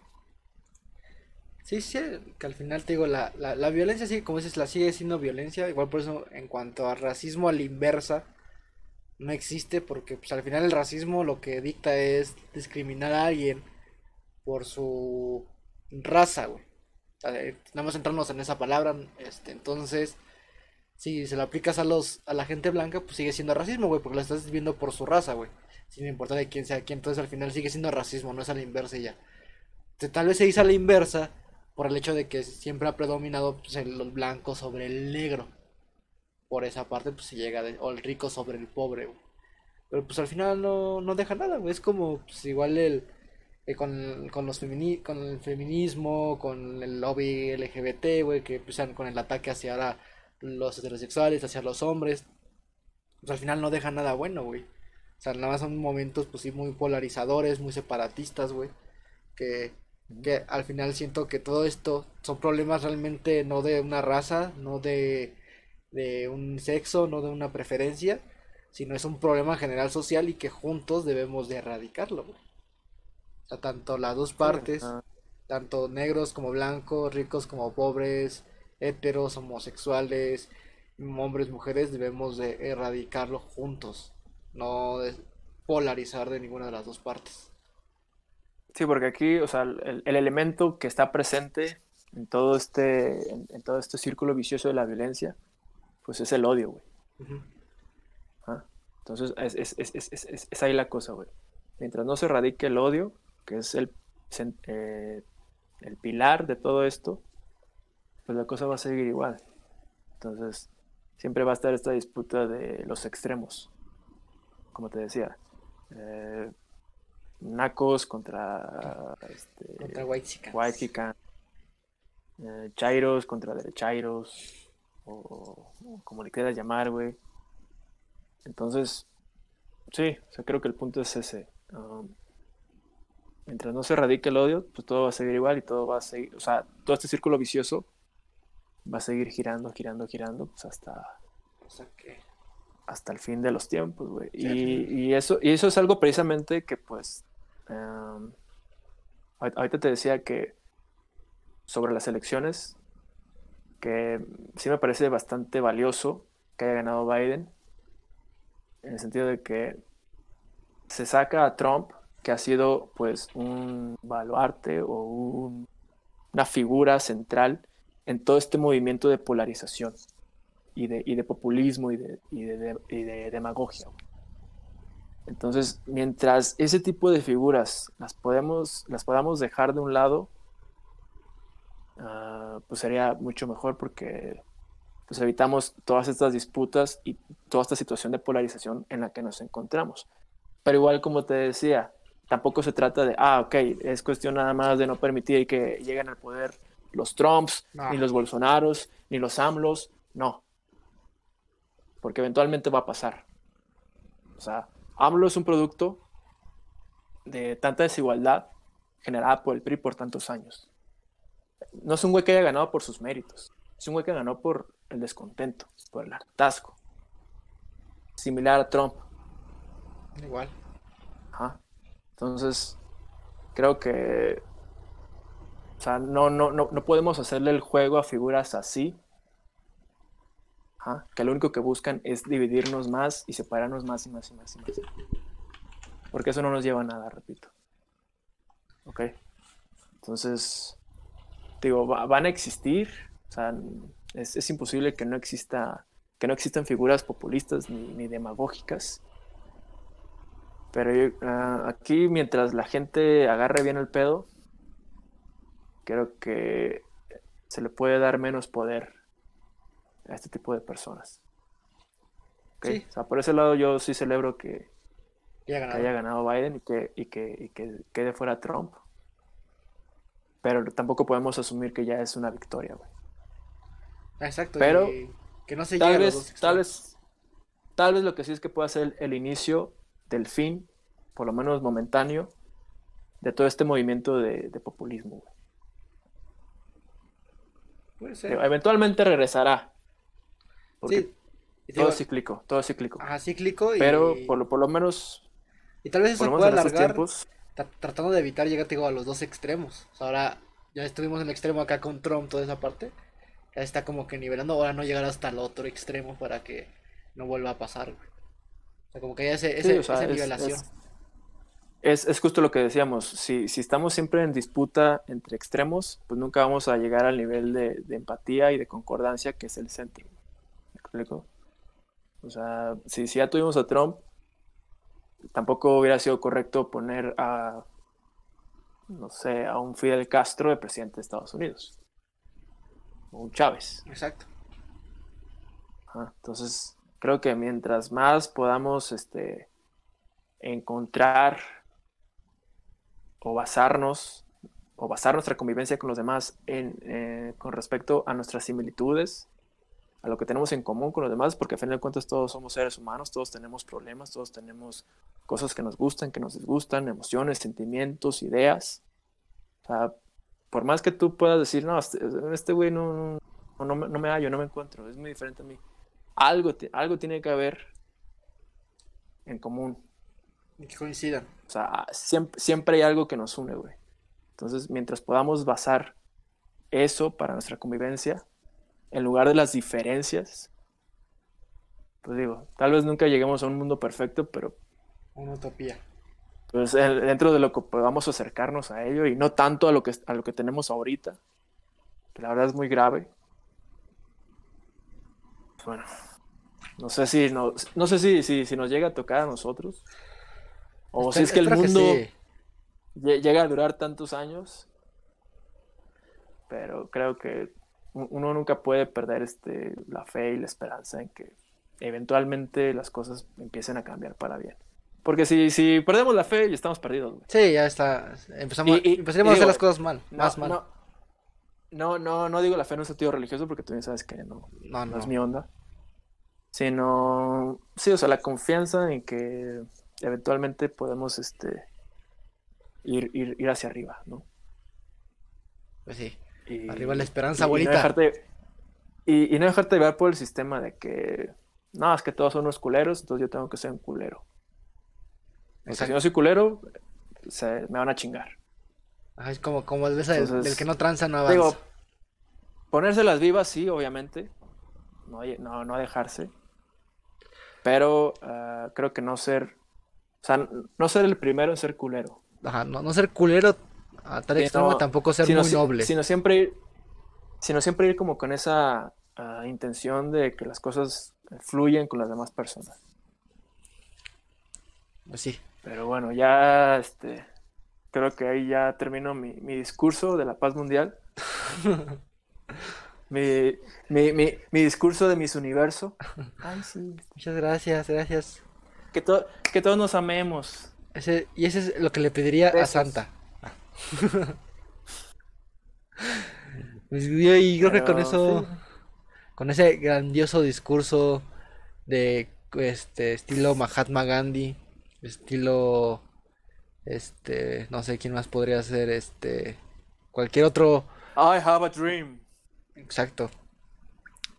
Sí, sí, que al final te digo, la, la, la violencia sí, como dices, la sigue siendo violencia. Igual por eso, en cuanto a racismo a la inversa, no existe porque pues al final el racismo lo que dicta es discriminar a alguien por su raza, güey. Nada más centrarnos en esa palabra, este, entonces, si se lo aplicas a los a la gente blanca, pues sigue siendo racismo, güey, porque lo estás viendo por su raza, güey. Sin importar de quién sea quién, entonces al final sigue siendo racismo, no es a la inversa ya. tal vez se dice a la inversa por el hecho de que siempre ha predominado pues, el blanco sobre el negro por esa parte pues se llega o el rico sobre el pobre, Pero pues al final no, no deja nada, güey. Es como pues igual el, eh, con, con, los femini con el feminismo, con el lobby LGBT, güey, que empiezan con el ataque hacia ahora los heterosexuales, hacia los hombres. Pues al final no deja nada bueno, güey. O sea, nada más son momentos pues sí muy polarizadores, muy separatistas, güey. Que, que al final siento que todo esto son problemas realmente no de una raza, no de de un sexo, no de una preferencia, sino es un problema general social y que juntos debemos de erradicarlo. O sea, tanto las dos partes, tanto negros como blancos, ricos como pobres, heteros, homosexuales, hombres, mujeres, debemos de erradicarlo juntos, no polarizar de ninguna de las dos partes. Sí, porque aquí, o sea, el, elemento que está presente en todo este, en todo este círculo vicioso de la violencia, pues es el odio, güey. Ah, entonces, es, ahí la cosa, güey. Mientras no se radique el odio, que es el, eh, el pilar de todo esto, pues la cosa va a seguir igual. Entonces, siempre va a estar esta disputa de los extremos. Como te decía, eh, Nacos contra, este, contra White White eh, Chairos contra Derechairos o, como le quieras llamar, güey. Entonces, sí, o sea, creo que el punto es ese. Um, mientras no se radique el odio, pues todo va a seguir igual y todo va a seguir, o sea, todo este círculo vicioso va a seguir girando, girando, girando, pues hasta... Hasta el fin de los tiempos, güey. Y, eso, y eso es algo precisamente que, pues, um, ahorita te decía que sobre las elecciones, que sí me parece bastante valioso que haya ganado Biden, en el sentido de que se saca a Trump, que ha sido pues un baluarte o una figura central en todo este movimiento de polarización y de, de populismo y de, y de, demagogia. Entonces, mientras ese tipo de figuras las, podemos, las podamos dejar de un lado, Ah, pues sería mucho mejor porque pues evitamos todas estas disputas y toda esta situación de polarización en la que nos encontramos. Pero igual como te decía, tampoco se trata de, ah, ok, es cuestión nada más de no permitir que lleguen al poder los Trumps, ni los Bolsonaros, ni los AMLOs, no. Porque eventualmente va a pasar. O sea, AMLO es un producto de tanta desigualdad generada por el PRI por tantos años no es un güey que haya ganado por sus méritos. Es un güey que ganó por el descontento, por el hartazgo. Similar a Trump. Igual. Ajá. Entonces, creo que. O sea, no, no, no, no podemos hacerle el juego a figuras así. Que lo único que buscan es dividirnos más y separarnos más y más y más y más. Porque eso no nos lleva a nada, repito. Ok. Entonces, digo, van a existir, o sea, es, imposible que no exista, que no existan figuras populistas ni, demagógicas. Pero ah, aquí, mientras la gente agarre bien el pedo, creo que se le puede dar menos poder a este tipo de personas. O sea, por ese lado yo sí celebro que, haya ganado Biden y que, y que, y que quede fuera Trump. Pero tampoco podemos asumir que ya es una victoria, güey. Exacto. Pero que no se tal vez, tal vez, tal vez lo que sí es que puede ser el, inicio del fin, por lo menos momentáneo, de todo este movimiento de, populismo. Güey. Puede ser. Eventualmente regresará. sí. todo cíclico, todo cíclico. Ajá, cíclico. Y... Pero por lo, por lo menos. Y tal vez eso pueda alargar. Tratando de evitar llegar digo, a los dos extremos. ahora ya estuvimos en el extremo acá con Trump, toda esa parte. Ya está como que nivelando. Ahora no llegar hasta el otro extremo para que no vuelva a pasar, O sea, como que haya ese, esa nivelación. Es, es, justo lo que decíamos. Si, si estamos siempre en disputa entre extremos, pues nunca vamos a llegar al nivel de, de empatía y de concordancia que es el centro. ¿Me explico? O sea, si, si ya tuvimos a Trump, tampoco hubiera sido correcto poner a, no sé, a un Fidel Castro de presidente de Estados Unidos. O un Chávez. Exacto. entonces, creo que mientras más podamos este, encontrar o basarnos o basar nuestra convivencia con los demás en, eh, con respecto a nuestras similitudes, a lo que tenemos en común con los demás, porque a fin de cuentas todos somos seres humanos, todos tenemos problemas, todos tenemos cosas que nos gustan, que nos disgustan, emociones, sentimientos, ideas. O por más que tú puedas decir, no, este, este güey no, no, no, me hallo, no me encuentro, es muy diferente a mí. Algo, algo tiene que haber en común. Que coincidan. O sea, siempre, siempre hay algo que nos une, güey. Entonces, mientras podamos basar eso para nuestra convivencia, en lugar de las diferencias, pues digo, tal vez nunca lleguemos a un mundo perfecto, pero... Una utopía. Pues dentro de lo que podamos acercarnos a ello y no tanto a lo que, a lo que tenemos ahorita, que la verdad es muy grave. Bueno, no sé si, no, no sé si, si, si nos llega a tocar a nosotros. O si es que el mundo llega a durar tantos años. Pero creo que uno nunca puede perder este, la fe y la esperanza en que eventualmente las cosas empiecen a cambiar para bien. Porque si, si perdemos la fe, ya estamos perdidos. Sí, ya está. Empezamos, empezaremos a hacer las cosas mal, no, más mal. No, no, no, digo la fe en un sentido religioso porque tú bien sabes que no, no, no es mi onda. Sino, sí, o sea, la confianza en que eventualmente podemos este, ir, ir, ir hacia arriba, ¿no? Pues sí. arriba la esperanza, abuelita. Y no, dejarte, llevar por el sistema de que, no, es que todos son unos culeros, entonces yo tengo que ser un culero. O sea, si no soy culero, se, me van a chingar. es como, como el del, que no tranza no avanza. Digo, ponérselas vivas, sí, obviamente. No, no, no dejarse. Pero ah, creo que no ser o sea, no ser el primero en ser culero. Ajá, no, ser culero a tal extremo, tampoco ser muy noble. Sino siempre ir, sino siempre ir como con esa ah, intención de que las cosas fluyen con las demás personas. Pues sí. Pero bueno, ya este creo que ahí ya termino mi, discurso de la paz mundial. [LAUGHS] mi, mi, mi, discurso de mis universo. [LAUGHS] Ay, sí. Muchas gracias, gracias que, que todos nos amemos. Ese, y ese es lo que le pediría a Santa. [LAUGHS] Pues, y creo que con eso, con ese grandioso discurso de este estilo Mahatma Gandhi, estilo este, no sé quién más podría ser, este, cualquier otro. I have a dream. Exacto.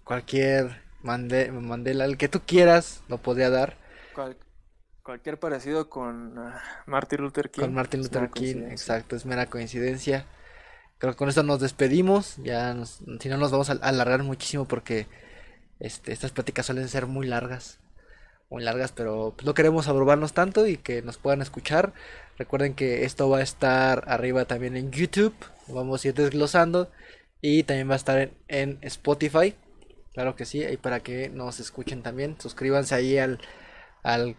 Cualquier Mandela, el que tú quieras, lo podría dar. Cualquier parecido con ah, Martin Luther King. Con Martin Luther King, exacto, es mera coincidencia. Creo que con esto nos despedimos. Ya, si no, nos vamos a alargar muchísimo porque este, estas pláticas suelen ser muy largas. Muy largas, pero no queremos abrumarnos tanto y que nos puedan escuchar. Recuerden que esto va a estar arriba también en YouTube. vamos a ir desglosando. Y también va a estar en, en Spotify. Claro que sí, ahí para que nos escuchen también. Suscríbanse ahí al, al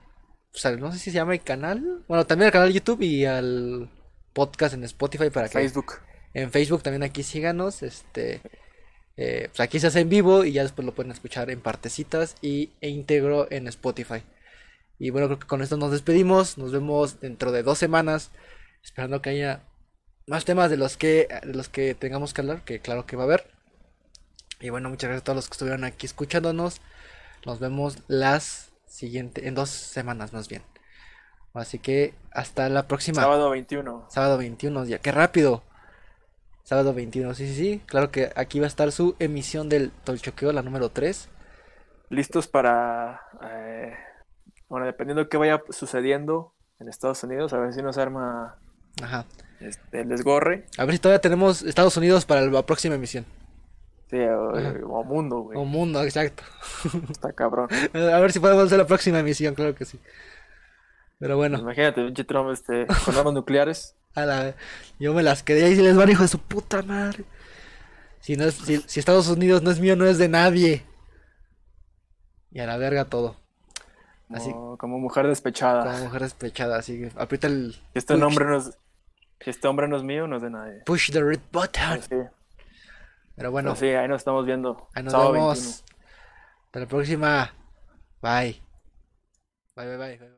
o sea, no sé si se llama el canal. Bueno, también al canal de YouTube y al podcast en Spotify para que. Facebook. En Facebook también aquí síganos. Este. Eh, pues aquí se hace en vivo y ya después lo pueden escuchar en partecitas y, e íntegro en Spotify. Y bueno, creo que con esto nos despedimos. Nos vemos dentro de dos semanas. Esperando que haya más temas de los que, de los que tengamos que hablar. Que claro que va a haber. Y bueno, muchas gracias a todos los que estuvieron aquí escuchándonos. Nos vemos las siguiente, en dos semanas más bien. Así que hasta la próxima. Sábado 21. Sábado 21, ya, qué rápido. Sábado 21, sí, sí, sí. Claro que aquí va a estar su emisión del Tolchoqueo, la número 3. listos para, eh, bueno, dependiendo de qué vaya sucediendo en Estados Unidos, a ver si nos arma Ajá. este, el desgorre. A ver si todavía tenemos Estados Unidos para la próxima emisión. Sí, o, o mundo, güey. O mundo, exacto. Está cabrón. [LAUGHS] A ver si podemos hacer la próxima emisión, claro que sí. Pero bueno, Imagínate, pinche Trump este, con armas nucleares. [LAUGHS] a la vez. Yo me las quedé ahí y les van, hijo de su puta madre. Si, no es, si, si Estados Unidos no es mío, no es de nadie. Y a la verga todo. Así Como, como mujer despechada. como mujer despechada, así que aprieta el Si este push, nombre no es, si este hombre no es mío, no es de nadie. push the red button. Pero sí, Pero bueno, pero sí, ahí nos estamos viendo. ahí nos sábado vemos. 21. Hasta la próxima. Bye. Bye, bye, bye. bye.